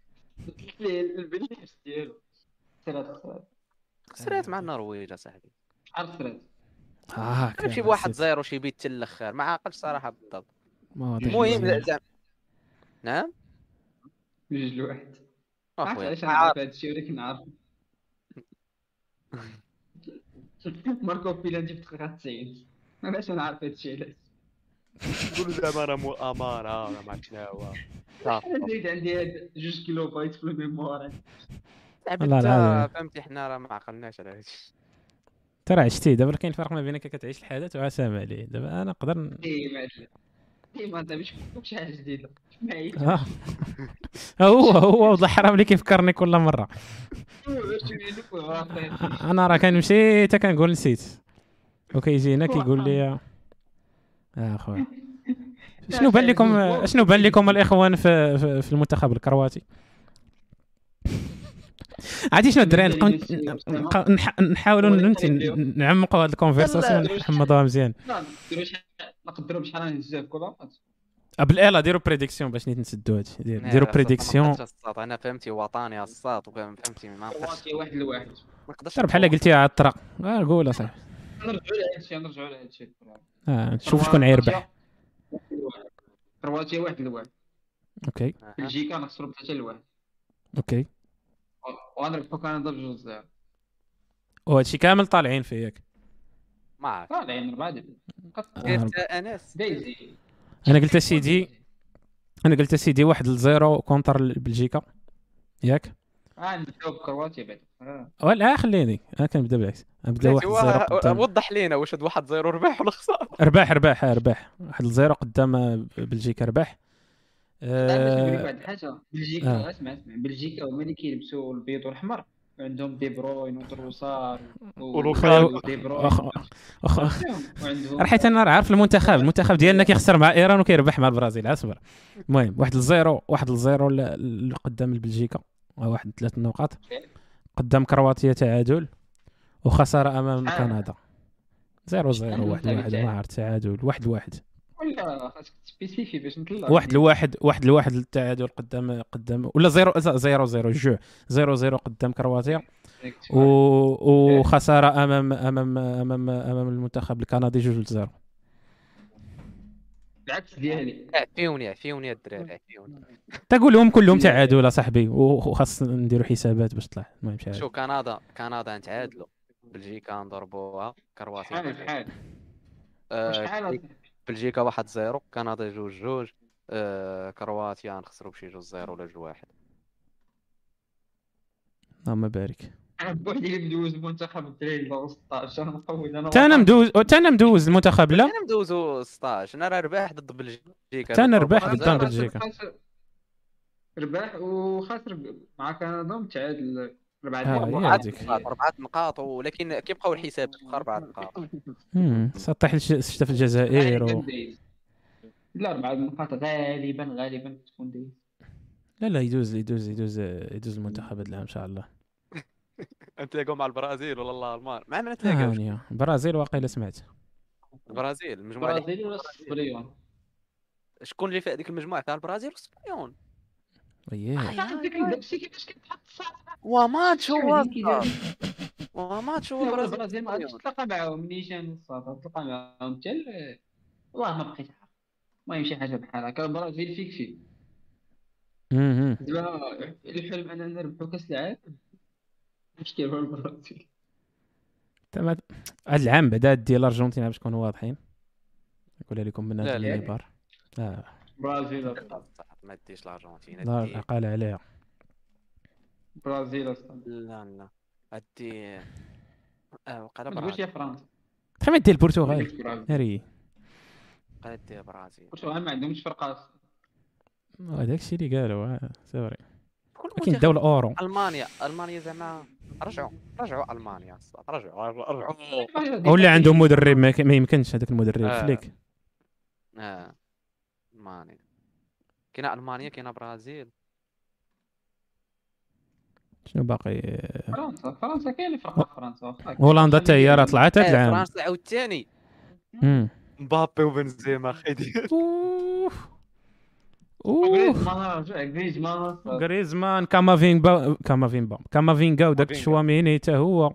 قلت لي البليس ديالو. خسرات خسرات خسرات مع النرويج أصاحبي. شحال خسرات آه كان شي بواحد زيرو شي بيت حتى الآخر ما عاقلش صراحة بالضبط. المهم زعما نعم؟ جوج لواحد اخويا علاش أنا عارف. هذا الشيء ولكن عارف ماركو بيلانتي في دقيقة 90 علاش أنا عارف هذا الشيء علاش يقولوا زعما راه مؤامره ولا ما عرفت شنو هو زيد عندي هاد جوج كيلو بايت في الميموار صاحبي لا، انت لا، لا. فهمتي حنا راه ما عقلناش على هادشي. ترى عشتي دابا كاين فرق ما بينك كتعيش الحدث وعا سامع عليه دابا أنا نقدر إي ما ادري إي ما انت مش مش حاجة جديدة. آه. *laughs* هو هو وضح حرام اللي كيفكرني كل مرة. أنا راه كنمشي حتى كنقول نسيت. وكيجي هنا كيقول لي آه أخويا. *laughs* شنو بان لكم شنو بان لكم الإخوان في في, في المنتخب الكرواتي؟ عرفتي شنو الدراري؟ نبقاو نبقاو نح- نحاولوا نمت- نعمقوا هذه ال conversation نحمضوها مزيان. نقدروا بشحال نهزها في بالاله ديروا prédiction باش نيت نسدوا هادشي. دير- ديروا بريديكسيون أنا فهمتي وطني الصاط فهمتي ما نقدرش واحد لواحد. ما نقدرش بحال قلتي على الطرق. آه قول أصاحبي. نرجعوا لهذا الشيء نرجعوا لهذا الشيء. آه نشوف شكون غيربح كرواتيا واحد لواحد. okay. بلجيكا نخسروا بثلاثة لواحد. okay. وغنربحوا كندا بجوج zéro وهادشي كامل طالعين فيه ياك ما عرفت طالعين قلت أنس. دايزي أنا قلت اسيدي أنا قلت اسيدي واحد ل zéro contre بلجيكا ياك؟ آه نبداو بكرواتيا بعد. آه. ولا خليني. أنا كنبدا بالعكس نبدا واحد قدام. وضح لينا واش هاد واحد zéro ربح ولا خسر. رباح رباح آه، رباح واحد ل zéro قدام آه، بلجيكا رباح لا باش نقول لك آه، واحد الحاجة بلجيكا آه. اسمع اسمع. بلجيكا هما اللي كيلبسوا البيض والاحمر عندهم دي بروين وتروسارد ولوكاكو. ودي بروين. حيت أنا عارف المنتخب. المنتخب ديالنا كيخسر مع إيران وكيربح مع البرازيل. أصبر. المهم واحد ل zéro واحد ل zéro ل- ل- قدام بلجيكا واحد ثلاث نقاط. قدام كرواتيا تعادل. وخساره أمام؟ كندا. zéro zéro واحد واحد. ما عرفت. تعادل. واحد واحد. ولا خاصك spécifier باش نطلع. واحد لواحد واحد لواحد التعادل قدام قدام ولا zéro zéro zéro جوج zéro zéro قدام كرواتيا. و... وخساره أمام أمام أمام أمام المنتخب الكندي جوج ل zéro. العكس ديالي. عفيوني عفيوني الدراري عفيوني تقول لهم كلهم تعادل اصاحبي وخاص نديروا حسابات باش تطلع. المهم شو كندا كندا نتعادلوا. بلجيكا نضربوها كرواتيا شحال شحال؟ بلجيكا واحد زيرو كندا جوج جوج آه، كرواتيا نخسروا بشي جوج زيرو ولا جوج واحد. اللهم بارك أنا بوحدي اللي مدوز المنتخب الدراري اللي 16 نقول أنا تا أنا مدوز تا أنا مدوز المنتخب لا؟ أنا مدوزو 16 أنا راه رباح ضد بلجيكا. تا أنا رباح زيرو. بلجيكا. ربح وخاسر مع كندا وتعادل ربعة آه، ديال هي أربعة هذيك. نقاط أربعة نقاط ولكن كيبقاو الحساب بقى أربعة نقاط. مم. سطح الشتا في الجزائر و... لا أربعة النقاط غالبا غالبا تكون دايز لا لا يدوز يدوز يدوز يدوز المنتخب هذا العام إن شاء الله. *laughs* نتلاقاو مع البرازيل ولا الألمان مع من نتلاقاوش هانيه البرازيل واقيلا سمعت. البرازيل المجموعة اللي البرازيل ولا الصبريون شكون اللي في هذيك المجموعة فيها البرازيل والسبيون وياه داكشي كيفاش كيتحط وماتش هو. وماتش هو البرازيل ما غاديش. تلقى معاهم نيشان الصاد تلقى معاهم حتى ال- والله ما بقيت عارف. المهم شي حاجة بحال هكا. البرازيل فيك فيه. زعما الحلم اننا نربحوا كأس العالم. مشكل هو البرازيل تما هذا العام بعدا ديال الأرجنتين باش نكونوا واضحين. نقول لكم من لا. المنبر آه. البرازيل ما ديش الارجنتين لا أدي- قال عليها. البرازيل أصلا. لا لا. أدي آه وقال برازيل. يا فرنسا. تخيل ديال البرتغال؟ البرازيل ناري وقال أدي برازيل. البرتغال ما عندهمش فرقة. هذاك الشيء اللي قالوا آه، سوري. ولكن الدولة أورو. ألمانيا ألمانيا زعما رجعوا رجعوا ألمانيا. رجعوا رجعوا أو اللي عندهم مدرب ما يمكنش هذاك المدرب آه. فليك. آه. المانيا كاينة المانيا كاينة برازيل. شنو باقي؟ فرنسا فرنسا كاينة فرقة في فرنسا. هولندا حتى هي راه طلعت هذا آه العام فرنسا عاوتاني. مبابي وبنزيما خيدي. اوف اوف غريزمان غريزمان كامافينبا كامافينبا كامافينغا وداك كامافينغا. تشواميني حتى هو.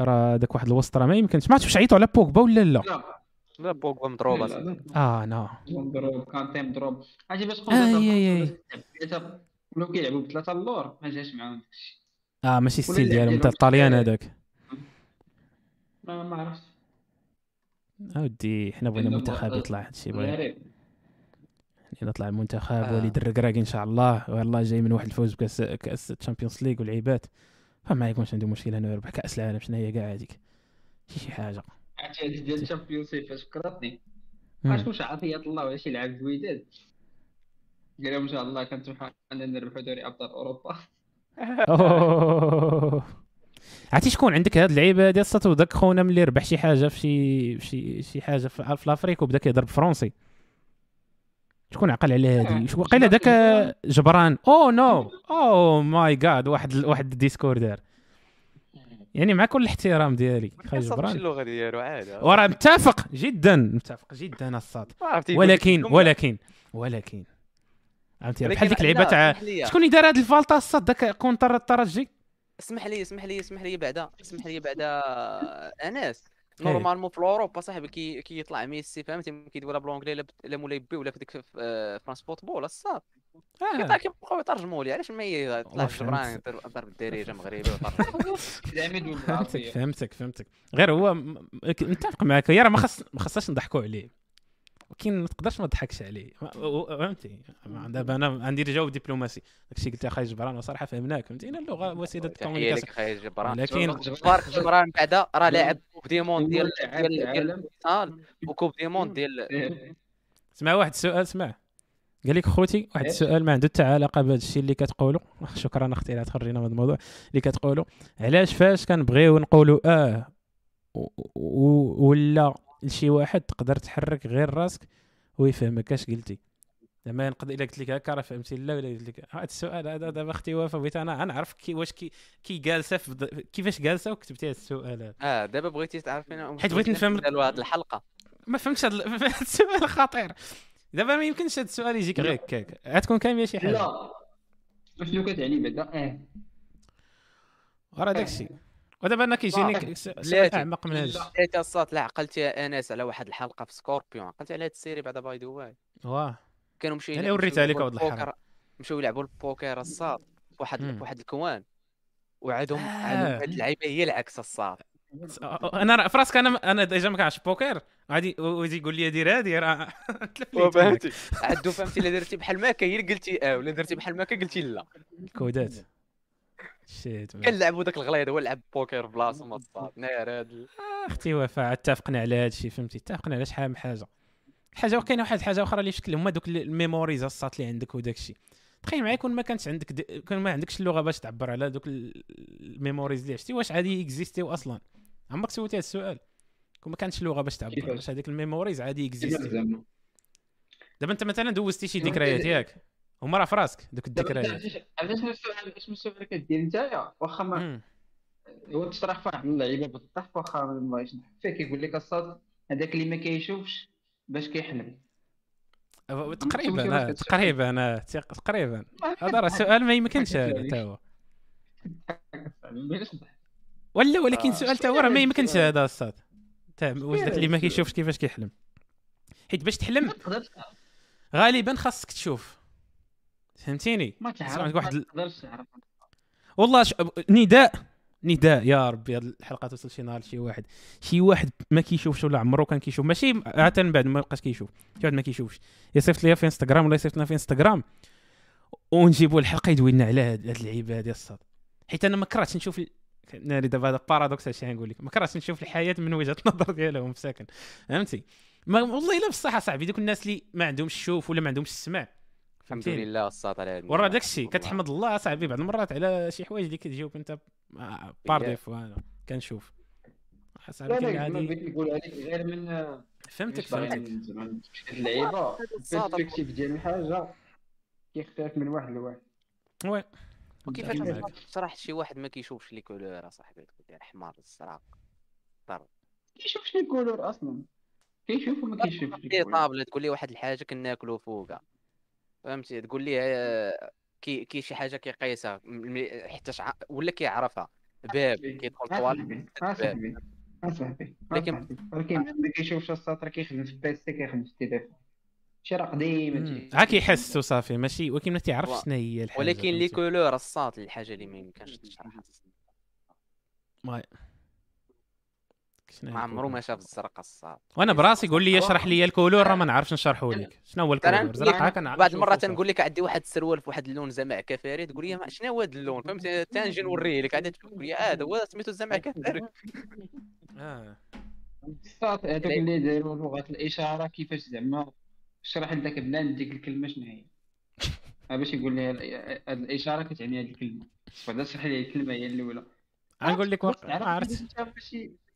راه داك واحد الوسط راه ما يمكنش. ما عرفتش واش عيطوا على بوكبا ولا لا؟ لا. لا لا، لا. آه non. مضروب كانتي مضروب. عرفتي باش آي. ولاو كيلعبوا بثلاثة اللور ما جاش معاهم داكشي آه ماشي اللعب ديالهم تاع الطاليان آه، هذاك. ما ما عرفتش. أودي حنا بغينا المنتخب يطلع هادشي بغينا. غريب. يطلع المنتخب آه. وليد الركراكي إن شاء الله. والله جاي من واحد الفوز بكأس كأس ال Champions League والعيبات. فما يكونش عنده مشكل انه يربح كأس العالم شنو هي؟ كاع هذيك. شي حاجة. عرفتي هادي ديال ال Champions فاش فكرتني مم. عرفت واش عطيه الله ولا شي لعب زويدات قال إن شاء الله كنطمحوا اننا نربحوا دوري أبطال أوروبا. عرفتي شكون عندك هاد اللعيبة؟ ديال الساط داك خونا ملي ربح شي حاجة في شي شي شي حاجة في ال Afrique وبدا كيهضر بالفرنسي شكون عقل على هادي وقيلا داك *laughs* جبران. oh no oh my god واحد واحد ال discours دار. يعني مع كل الاحترام ديالي كنصدقش جبران اللغة ديالو عادي. وراه متفق جدا متفق جدا الساط ولكن. ولكن ولكن. فهمتي بحال ديك لا، اللعبة تاع. شكون اللي دار هاد الفالطة الساط داك contre الترجي؟ اسمح لي اسمح لي اسمح لي بعدا اسمح لي بعدا آنس. normalement في اوروبا صاحبي كي كيطلع ميسي فهمتي ب l'anglais لا بت- لا مولاي بي ولا في ديك آه، France Football الساط كيطلع آه. كيبقاو يترجموا لي علاش ما يطلع جبران. ضرب الدارجه مغربي فهمتك فهمتك غير هو متفق معك هي راه ما خص ما خصناش نضحكوا عليه. ولكن ما تقدرش ما تضحكش عليه. فهمتي؟ دابا أنا عندي جواب ديبلوماسي داكشي قلت اخاي جبران وصراحة فهمناك فهمتي؟ أنا اللغة وسيلة ال communication لك خاي جبران. ولكن جبار جبران بعدا راه لاعب coupe du monde ديال لاعب ديال و coupe du monde ديال سمع واحد السؤال سمع قال لك خوتي واحد إيه؟ السؤال ما عنده حتى علاقة بهذا الشيء اللي كتقولوا. *laughs* شكرا أختي على تخرجينا من هذا الموضوع. اللي كتقولوا علاش فاش كنبغيو نقولوا آه ولا لشي واحد تقدر تحرك غير راسك ويفهمك اش قلتي. زعما نقدر إلا قلت لك هكا راه فهمتي لا ولا قلت لك هذا السؤال هذا دابا أختي وفاء بغيت أنا نعرف كي واش كي كي جالسة كيفاش جالسة وكتبتي هذا السؤال هذا. آه دابا بغيتي تعرف فين حيت بغيت نفهم- هذه الحلقة. ما فهمتش هذا ال- *laughs* هذا السؤال خطير. دابا ما يمكنش هذا السؤال يجيك غير هكاك. غتكون كاملة شي حاجة. لا. شنو كتعني بعدا آه. ورا داك الشيء ودابا أنا كيجيني سؤال. اعمق من هذا. حيت الساط لا عقلت يا أنس على واحد الحلقة في سكوربيون عقلت على هاد ال série بعدا by the way واه. كانوا مشيو يعني يلعبوا- وريتها لك الحرام. البوكر- مشاو يلعبوا البوكر الصاد في واحد واحد الكوان. وعادهم آه. عادهم هاد اللعيبة هي العكس الصاد. أنا في راسك أنا أنا ديجا ما كنعرفش بوكر. غادي ويجي يقول لي دير هادي راه. *laughs* فهمتي. عدو فهمتي الا درتي بحال ما كاين هي قلتي آه ولا درتي بحال ما كاين قلتي لا. الكودات شيت. كنلعبوا داك الغليظ هو لعب بوكر بلاصة ما الصاد نار هاد ال- أختي وفاء اتفقنا على هذا الشيء فهمتي؟ اتفقنا على شحال من حاجة. حاجة وكاينه واحد الحاجة أخرى اللي شكل هما دوك ال memories الساط اللي عندك وداك الشيء. تخيل معايا كون ما كانش عندك د... كون ما عندكش اللغة باش تعبر على دوك ال- ال memories اللي عشتي واش غادي exister يو أصلا؟ عمرك سولتي هذا السؤال. كون ما كانش اللغة باش تعبر؟ واش هذيك ال memories غادي exister زعما؟ دابا أنت مثلا دوزتي شي ذكريات؟ ياك؟ هما راه في راسك دوك الذكريات علاش السؤال علاش من السؤال كدير نتايا واخا. هو تشرح في واحد اللعيبة بالضحك واخا ما نضحك فيه كيقول لك الساط هذاك اللي ما كيشوفش باش كيحلم أه، تقريبا كتسول؟ تقريبا تق- تقريبا هذا راه سؤال ما يمكنش. تا هو ولا ولكن سؤال تا هو راه ما يمكنش؟ هذا الصاد واش داك اللي ما؟ كيشوفش كيفاش كيحلم حيت باش تحلم غالبا خاصك تشوف فهمتيني؟ ما تعرف ما واحد ال- تقدرش تعرف والله ش... نداء نداء يا ربي هذه الحلقة توصل شي نهار لشي واحد. شي واحد ما كيشوفش ولا عمره كان كيشوف. ماشي عادة من بعد ما بقاش كيشوف. شي واحد ما كيشوفش. يصيفط ليا في إنستغرام ولا يصيفط لنا في إنستغرام. ونجيبوا الحلقة يدوي لنا على هاد هاد اللعيبه هادي الساط. حيت أنا ما كرهتش نشوف ناري دابا هذا paradoxe اش نقول لك ما كرهتش نشوف الحياة من وجهة *laughs* النظر ديالهم ساكن فهمتي؟ ما والله إلا بصح صاحبي دوك الناس اللي ما عندهمش الشوف ولا ما عندهمش السمع الحمد لله الساط على هاد ورا النعمة. داك الشيء والله. كتحمد الله صاحبي بعض المرات على شي حوايج اللي كتجاوب انت آه، pareil. des fois أنا كنشوف. لا صاحبي كاين لا ما عادي. بغيت نقول عليك غير من فهمتك باغي فهمتك. لهاد اللعيبة ال perspective ديال الحاجة كيختلف من واحد لواحد. oui. وكيفاش تشرح شي واحد ما كيشوفش les couleurs اصاحبي تقول لي الحمر الزرق كيشوفش les couleurs أصلا. كيشوف وما كيشوفش les les couleurs طابلة تقول لي واحد الحاجة كناكلو فوقها. فهمتي؟ تقول لي آه، كي كي شي حاجة كيقيسها شع... ولا كيعرفها. باب كيدخل طوال اصاحبي اصاحبي لكن- ولكن ما كيشوفش الساط كيخدم في ال PC كيخدم في التليفون. شي راه قديم. عا كيحس وصافي ماشي ولكن ما تعرفش شنو هي الحاجة ولكن les couleurs الساط الحاجة اللي ما يمكنش تشرحها. شنو ما عمرو؟ ما شاف الزرق الساط وأنا براسي قول لي اشرح لي ال couleur راه ما نعرفش نشرحه لك. شنو هو ال couleur؟ نقول لك زرق كنعرف بعض المرات صافي. نقول لك عندي واحد السروال في واحد اللون زمع كفاري تقول لي ما- شنو هو هذا اللون؟ فهمتي حتى نجي نوريه لك. عاد تقول لي آه هذا هو سميتو الزمع *laughs* كفاري. آه هذوك اللي داروا لغة الإشارة كيفاش زعما؟ شرح لك بلان ديك الكلمة شنو هي؟ *laughs* باش يقول لي هاد الإشارة كتعني هاد الكلمة. بعدا شرح لي الكلمة هي الأولى. غنقول لك عرفت؟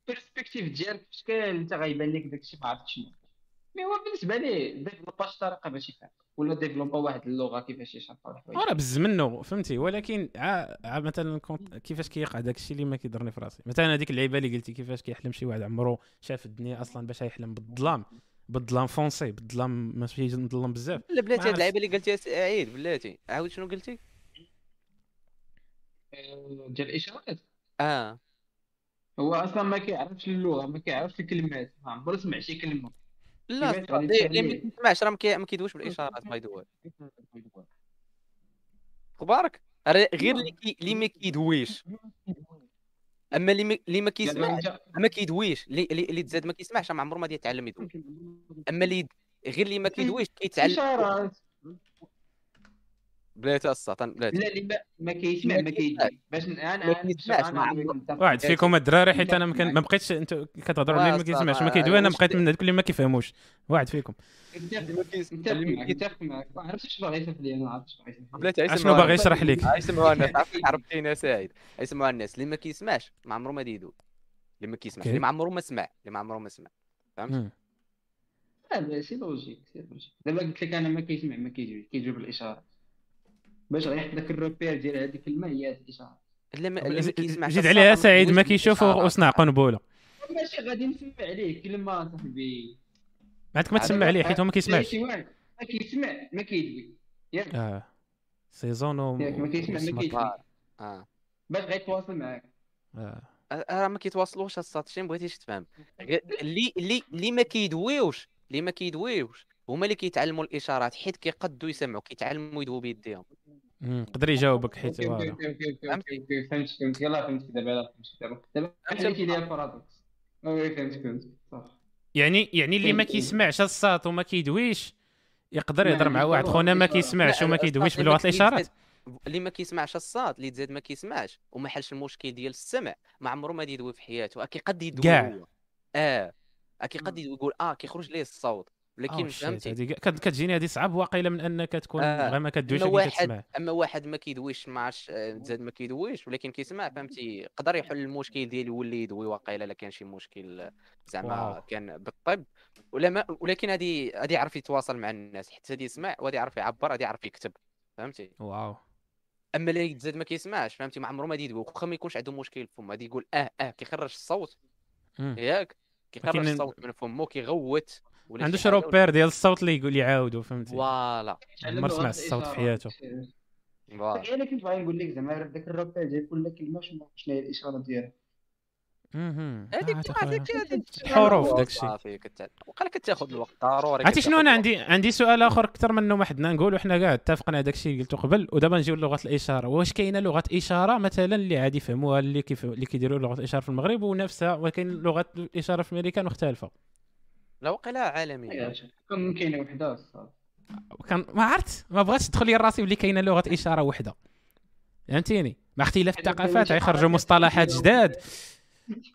ال perspective ديالك في شكل انت غيبان لك داكشي ما عرفتش شنو. mais هو بالنسبة ليه développé شي طريقه باش يفهم ولا développé واحد اللغة كيفاش يشرحوا الحوايج. راه بز منه فهمتي؟ ولكن عا, عا مثلا كونت كيفاش كيقع داك الشيء اللي ما كيضرني في راسي. مثلا هذيك اللعيبة اللي قلتي كيفاش كيحلم شي واحد عمرو شاف الدنيا أصلا باش يحلم بالظلام بالظلام foncé بالظلام ماشي مظلم بزاف. لا بلاتي هاد اللعيبة اللي قلتيها سعيد بلاتي. عاود شنو قلتي؟ ديال الإشارات. آه. هو أصلا ما كيعرفش اللغة ما كيعرفش الكلمات ما عمرو سمع شي كلمة. لا اللي ما كيسمعش راه ما كي- ما كيدويش بالإشارات باي ذا أخبارك غير اللي كي- اللي ما كيدويش. أما اللي ما- اللي ما كيسمعش يعني ما كيدويش. اللي اللي اللي تزاد ما كيسمعش ما عمره ما يتعلم يدوي. أما اللي غير اللي ما كيدويش كيتعلم اشارات بلاتي السطن بلاتي لا اللي ما, ما كيسمع ما. كيدوي باش ن- أنا واحد فيكم الدراري حيت أنا ما بقيتش أنت كتهضروا اللي ما كيسمعش ما كيدوي أنا بقيت من هذوك اللي ما كيفهموش. واحد فيكم. متفق معك ما عرفتش اش باغي يصيفط لي أنا ما عرفتش اش باغي يشرح لك يسمعوها الناس عرفتي عرفتينا سعيد. يسمعوها الناس اللي ما كيسمعش ما عمره ما يدوي اللي ما كيسمعش. اللي ما عمره ما سمع. اللي ما عمره ما سمع. مم. هذا c'est logique c'est logique. دابا قلت لك أنا ما كيسمع ما كيجي كيجيو بالاشارات باش غيحط ال repère ديال هذيك الكلمة هي هذه الاشاره اللي ما اللي ما كيسمعش زيد عليها ما سعيد ما كيشوف. وصنع قنبوله ماشي غادي نسمع عليه كلمة صاحبي. ما عندك ما تسمع عليه حيت هو ما كيسمعش. ما كيسمع ما كيدوي. ياك. آه. سيزون ما كيسمع ما كيدوي. آه. باش غيتواصل معاك. آه. راه ما كيتواصلوش الصات شي بغيتيش تفهم. اللي اللي اللي ما كيدويوش اللي ما كيدويوش. هما اللي كيتعلموا الإشارات حيت كيقدوا يسمعوا كيتعلموا يدووا بيديهم. مم. قدر يجاوبك حيت OK، OK، voilà. OK، OK، OK، OK، فهمت فهمت. يلاه فهمت دابا. يلاه فهمت دابا دابا فهمت خليتي ليا paradoxe oui فهمت فهمت. صافي يعني يعني اللي ما. كيسمعش الصوت وما كيدويش يقدر يهضر مع واحد. خونا ما. كيسمعش وما كيدويش اللي بلغة الإشارات. اللي ما كيسمعش الصاد اللي تزاد ما كيسمعش. وما حلش المشكل ديال السمع. ما عمره ما يدوي في حياته. كي قد يدوي. آه. كي قد يدوي يقول آه كيخرج ليه الصوت. ولكن فهمتي؟ هذه كت- كتجيني هذه صعب واقيلا من أنك تكون آه، غير ما كدويش أما واحد أما واحد ما كيدويش ما عرفتش آه، زاد ما كيدويش ولكن كيسمع فهمتي؟ يقدر يحل المشكل ديالو يولي يدوي واقيلا الا كان شي مشكل آه، زعما. كان بالطب. ولا ما ولكن هذه هذه يعرف يتواصل مع الناس حتى هذه يسمع وهذه يعرف يعبر هذه يعرف يكتب فهمتي؟ واو. أما اللي يتزاد ما كيسمعش فهمتي؟ ما عمره ما يدوي واخا ما يكونش عنده مشكل في فمه غادي يقول آه آه كيخرج الصوت. ياك كيخرج الصوت من فمه كيغوت. ما شي repère ديال الصوت اللي يقول يعاودو فهمتي؟ voilà عمر سمع الصوت في حياته. voilà أنا كنت باغي نقول لك زعما ذاك ال repère ديال كل كلمه شنو شنو هي الإشارة ديالها مهم. هذيك آه، داكشي. صافي كت- وقال كتاخذ الوقت. ضروري عرفتي شنو؟ أنا عندي عندي سؤال آخر أكثر منه ما حدنا. نقولوا حنا كاع اتفقنا هذاك الشيء اللي قلته قبل ودابا نجيو للغة الإشارة. واش كاينة لغة إشارة مثلا اللي عادي يفهموها اللي كيف اللي كيديروا لغة الإشارة في المغرب ونفسها ولكن لغة الإشارة في أمريكا مختلفة؟ لا وقيلا عالمية كون كاينة وحدة كان ما عرفت. ما بغاتش تدخل لي راسي بلي كاينة لغة إشارة وحدة. فهمتيني؟ مع اختلاف الثقافات غيخرجوا مصطلحات جداد.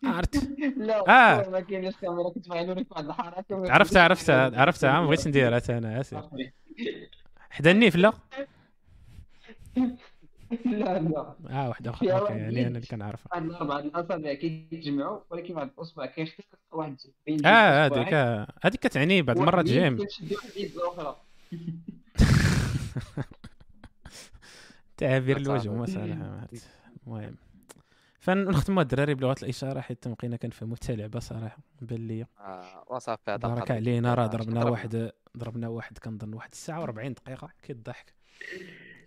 عرفت. *laughs* لا آه. ما كاينش كاميرا كنت نوريك واحد الحركه عرفتها عرفتها عرفتها ما بغيتش نديرها أنا آسف. *laughs* حدا النيف لا. *laughs* *laughs* لا لا آه واحدة أخرى OK يعني اللي- أنا اللي كنعرفها واحد الأربعة الاصابع كيتجمعوا ولكن واحد الاصبع كيختلف واحد بين آه هذيك. آه، هذيك كتعني بعض المرات جيم تعابير. الوجه عرفت. المهم فنختموا الدراري بلغه الإشارة حيت بقينا كنفهموا حتى لعبه صراحة بان لي آه، وصافي هذا بارك. علينا راه ضربنا ضربنا. واحد ضربنا واحد كنظن واحد الساعة و40 دقيقة كيضحك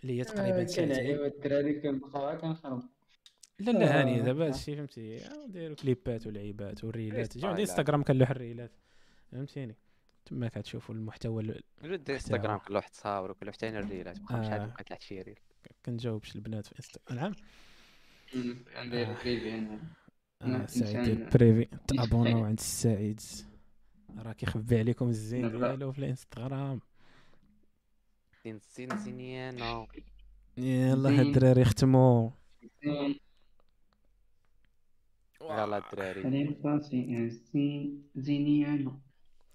اللي هي تقريبا كان ساعتين. ايوا الدراري كنبقاو كنخربوا لا لا هاني آه. دابا هادشي فهمتي. نديروا كليبات ولعيبات والريلات. جاو عندي إنستغرام كنلوح الريلات. فهمتيني؟ تما كتشوفوا المحتوى ال- دير انستغرام كل واحد تصاور وكل واحد تاني الريلات. بقى مش آه. عارف بقيت شي reel. كنجاوبش البنات في إنستغرام. نعم؟ آه. privé أنا آه أنا سعيد privé تابوناو *laughs* عند السعيد. راه كيخبي عليكم الزين. ديالو في الإنستغرام. يلا هاد زين. الدراري ختموا يلا الدراري زينيانو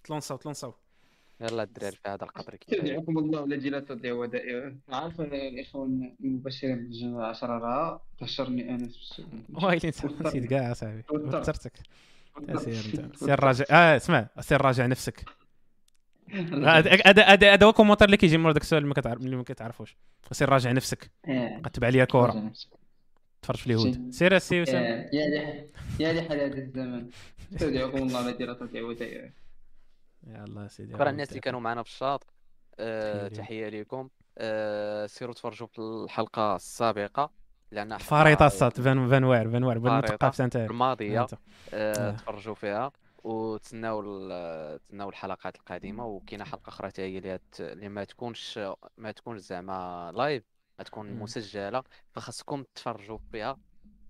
تلونساو تلونساو. يلا الدراري في هذا القدر كده يستودعكم الله ولا جلالته ديال ودائع عارف الاخوان المبشرين بالجنة عشرة راه؟ بشرني انس وايلين انت نسيت كاع اصاحبي وتر. وترتك. سير راجع آه اسمع سير راجع نفسك. هذا هذا هو الكومونتير اللي كيجي مور داك السؤال اللي ما كتعرف اللي ما كتعرفوش. سير راجع نفسك. عليا كره راجع نفسك. تفرج في اليهود. سير السي وسام آه، يا لي يا لي حال هذا الزمن استودعكم الله جلالته ديال ودائع يلا سيدي شكرا الناس اللي كانوا معنا في الشاط آه،. تحية لكم آه، سيروا تفرجوا في الحلقة السابقة لأن فاريطة الصات فان فان واعر فان واعر بان فاريطة. المثقف انت الماضيه آه. تفرجوا فيها. وتسناو تسناو الحلقات القادمه وكاينة حلقة أخرى حتى هي اللي ما تكونش ما تكونش زعما live غتكون. مسجلة فخاصكم تفرجوا فيها.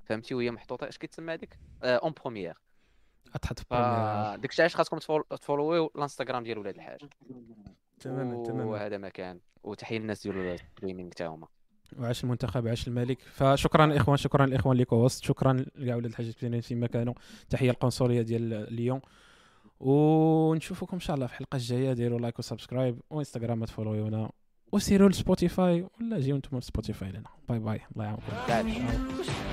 فهمتي؟ وهي محطوطة. اش كيتسمى هذيك؟ en première اتحط في première. فديك الشيء علاش خاصكم تفول- تفولويو الانستغرام ديال ولاد الحاج تماما تماما. وهذا مكان. وتحية للناس ديال ال streaming تا هما. وعاش المنتخب عاش الملك. فشكرا الاخوان شكرا الاخوان اللي كوست شكرا لكاع ولاد الحاج الكبيرين فيما كانوا تحية القنصلية ديال ليون ونشوفكم إن شاء الله في الحلقة الجاية. ديروا like و subscribe. وإنستغرام تفولويونا. وسيروا لسبوتيفاي. ولا جيو أنتم لسبوتيفاي لنا. bye bye. الله يعاونكم.